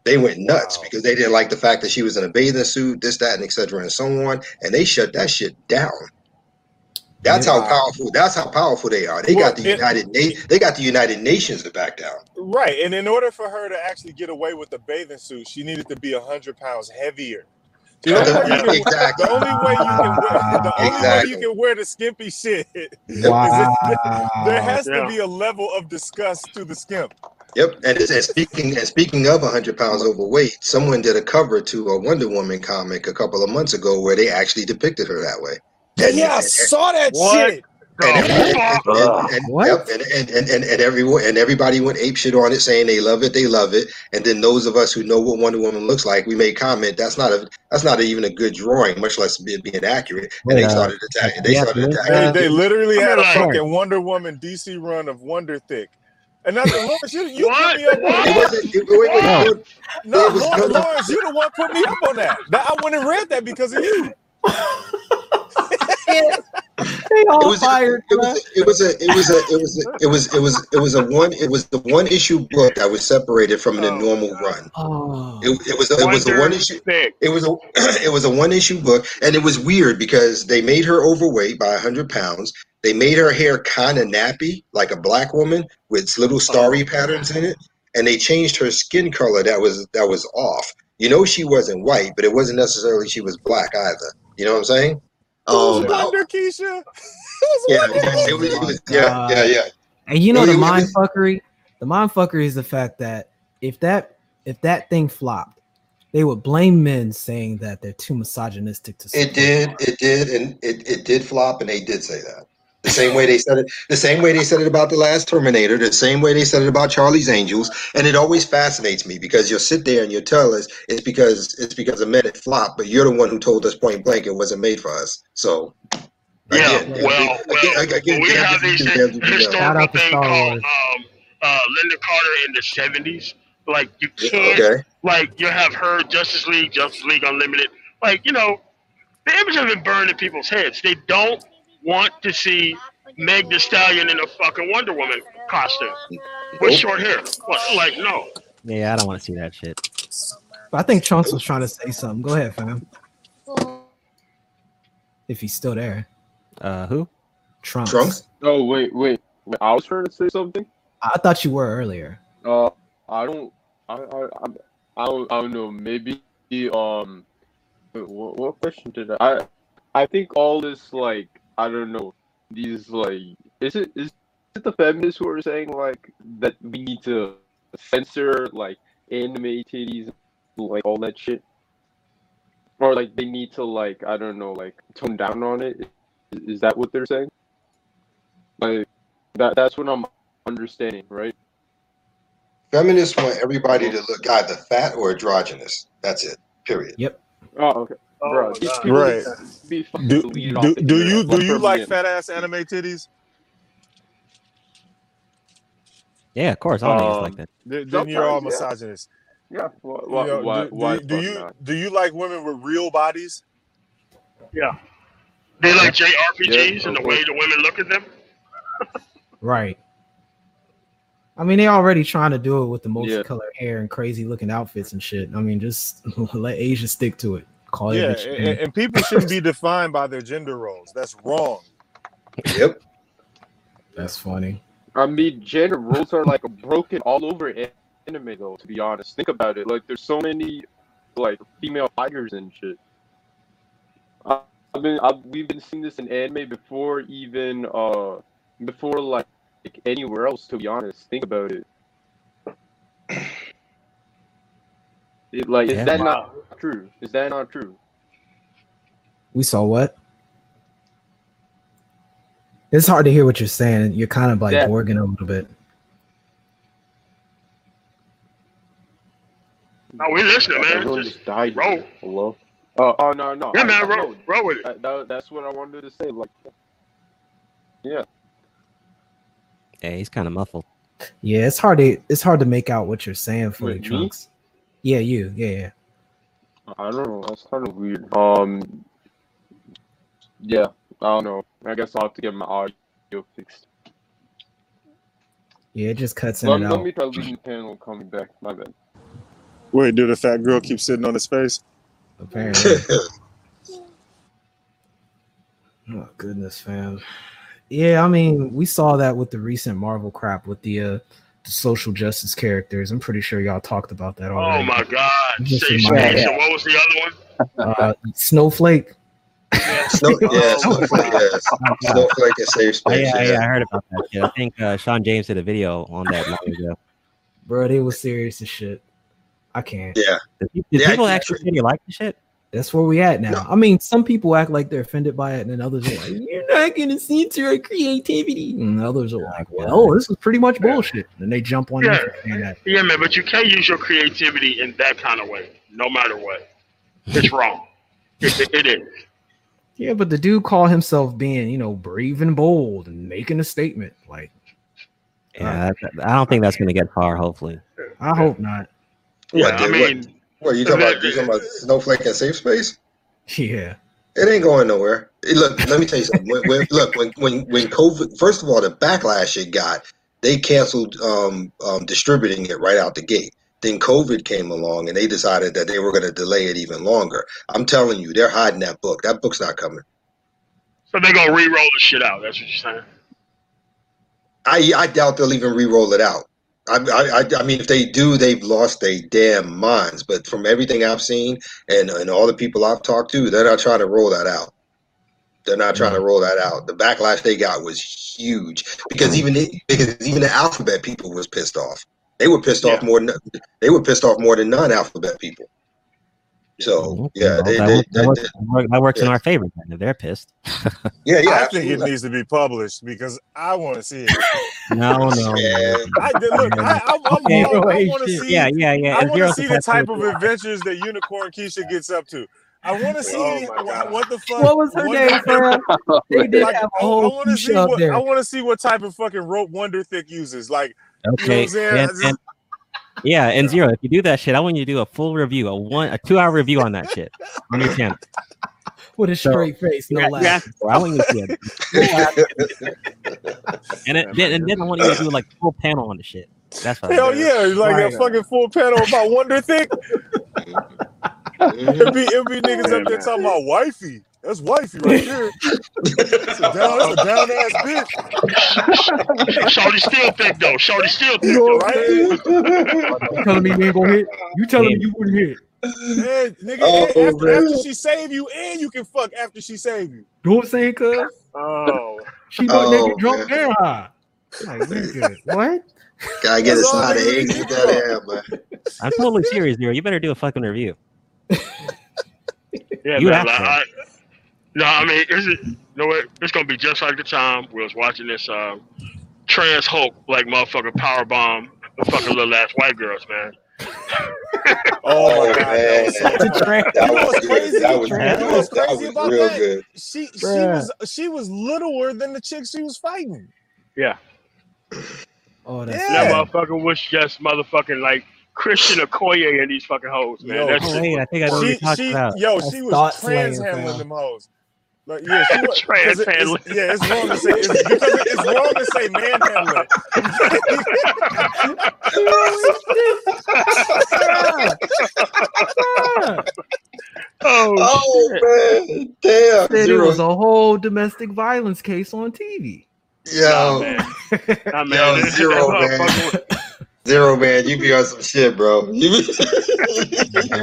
[SPEAKER 8] They went nuts
[SPEAKER 7] Wow.
[SPEAKER 8] because they didn't like the fact that she was in a bathing suit, this, that, and et cetera, and so on. And they shut that shit down. That's how powerful. That's how powerful they are. They
[SPEAKER 7] Well,
[SPEAKER 8] got the
[SPEAKER 7] it-
[SPEAKER 8] United Na- They got the United Nations to back down.
[SPEAKER 7] Right, and in order for her to actually get away with the bathing suit, she needed to be hundred pounds heavier. See, the, only way you can,
[SPEAKER 8] Exactly.
[SPEAKER 7] the only way you can wear, the only
[SPEAKER 8] Exactly.
[SPEAKER 7] way you can wear the skimpy shit [laughs] is
[SPEAKER 11] wow.
[SPEAKER 7] if there has
[SPEAKER 9] Yeah.
[SPEAKER 7] to be a level of disgust to the skimp.
[SPEAKER 8] Yep. And, it's- and speaking and speaking of 100 pounds overweight, someone did a cover to a Wonder Woman comic a couple of months ago where they actually depicted her that way. And,
[SPEAKER 7] yeah, I saw that
[SPEAKER 9] What?
[SPEAKER 7] shit.
[SPEAKER 9] Oh,
[SPEAKER 8] and, and, and, and, and, and, and, and, and, and everyone and everybody went ape shit on it, saying they love it, they love it. And then those of us who know what Wonder Woman looks like, we made comment that's not a that's not even a good drawing, much less be, being accurate. And they started attacking. They
[SPEAKER 11] Yeah,
[SPEAKER 8] started attacking.
[SPEAKER 7] They, they literally
[SPEAKER 9] I mean,
[SPEAKER 7] had a
[SPEAKER 9] like-
[SPEAKER 7] fucking Wonder Woman DC run of Wonder Thick. And that's Lawrence, you, you put me up on that.
[SPEAKER 8] wasn't. It, wait, wait,
[SPEAKER 2] No.
[SPEAKER 7] No, Lawrence. Lawrence, you the one put me up on that. That- I went and read that because of you. [laughs] [laughs]
[SPEAKER 11] They
[SPEAKER 8] It
[SPEAKER 11] all
[SPEAKER 8] was,
[SPEAKER 11] fired.
[SPEAKER 8] it, was, it was a it was a it was a, it was it was it was a one it was the one issue book that was separated from the
[SPEAKER 7] Oh,
[SPEAKER 8] normal
[SPEAKER 7] God.
[SPEAKER 8] run.
[SPEAKER 11] Oh.
[SPEAKER 8] It, it was a, it was a one issue it was a it was a one issue book and it was weird because they made her overweight by 100 pounds they made her hair kind of nappy like a black woman with little starry patterns in it and they changed her skin color that was that was off you know she wasn't white but it wasn't necessarily she was black either you know what i'm saying
[SPEAKER 7] It was
[SPEAKER 8] um [laughs]
[SPEAKER 7] Wonder Keisha.
[SPEAKER 8] yeah
[SPEAKER 7] It was Wonder
[SPEAKER 8] it was, it
[SPEAKER 11] my
[SPEAKER 8] was yeah yeah yeah
[SPEAKER 11] And you know
[SPEAKER 8] It
[SPEAKER 11] the
[SPEAKER 8] was-
[SPEAKER 11] mind fuckery? The mind fuckery is the fact that if that if that thing flopped, they would blame men saying that they're too misogynistic to
[SPEAKER 8] It did,
[SPEAKER 11] women.
[SPEAKER 8] it did, and it, it did flop, and they did say that. The same way they said it, the same way they said it about the last Terminator, the same way they said it about Charlie's Angels, and it always fascinates me because you'll sit there and you'll tell us it's because it's because of men it flopped, but you're the one who told us point blank it wasn't made for us. So
[SPEAKER 9] Yeah,
[SPEAKER 8] again,
[SPEAKER 9] well,
[SPEAKER 8] again,
[SPEAKER 9] well,
[SPEAKER 8] again, again,
[SPEAKER 9] we have
[SPEAKER 8] if you
[SPEAKER 9] these
[SPEAKER 8] do, damn if you don't.
[SPEAKER 11] Shout
[SPEAKER 9] historical thing called
[SPEAKER 11] Wars.
[SPEAKER 9] um, uh, Lynda Carter in the seventies. Like you can't,
[SPEAKER 8] Okay,
[SPEAKER 9] like you have her Justice League, Justice League Unlimited. Like you know, the image has been burned in people's heads. They don't want to see Meg Thee Stallion in a fucking Wonder Woman costume with short hair. What? Like no.
[SPEAKER 2] Yeah, I don't want to see that shit.
[SPEAKER 11] But I think Trunks was trying to say something. Go ahead, fam. If he's still there.
[SPEAKER 2] Uh, who?
[SPEAKER 11] Trunks.
[SPEAKER 8] Trunks.
[SPEAKER 4] Oh wait, wait, wait. I was trying to say something.
[SPEAKER 11] I thought you were earlier.
[SPEAKER 4] Uh, I don't, I, I, I, I don't, I don't know. Maybe, um, what, what question did I? I, I think all this like, I don't know, these like, is it is it the feminists who are saying like that we need to censor like anime titties, like all that shit, or like they need to like, I don't know, like tone down on it. Is, is that what they're saying? Like that that's what I'm understanding, right?
[SPEAKER 8] Feminists want everybody to look either fat or androgynous. That's it. Period.
[SPEAKER 11] Yep.
[SPEAKER 4] Oh, okay.
[SPEAKER 9] Oh
[SPEAKER 4] Bro,
[SPEAKER 9] my
[SPEAKER 4] these people
[SPEAKER 7] Right.
[SPEAKER 4] be fucking
[SPEAKER 7] Do do, do you do you like fat ass anime titties?
[SPEAKER 2] Yeah, of course. All niggas
[SPEAKER 4] Um,
[SPEAKER 2] like that.
[SPEAKER 7] Then then you're all
[SPEAKER 4] sometimes, yeah.
[SPEAKER 7] misogynist.
[SPEAKER 4] Yeah. Why,
[SPEAKER 7] You
[SPEAKER 4] why,
[SPEAKER 7] know,
[SPEAKER 4] why,
[SPEAKER 7] do, do,
[SPEAKER 4] why
[SPEAKER 7] you- do you
[SPEAKER 4] not?
[SPEAKER 7] do you like women with real bodies?
[SPEAKER 9] Yeah. They like
[SPEAKER 4] Yeah,
[SPEAKER 9] JRPGs and the way the women look at them. [laughs]
[SPEAKER 11] Right. I mean, they already trying to do it with the
[SPEAKER 4] Yeah.
[SPEAKER 11] multicolored hair and crazy looking outfits and shit. I mean, just [laughs] let Asia stick to it. Call
[SPEAKER 7] Yeah,
[SPEAKER 11] it what
[SPEAKER 7] and, and people shouldn't be defined by their gender roles. That's wrong.
[SPEAKER 8] Yep.
[SPEAKER 11] That's funny.
[SPEAKER 4] I mean, gender roles are like broken all over anime, though. To be honest, think about it. Like, there's so many like female fighters and shit. I, I've been, I've, we've been seeing this in anime before even, uh, before like anywhere else. To be honest, think about it. It, like, is that
[SPEAKER 9] Wow.
[SPEAKER 4] not true? Is that not true?
[SPEAKER 11] We saw what? It's hard to hear what you're saying. You're kind of like
[SPEAKER 4] Yeah.
[SPEAKER 11] organ a little bit.
[SPEAKER 9] No, we listening, man.
[SPEAKER 4] Everyone
[SPEAKER 9] Just
[SPEAKER 4] just died.
[SPEAKER 9] roll.
[SPEAKER 4] Hello. Oh, oh no, no.
[SPEAKER 9] Yeah,
[SPEAKER 4] I-
[SPEAKER 9] man,
[SPEAKER 4] I
[SPEAKER 9] roll,
[SPEAKER 4] know.
[SPEAKER 9] roll with it.
[SPEAKER 4] That, that, that's what I wanted to say. Like, yeah.
[SPEAKER 2] Yeah, he's kind of muffled.
[SPEAKER 11] Yeah, it's hard to it's hard to make out what you're saying for
[SPEAKER 4] Wait,
[SPEAKER 11] you,
[SPEAKER 4] me?
[SPEAKER 11] Trunks. Yeah, you. Yeah, yeah.
[SPEAKER 4] I don't know. That's kind of weird. Um, yeah, I don't know. I guess I'll have to get my audio fixed.
[SPEAKER 11] Yeah, it just cuts in
[SPEAKER 4] Let,
[SPEAKER 11] and
[SPEAKER 4] let
[SPEAKER 11] out.
[SPEAKER 4] me try leaving the panel and coming back. My bad.
[SPEAKER 7] Wait, do the fat girl keep sitting on his face?
[SPEAKER 11] Apparently. [laughs] Oh goodness, fam. Yeah, I mean, we saw that with the recent Marvel crap with the uh the social justice characters. I'm pretty sure y'all talked about that already.
[SPEAKER 9] Oh my God.
[SPEAKER 11] Just
[SPEAKER 9] Say,
[SPEAKER 11] remind-
[SPEAKER 9] say, what was the other one?
[SPEAKER 11] Uh, Snowflake. [laughs]
[SPEAKER 8] Snow, yeah, snowflake, yeah, snowflake and safe
[SPEAKER 2] Oh, yeah,
[SPEAKER 8] yeah.
[SPEAKER 2] yeah, I heard about that shit. I think uh, Sean James did a video on that long ago.
[SPEAKER 11] Bro, they was serious as shit. I can't.
[SPEAKER 8] Yeah.
[SPEAKER 2] Did, did
[SPEAKER 8] Yeah,
[SPEAKER 2] people actually say like the shit?
[SPEAKER 11] That's where we at now. I mean, some people act like they're offended by it, and then others are like, "You're not gonna censor our creativity," and others are like, "Well, oh, this is pretty much bullshit." And they jump on
[SPEAKER 9] Yeah.
[SPEAKER 11] you for saying that.
[SPEAKER 9] Yeah, man, but you can't use your creativity in that kind of way, no matter what. It's [laughs] wrong. It, it, it is.
[SPEAKER 11] Yeah, but the dude called himself being, you know, brave and bold and making a statement. Like,
[SPEAKER 2] Yeah, that- I don't think that's going to get far. Hopefully,
[SPEAKER 11] I hope not.
[SPEAKER 9] Yeah,
[SPEAKER 8] What,
[SPEAKER 9] I
[SPEAKER 8] did-
[SPEAKER 9] mean,
[SPEAKER 8] What you talking about? You talking about snowflake and safe space?
[SPEAKER 11] Yeah.
[SPEAKER 8] It ain't going nowhere. Hey, look, let me tell you something. When, when, look, when, when when COVID, first of all, the backlash it got, they canceled um, um, distributing it right out the gate. Then COVID came along, and they decided that they were going to delay it even longer. I'm telling you, they're hiding that book. That book's not coming.
[SPEAKER 9] so they're going to re roll the shit out. That's what you're saying.
[SPEAKER 8] I I doubt they'll even re-roll it out. I, I, I- mean, if they do, they've lost their damn minds. But from everything I've seen and, and all the people I've talked to, they're not trying to roll that out. They're not trying to mm. roll that out. The backlash they got was huge because mm. even the, because even the alphabet people was pissed off. They were pissed off more than they were pissed off more than non-alphabet people. So yeah,
[SPEAKER 2] Well,
[SPEAKER 8] they,
[SPEAKER 2] that,
[SPEAKER 8] they,
[SPEAKER 2] works, that,
[SPEAKER 8] they-
[SPEAKER 2] works, that works in our favor. Then, if they're pissed. [laughs]
[SPEAKER 8] yeah, yeah,
[SPEAKER 7] I think it needs to be published because I want to see it.
[SPEAKER 2] No, no. [laughs]
[SPEAKER 8] Yeah.
[SPEAKER 7] I look. I, I, I'm,
[SPEAKER 2] Okay.
[SPEAKER 7] I, want to see.
[SPEAKER 2] Yeah, yeah, yeah.
[SPEAKER 7] I want to see the type of adventures that Unicorn Keisha gets up to. I want to see
[SPEAKER 9] Oh my
[SPEAKER 7] what the fuck.
[SPEAKER 11] What was her
[SPEAKER 7] what-
[SPEAKER 11] name, fam? [laughs] They did
[SPEAKER 7] Like,
[SPEAKER 11] have
[SPEAKER 7] I,
[SPEAKER 11] a whole
[SPEAKER 7] want to see what
[SPEAKER 11] there.
[SPEAKER 7] I want to see what type of fucking rope Wonder Thick uses. Like,
[SPEAKER 2] Okay.
[SPEAKER 7] I'm saying?
[SPEAKER 2] Yeah, and zero. If you do that shit, I want you to do a full review, a one, a two-hour review on that shit on your channel.
[SPEAKER 11] With a straight face, no
[SPEAKER 2] You're- you're
[SPEAKER 11] laugh.
[SPEAKER 2] asking. I want you to see it. and it, then, and then I want you to do like full panel on the shit. That's what. I
[SPEAKER 7] Hell
[SPEAKER 2] want.
[SPEAKER 7] yeah, like
[SPEAKER 11] Right.
[SPEAKER 7] a fucking full panel about Wonder Thick. [laughs] It'd be it'd be niggas up there talking about wifey. That's wifey right there. That's a down, that's a down ass bitch.
[SPEAKER 9] Shorty still thick, though. Shorty still thick,
[SPEAKER 11] You
[SPEAKER 9] though.
[SPEAKER 11] what You telling me you ain't gonna hit? You telling me you wouldn't hit?
[SPEAKER 7] And nigga,
[SPEAKER 8] Oh,
[SPEAKER 7] after,
[SPEAKER 8] man.
[SPEAKER 7] after she save you, and you can fuck after she save you.
[SPEAKER 11] You know what I'm saying, cuz?
[SPEAKER 9] Oh.
[SPEAKER 11] She butt
[SPEAKER 8] Oh,
[SPEAKER 11] naked, drunk,
[SPEAKER 8] man.
[SPEAKER 11] and high. Like, nigga, what?
[SPEAKER 8] Gotta get a
[SPEAKER 7] That's
[SPEAKER 8] side of
[SPEAKER 7] they
[SPEAKER 8] egg.
[SPEAKER 7] need
[SPEAKER 8] that air, man.
[SPEAKER 2] I'm totally serious, zero. You better do a fucking review.
[SPEAKER 9] Yeah,
[SPEAKER 2] You
[SPEAKER 9] man.
[SPEAKER 2] asked
[SPEAKER 9] Like,
[SPEAKER 2] for it.
[SPEAKER 9] I, no, I mean, is it? You know what? It's gonna be just like the time we was watching this uh, trans Hulk like motherfucker power bomb the fucking little ass white girls, man. [laughs]
[SPEAKER 7] Oh my god, [laughs]
[SPEAKER 8] man.
[SPEAKER 7] that was so.
[SPEAKER 8] That
[SPEAKER 7] You know
[SPEAKER 8] was
[SPEAKER 7] crazy?
[SPEAKER 8] That was
[SPEAKER 7] You
[SPEAKER 8] good.
[SPEAKER 7] know what's crazy about
[SPEAKER 8] real
[SPEAKER 7] that?
[SPEAKER 8] good.
[SPEAKER 7] She she
[SPEAKER 11] Bruh.
[SPEAKER 7] was she was littler than the chick she was fighting.
[SPEAKER 9] Yeah.
[SPEAKER 11] Oh, that's
[SPEAKER 7] Yeah.
[SPEAKER 9] That motherfucker was just motherfucking like Christian Okoye and these fucking hoes, man.
[SPEAKER 7] Yo,
[SPEAKER 9] That
[SPEAKER 2] wait, I think I know what
[SPEAKER 7] She
[SPEAKER 2] talking
[SPEAKER 7] she
[SPEAKER 2] about.
[SPEAKER 7] yo
[SPEAKER 11] That's
[SPEAKER 7] she was
[SPEAKER 11] thought
[SPEAKER 7] trans
[SPEAKER 11] slaying,
[SPEAKER 7] handling
[SPEAKER 11] fam.
[SPEAKER 7] them hoes. Like yeah, she [laughs] was
[SPEAKER 9] Trans
[SPEAKER 7] 'cause it- it's, yeah, it's wrong to say it's because it- it's wrong to say manhandling. [laughs]
[SPEAKER 9] oh,
[SPEAKER 8] Oh man, damn.
[SPEAKER 11] Said it was a whole domestic violence case on TV.
[SPEAKER 9] Nah,
[SPEAKER 8] Yo,
[SPEAKER 9] man. Nah, man.
[SPEAKER 8] yo, zero, man.
[SPEAKER 9] Motherfucker was-
[SPEAKER 8] Zero, man. You be on some shit, bro. [laughs] You be, [laughs] you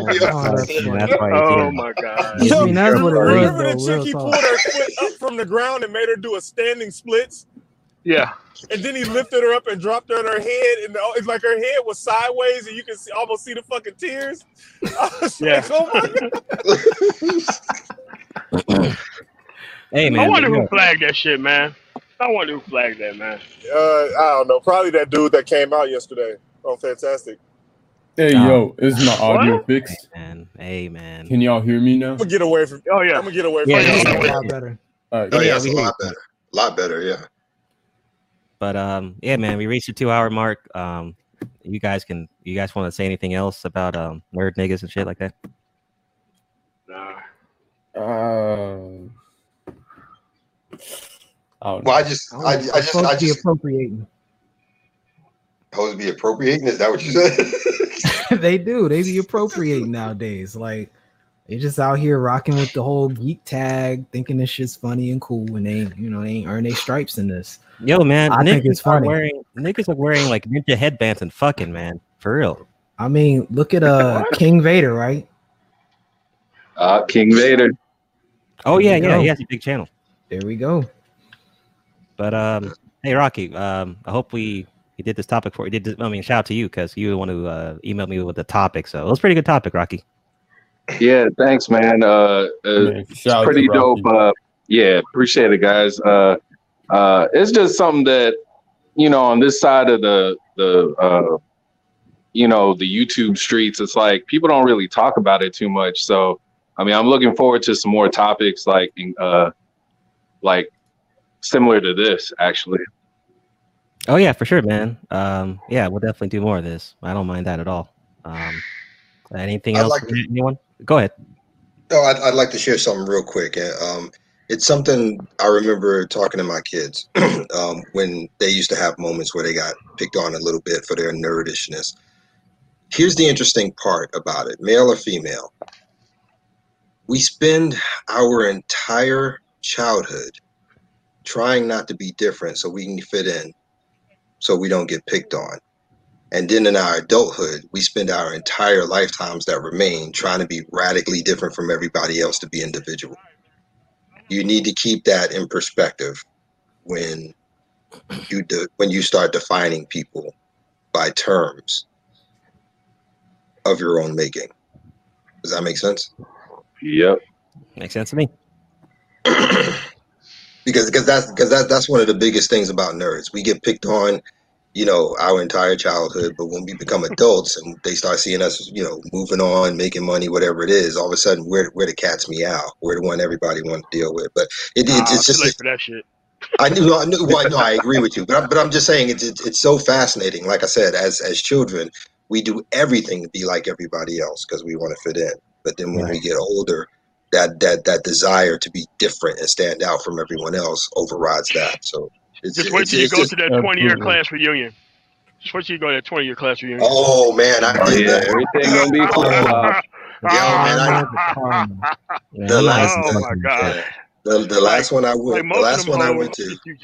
[SPEAKER 8] be
[SPEAKER 11] Oh,
[SPEAKER 8] on some shit.
[SPEAKER 11] funny.
[SPEAKER 2] That's why you
[SPEAKER 9] Oh my god.
[SPEAKER 11] I
[SPEAKER 7] Yo,
[SPEAKER 11] mean, that's what it was,
[SPEAKER 7] remember the
[SPEAKER 11] though.
[SPEAKER 7] chick he pulled her foot up from the ground and made her do a standing splits,
[SPEAKER 9] Yeah.
[SPEAKER 7] and then he lifted her up and dropped her on her head, and the, it's like her head was sideways, and you can see, almost see the fucking tears. [laughs] I was
[SPEAKER 9] Yeah.
[SPEAKER 7] like, oh my god.
[SPEAKER 2] Hey
[SPEAKER 9] I wonder who flagged that shit, man. I wonder who flagged that, man.
[SPEAKER 7] Uh, I don't know. Probably that dude that came out yesterday on Fantastic.
[SPEAKER 4] Hey
[SPEAKER 2] um,
[SPEAKER 4] yo, is my audio
[SPEAKER 9] What?
[SPEAKER 4] fixed?
[SPEAKER 2] man, hey man.
[SPEAKER 4] Can y'all hear me now?
[SPEAKER 7] I'm gonna get away from.
[SPEAKER 9] Oh yeah, I'm
[SPEAKER 7] gonna get away from.
[SPEAKER 2] yeah,
[SPEAKER 7] this.
[SPEAKER 11] That's
[SPEAKER 2] yeah,
[SPEAKER 11] a
[SPEAKER 2] yeah.
[SPEAKER 11] lot better.
[SPEAKER 4] All right.
[SPEAKER 8] Oh
[SPEAKER 2] Yeah,
[SPEAKER 8] yeah,
[SPEAKER 2] yeah,
[SPEAKER 8] it's a lot better. A lot better, yeah.
[SPEAKER 2] But um, yeah, man, we reached the two hour mark. Um, you guys can, you guys want to say anything else about um nerd niggas and shit like that?
[SPEAKER 9] Nah.
[SPEAKER 4] Uh, I don't
[SPEAKER 8] Well, I just,
[SPEAKER 11] I
[SPEAKER 8] I,
[SPEAKER 11] was
[SPEAKER 8] I just, I
[SPEAKER 11] to be
[SPEAKER 8] just,
[SPEAKER 11] appropriating.
[SPEAKER 8] supposed to be appropriating. Is that what you said? [laughs] [laughs]
[SPEAKER 11] they do. They be appropriating nowadays. Like they just out here rocking with the whole geek tag, thinking this shit's funny and cool, and they, you know, they ain't earn their stripes in this.
[SPEAKER 2] Yo, man,
[SPEAKER 11] I think
[SPEAKER 2] niggas
[SPEAKER 11] it's
[SPEAKER 2] are
[SPEAKER 11] funny.
[SPEAKER 2] wearing niggas are wearing like ninja headbands and fucking man, for real.
[SPEAKER 11] I mean, look at uh King Vader, right?
[SPEAKER 10] Uh, King Vader.
[SPEAKER 2] Oh
[SPEAKER 11] There
[SPEAKER 2] yeah, yeah, he has a big channel.
[SPEAKER 11] There we go.
[SPEAKER 2] But um, hey Rocky, um, I hope we he did this topic for you. Did this, I mean shout out to you because you want to uh, email me with the topic. So it was a pretty good topic, Rocky.
[SPEAKER 10] Yeah, thanks, man. Uh, uh
[SPEAKER 4] Man,
[SPEAKER 10] it's
[SPEAKER 4] shout out to
[SPEAKER 10] pretty
[SPEAKER 4] Rocky.
[SPEAKER 10] dope. Uh, yeah, appreciate it, guys. Uh, uh, it's just something that you know on this side of the the uh, you know the YouTube streets, it's like people don't really talk about it too much. So, I mean, I'm looking forward to some more topics like uh, like similar to this, actually.
[SPEAKER 2] Oh yeah, for sure, man. Um, yeah, we'll definitely do more of this. I don't mind that at all. Um, anything
[SPEAKER 8] I'd
[SPEAKER 2] else?
[SPEAKER 8] like
[SPEAKER 2] from anyone? Go ahead.
[SPEAKER 8] No, I'd, I'd like to share something real quick. Um, it's something I remember talking to my kids [clears throat] um, when they used to have moments where they got picked on a little bit for their nerdishness. Here's the interesting part about it male or female. We spend our entire childhood trying not to be different so we can fit in, so we don't get picked on. And then in our adulthood, we spend our entire lifetimes that remain trying to be radically different from everybody else to be individual. You need to keep that in perspective when you do, when you start defining people by terms of your own making. Does that make sense?
[SPEAKER 10] Yep.
[SPEAKER 2] Makes sense to me. [clears throat]
[SPEAKER 8] because because that's because that, that's one of the biggest things about nerds. We get picked on, you know, our entire childhood, but when we become adults and they start seeing us, you know, moving on, making money, whatever it is, all of a sudden we're we're the cat's meow. We're the one everybody wants to deal with. But it, it
[SPEAKER 9] Nah,
[SPEAKER 8] it's
[SPEAKER 9] too
[SPEAKER 8] just
[SPEAKER 9] late for that shit.
[SPEAKER 8] I knew, I knew, well, no, I agree with you, but I'm, but I'm just saying it's, it's it's so fascinating. Like I said, as as children, we do everything to be like everybody else because we want to fit in. But then when we get older, that that that desire to be different and stand out from everyone else overrides that. So it's
[SPEAKER 9] Just wait
[SPEAKER 8] it's,
[SPEAKER 9] till you
[SPEAKER 8] it's
[SPEAKER 9] go
[SPEAKER 8] just,
[SPEAKER 9] to that 20 year class reunion. Just wait till you go to that 20 year class reunion.
[SPEAKER 8] oh man, I
[SPEAKER 10] Oh
[SPEAKER 8] did
[SPEAKER 10] yeah,
[SPEAKER 8] that.
[SPEAKER 10] everything gonna be flip flop. [laughs]
[SPEAKER 8] Yo, [laughs] man, I,
[SPEAKER 11] Karma.
[SPEAKER 2] Oh, [laughs]
[SPEAKER 8] the last
[SPEAKER 9] oh my god.
[SPEAKER 2] shit.
[SPEAKER 8] the, the last one I
[SPEAKER 9] Like
[SPEAKER 8] went, the
[SPEAKER 9] most of
[SPEAKER 8] last
[SPEAKER 9] them
[SPEAKER 8] one I went to.
[SPEAKER 9] you, you,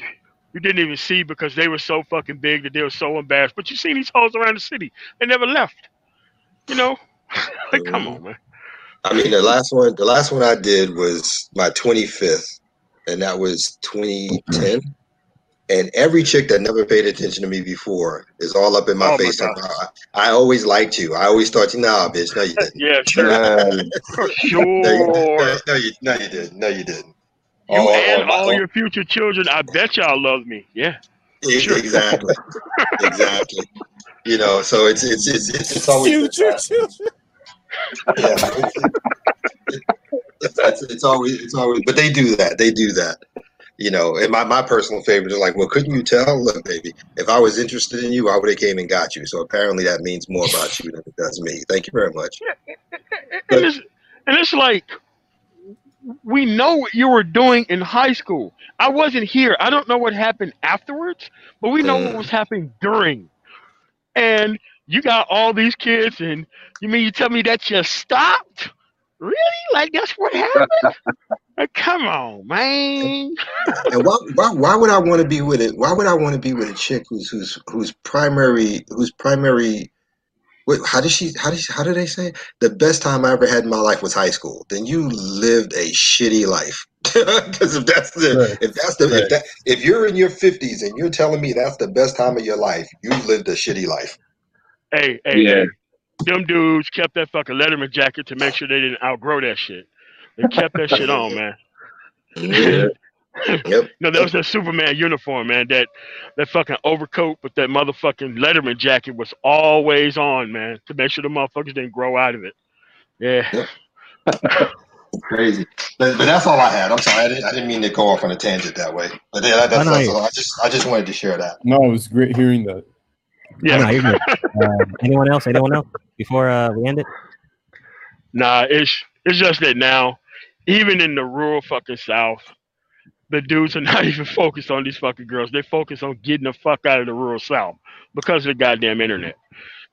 [SPEAKER 9] you didn't even see because they were so fucking big that they were so embarrassed. But you seen these hoes around the city. They never left. You know? like, come on, man.
[SPEAKER 8] I mean, the last one, the last one I did was my 25th, and that was 2010. And every chick that never paid attention to me before is all up in my
[SPEAKER 9] Oh
[SPEAKER 8] face.
[SPEAKER 9] god.
[SPEAKER 8] talking about, I, I always liked you. I always thought you, nah, bitch, no, you didn't. [laughs]
[SPEAKER 9] Yeah, sure.
[SPEAKER 10] Man,
[SPEAKER 9] For [laughs]
[SPEAKER 8] No, you, no,
[SPEAKER 9] sure. [laughs]
[SPEAKER 8] no, you, no, you didn't. No, you didn't.
[SPEAKER 9] You
[SPEAKER 8] Or- or
[SPEAKER 9] and
[SPEAKER 8] my-
[SPEAKER 9] all
[SPEAKER 8] or-
[SPEAKER 9] your future children, I bet y'all love me. Yeah. Sure.
[SPEAKER 8] Exactly. exactly. You know, so it's it's it's it's, it's always
[SPEAKER 7] Future children.
[SPEAKER 8] Yeah. It's, [laughs] it's, it's, always it's always, but they do that. They do that. You know, and my, my personal favorite is like, well, couldn't you tell? Look, baby, if I was interested in you, I would have came and got you. So apparently that means more about you than it does me. Thank you very much.
[SPEAKER 9] And it's, and it's like we know what you were doing in high school. I wasn't here. I don't know what happened afterwards, but we know what mm. was happening during. And you got all these kids, and you mean you tell me that you stopped? Really? Like that's what happened? [laughs] like, come on, man.
[SPEAKER 8] And why, why why would I want to be with it? Why would I want to be with a chick who's who's whose primary whose primary Wait, how did she? How did she, how did they say? it? The best time I ever had in my life was high school. Then you lived a shitty life. [laughs] Because if that's the
[SPEAKER 7] Right.
[SPEAKER 8] if that's the
[SPEAKER 7] Right.
[SPEAKER 8] if that if you're in your fifties and you're telling me that's the best time of your life, you lived a shitty life.
[SPEAKER 9] Hey, hey,
[SPEAKER 10] Yeah.
[SPEAKER 9] Hey. Them dudes kept that fucking Letterman jacket to make sure they didn't outgrow that shit. They kept that shit on, man.
[SPEAKER 10] Yeah.
[SPEAKER 8] Yep. [laughs]
[SPEAKER 9] No, that was that Superman uniform, man. That that fucking overcoat with that motherfucking Letterman jacket was always on, man, to make sure the motherfuckers didn't grow out of it. Yeah. [laughs]
[SPEAKER 8] Crazy. But, but that's all I had. I'm sorry. I didn't, I didn't mean to go off on a tangent that way. But yeah, that, that's,
[SPEAKER 2] no,
[SPEAKER 8] that's all. I just I just wanted to share that.
[SPEAKER 7] No, it was great hearing that.
[SPEAKER 9] Yeah.
[SPEAKER 2] Good. Um, anyone else? Anyone else before uh, we end it?
[SPEAKER 9] Nah, it's it's just that now, even in the rural fucking South, the dudes are [laughs] not even focused on these fucking girls. They focus on getting the fuck out of the rural South because of the goddamn internet.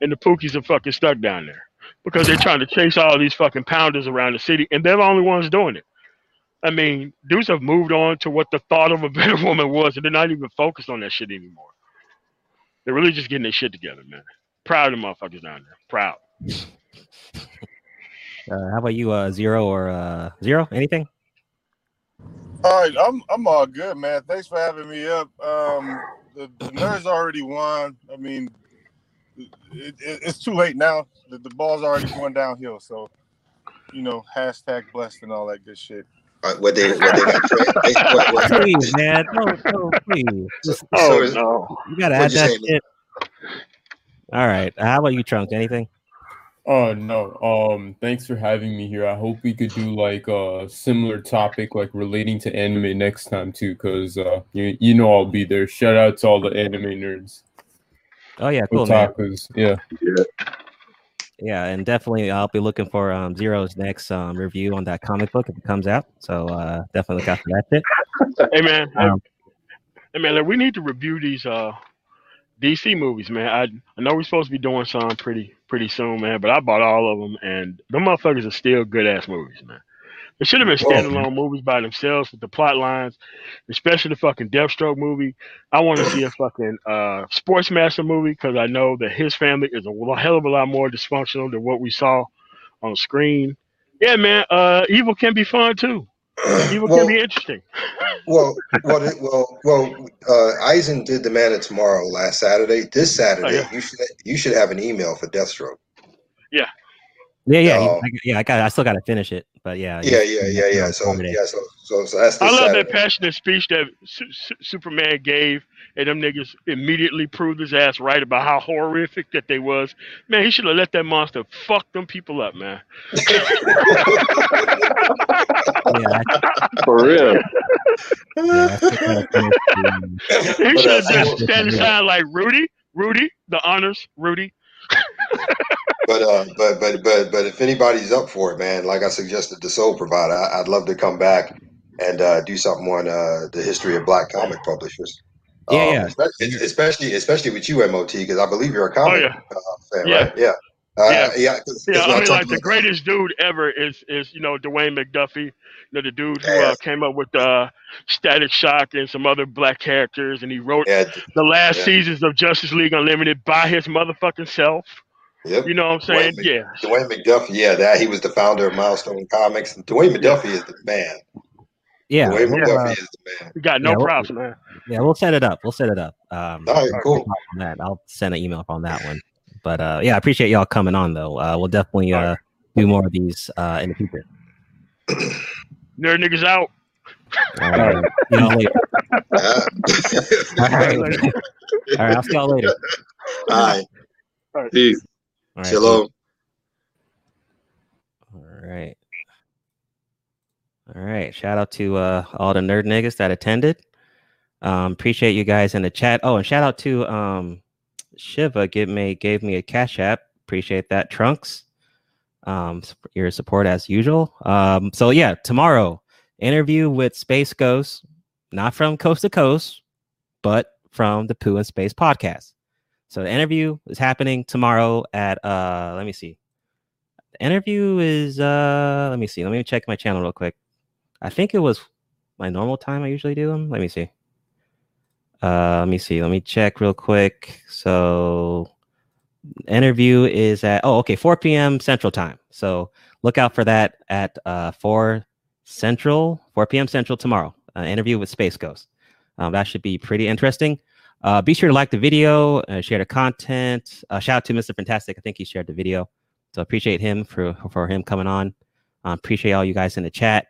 [SPEAKER 9] And the pookies are fucking stuck down there because they're trying to chase all these fucking pounders around the city, and they're the only ones doing it. I mean, dudes have moved on to what the thought of a [laughs] better woman was, and they're not even focused on that shit anymore. They're really just getting their shit together, man. Proud of the motherfuckers down there. Proud.
[SPEAKER 2] Uh, how about you, uh, Zero or uh, Zero? Anything?
[SPEAKER 7] All right, I'm I'm all good, man. Thanks for having me up. Um, the, the nerds already won. I mean, it, it, it's too late now. The, the ball's already going downhill. So, you know, hashtag blessed and all that good shit.
[SPEAKER 8] Uh, what they what they got? tra- they- [laughs] what, what,
[SPEAKER 2] Please, man. No, no, please. [laughs] Just-
[SPEAKER 9] Oh,
[SPEAKER 8] so is-
[SPEAKER 9] no.
[SPEAKER 2] you gotta
[SPEAKER 8] What'd
[SPEAKER 2] add
[SPEAKER 8] you
[SPEAKER 2] that
[SPEAKER 8] say,
[SPEAKER 2] shit. All right. How about you, Trunks? Anything?
[SPEAKER 4] Oh no. Um thanks for having me here. I hope we could do like a similar topic like relating to anime next time too cuz uh you, you know I'll be there. Shout out to all the anime nerds.
[SPEAKER 2] Oh yeah, cool, man.
[SPEAKER 4] Otakus. Yeah.
[SPEAKER 2] Yeah, and definitely I'll be looking for um, Zero's next um, review on that comic book if it comes out. So uh, definitely look out for that shit. [laughs]
[SPEAKER 9] Hey man, hey,
[SPEAKER 2] Um,
[SPEAKER 9] hey, man, like, we need to review these uh DC movies, man. I I know we're supposed to be doing some pretty pretty soon, man, but I bought all of them, and them motherfuckers are still good ass movies, man. They should have been standalone movies by themselves with the plot lines, especially the fucking Deathstroke movie. I want to see a fucking uh Sportsmaster movie because I know that his family is a hell of a lot more dysfunctional than what we saw on screen. Yeah, man. Uh, evil can be fun too. [clears throat] Evil
[SPEAKER 8] well,
[SPEAKER 9] can be interesting. [laughs]
[SPEAKER 8] well, well, it- well, well. Uh, Eisen did the Man of Tomorrow last Saturday. This Saturday,
[SPEAKER 9] yeah.
[SPEAKER 8] you should you should have an email for Deathstroke.
[SPEAKER 9] Yeah.
[SPEAKER 2] Yeah, yeah. I, yeah. I got. I still got to finish it, but yeah.
[SPEAKER 8] Yeah,
[SPEAKER 2] you-
[SPEAKER 8] yeah, yeah, yeah. So yeah, so so, so that's this
[SPEAKER 9] I love
[SPEAKER 8] Saturday.
[SPEAKER 9] that passionate speech that Su- Su- Superman gave, and them niggas immediately proved his ass right about how horrific that they was. Man, he should have let that monster fuck them people up, man. [laughs]
[SPEAKER 2] Yeah, I-
[SPEAKER 10] For real.
[SPEAKER 2] yeah, I still gotta finish the-
[SPEAKER 9] He should
[SPEAKER 8] uh,
[SPEAKER 9] have just
[SPEAKER 8] so-
[SPEAKER 9] stand aside like Rudy, Rudy, the honors, Rudy. [laughs]
[SPEAKER 8] But uh, but but but but if anybody's up for it, man, like I suggested, the Soul Provider, I, I'd love to come back and uh, do something on uh, the history of Black comic publishers.
[SPEAKER 2] Yeah,
[SPEAKER 8] Um,
[SPEAKER 2] yeah.
[SPEAKER 8] Especially, especially especially with you, MOT, because I believe you're a comic
[SPEAKER 9] yeah.
[SPEAKER 8] uh, fan,
[SPEAKER 9] Yeah.
[SPEAKER 8] right? Yeah. Uh,
[SPEAKER 9] Yeah.
[SPEAKER 8] yeah. 'cause- 'cause
[SPEAKER 9] Yeah,
[SPEAKER 8] when
[SPEAKER 9] I mean,
[SPEAKER 8] talk
[SPEAKER 9] like the greatest dude ever is is you know Dwayne McDuffie, you know the dude who uh, came up with uh, Static Shock and some other black characters, and he wrote
[SPEAKER 8] Yeah,
[SPEAKER 9] the last
[SPEAKER 8] Yeah.
[SPEAKER 9] seasons of Justice League Unlimited by his motherfucking self.
[SPEAKER 8] Yep.
[SPEAKER 9] You know what I'm saying?
[SPEAKER 8] Dwayne
[SPEAKER 9] Yeah.
[SPEAKER 8] Dwayne McDuffie, yeah, that he was the founder of Milestone Comics. Dwayne McDuffie is the man.
[SPEAKER 2] yeah,
[SPEAKER 8] Dwayne
[SPEAKER 2] we'll,
[SPEAKER 8] McDuffie
[SPEAKER 2] uh,
[SPEAKER 8] is the man.
[SPEAKER 9] We got no
[SPEAKER 2] Yeah, well-
[SPEAKER 9] props, man.
[SPEAKER 2] yeah, we'll set it up. We'll set it up. Um,
[SPEAKER 8] All right, cool.
[SPEAKER 2] on that. I'll send an email on that one. But uh, yeah, I appreciate y'all coming on though. Uh, we'll definitely uh, do more of these uh, in the future. [clears throat]
[SPEAKER 9] Nerd niggas out.
[SPEAKER 2] All right. See y'all later.
[SPEAKER 8] Yeah. [laughs]
[SPEAKER 2] All right. All right. I'll see y'all later.
[SPEAKER 8] All right.
[SPEAKER 10] Peace.
[SPEAKER 2] All right.
[SPEAKER 8] Shalom.
[SPEAKER 2] All right. All right. Shout out to uh, all the nerd niggas that attended. Um, appreciate you guys in the chat. Oh, and shout out to um, Shiva give me gave me a cash app. Appreciate that, Trunks. Um, your support as usual. Um, so yeah, tomorrow interview with Space Ghost, not from Coast to Coast, but from the Pooh and Space podcast. So the interview is happening tomorrow at uh, let me see. The interview is uh, let me see. Let me check my channel real quick. I think it was my normal time I usually do them. Let me see. Uh, let me see. Let me check real quick. So, interview is at oh, okay, 4 p.m. Central Time. So look out for that at uh 4 Central, 4 p.m. Central tomorrow. Uh, interview with Space Ghost. Um, that should be pretty interesting. Uh, be sure to like the video, uh, share the content. Uh, shout out to Mr. Fantastic. I think he shared the video, so appreciate him for for him coming on. Appreciate all you guys in the chat.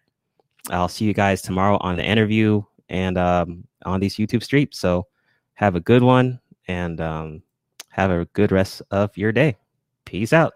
[SPEAKER 2] I'll see you guys tomorrow on the interview and um, on these YouTube streams. So have a good one and um, have a good rest of your day. Peace out.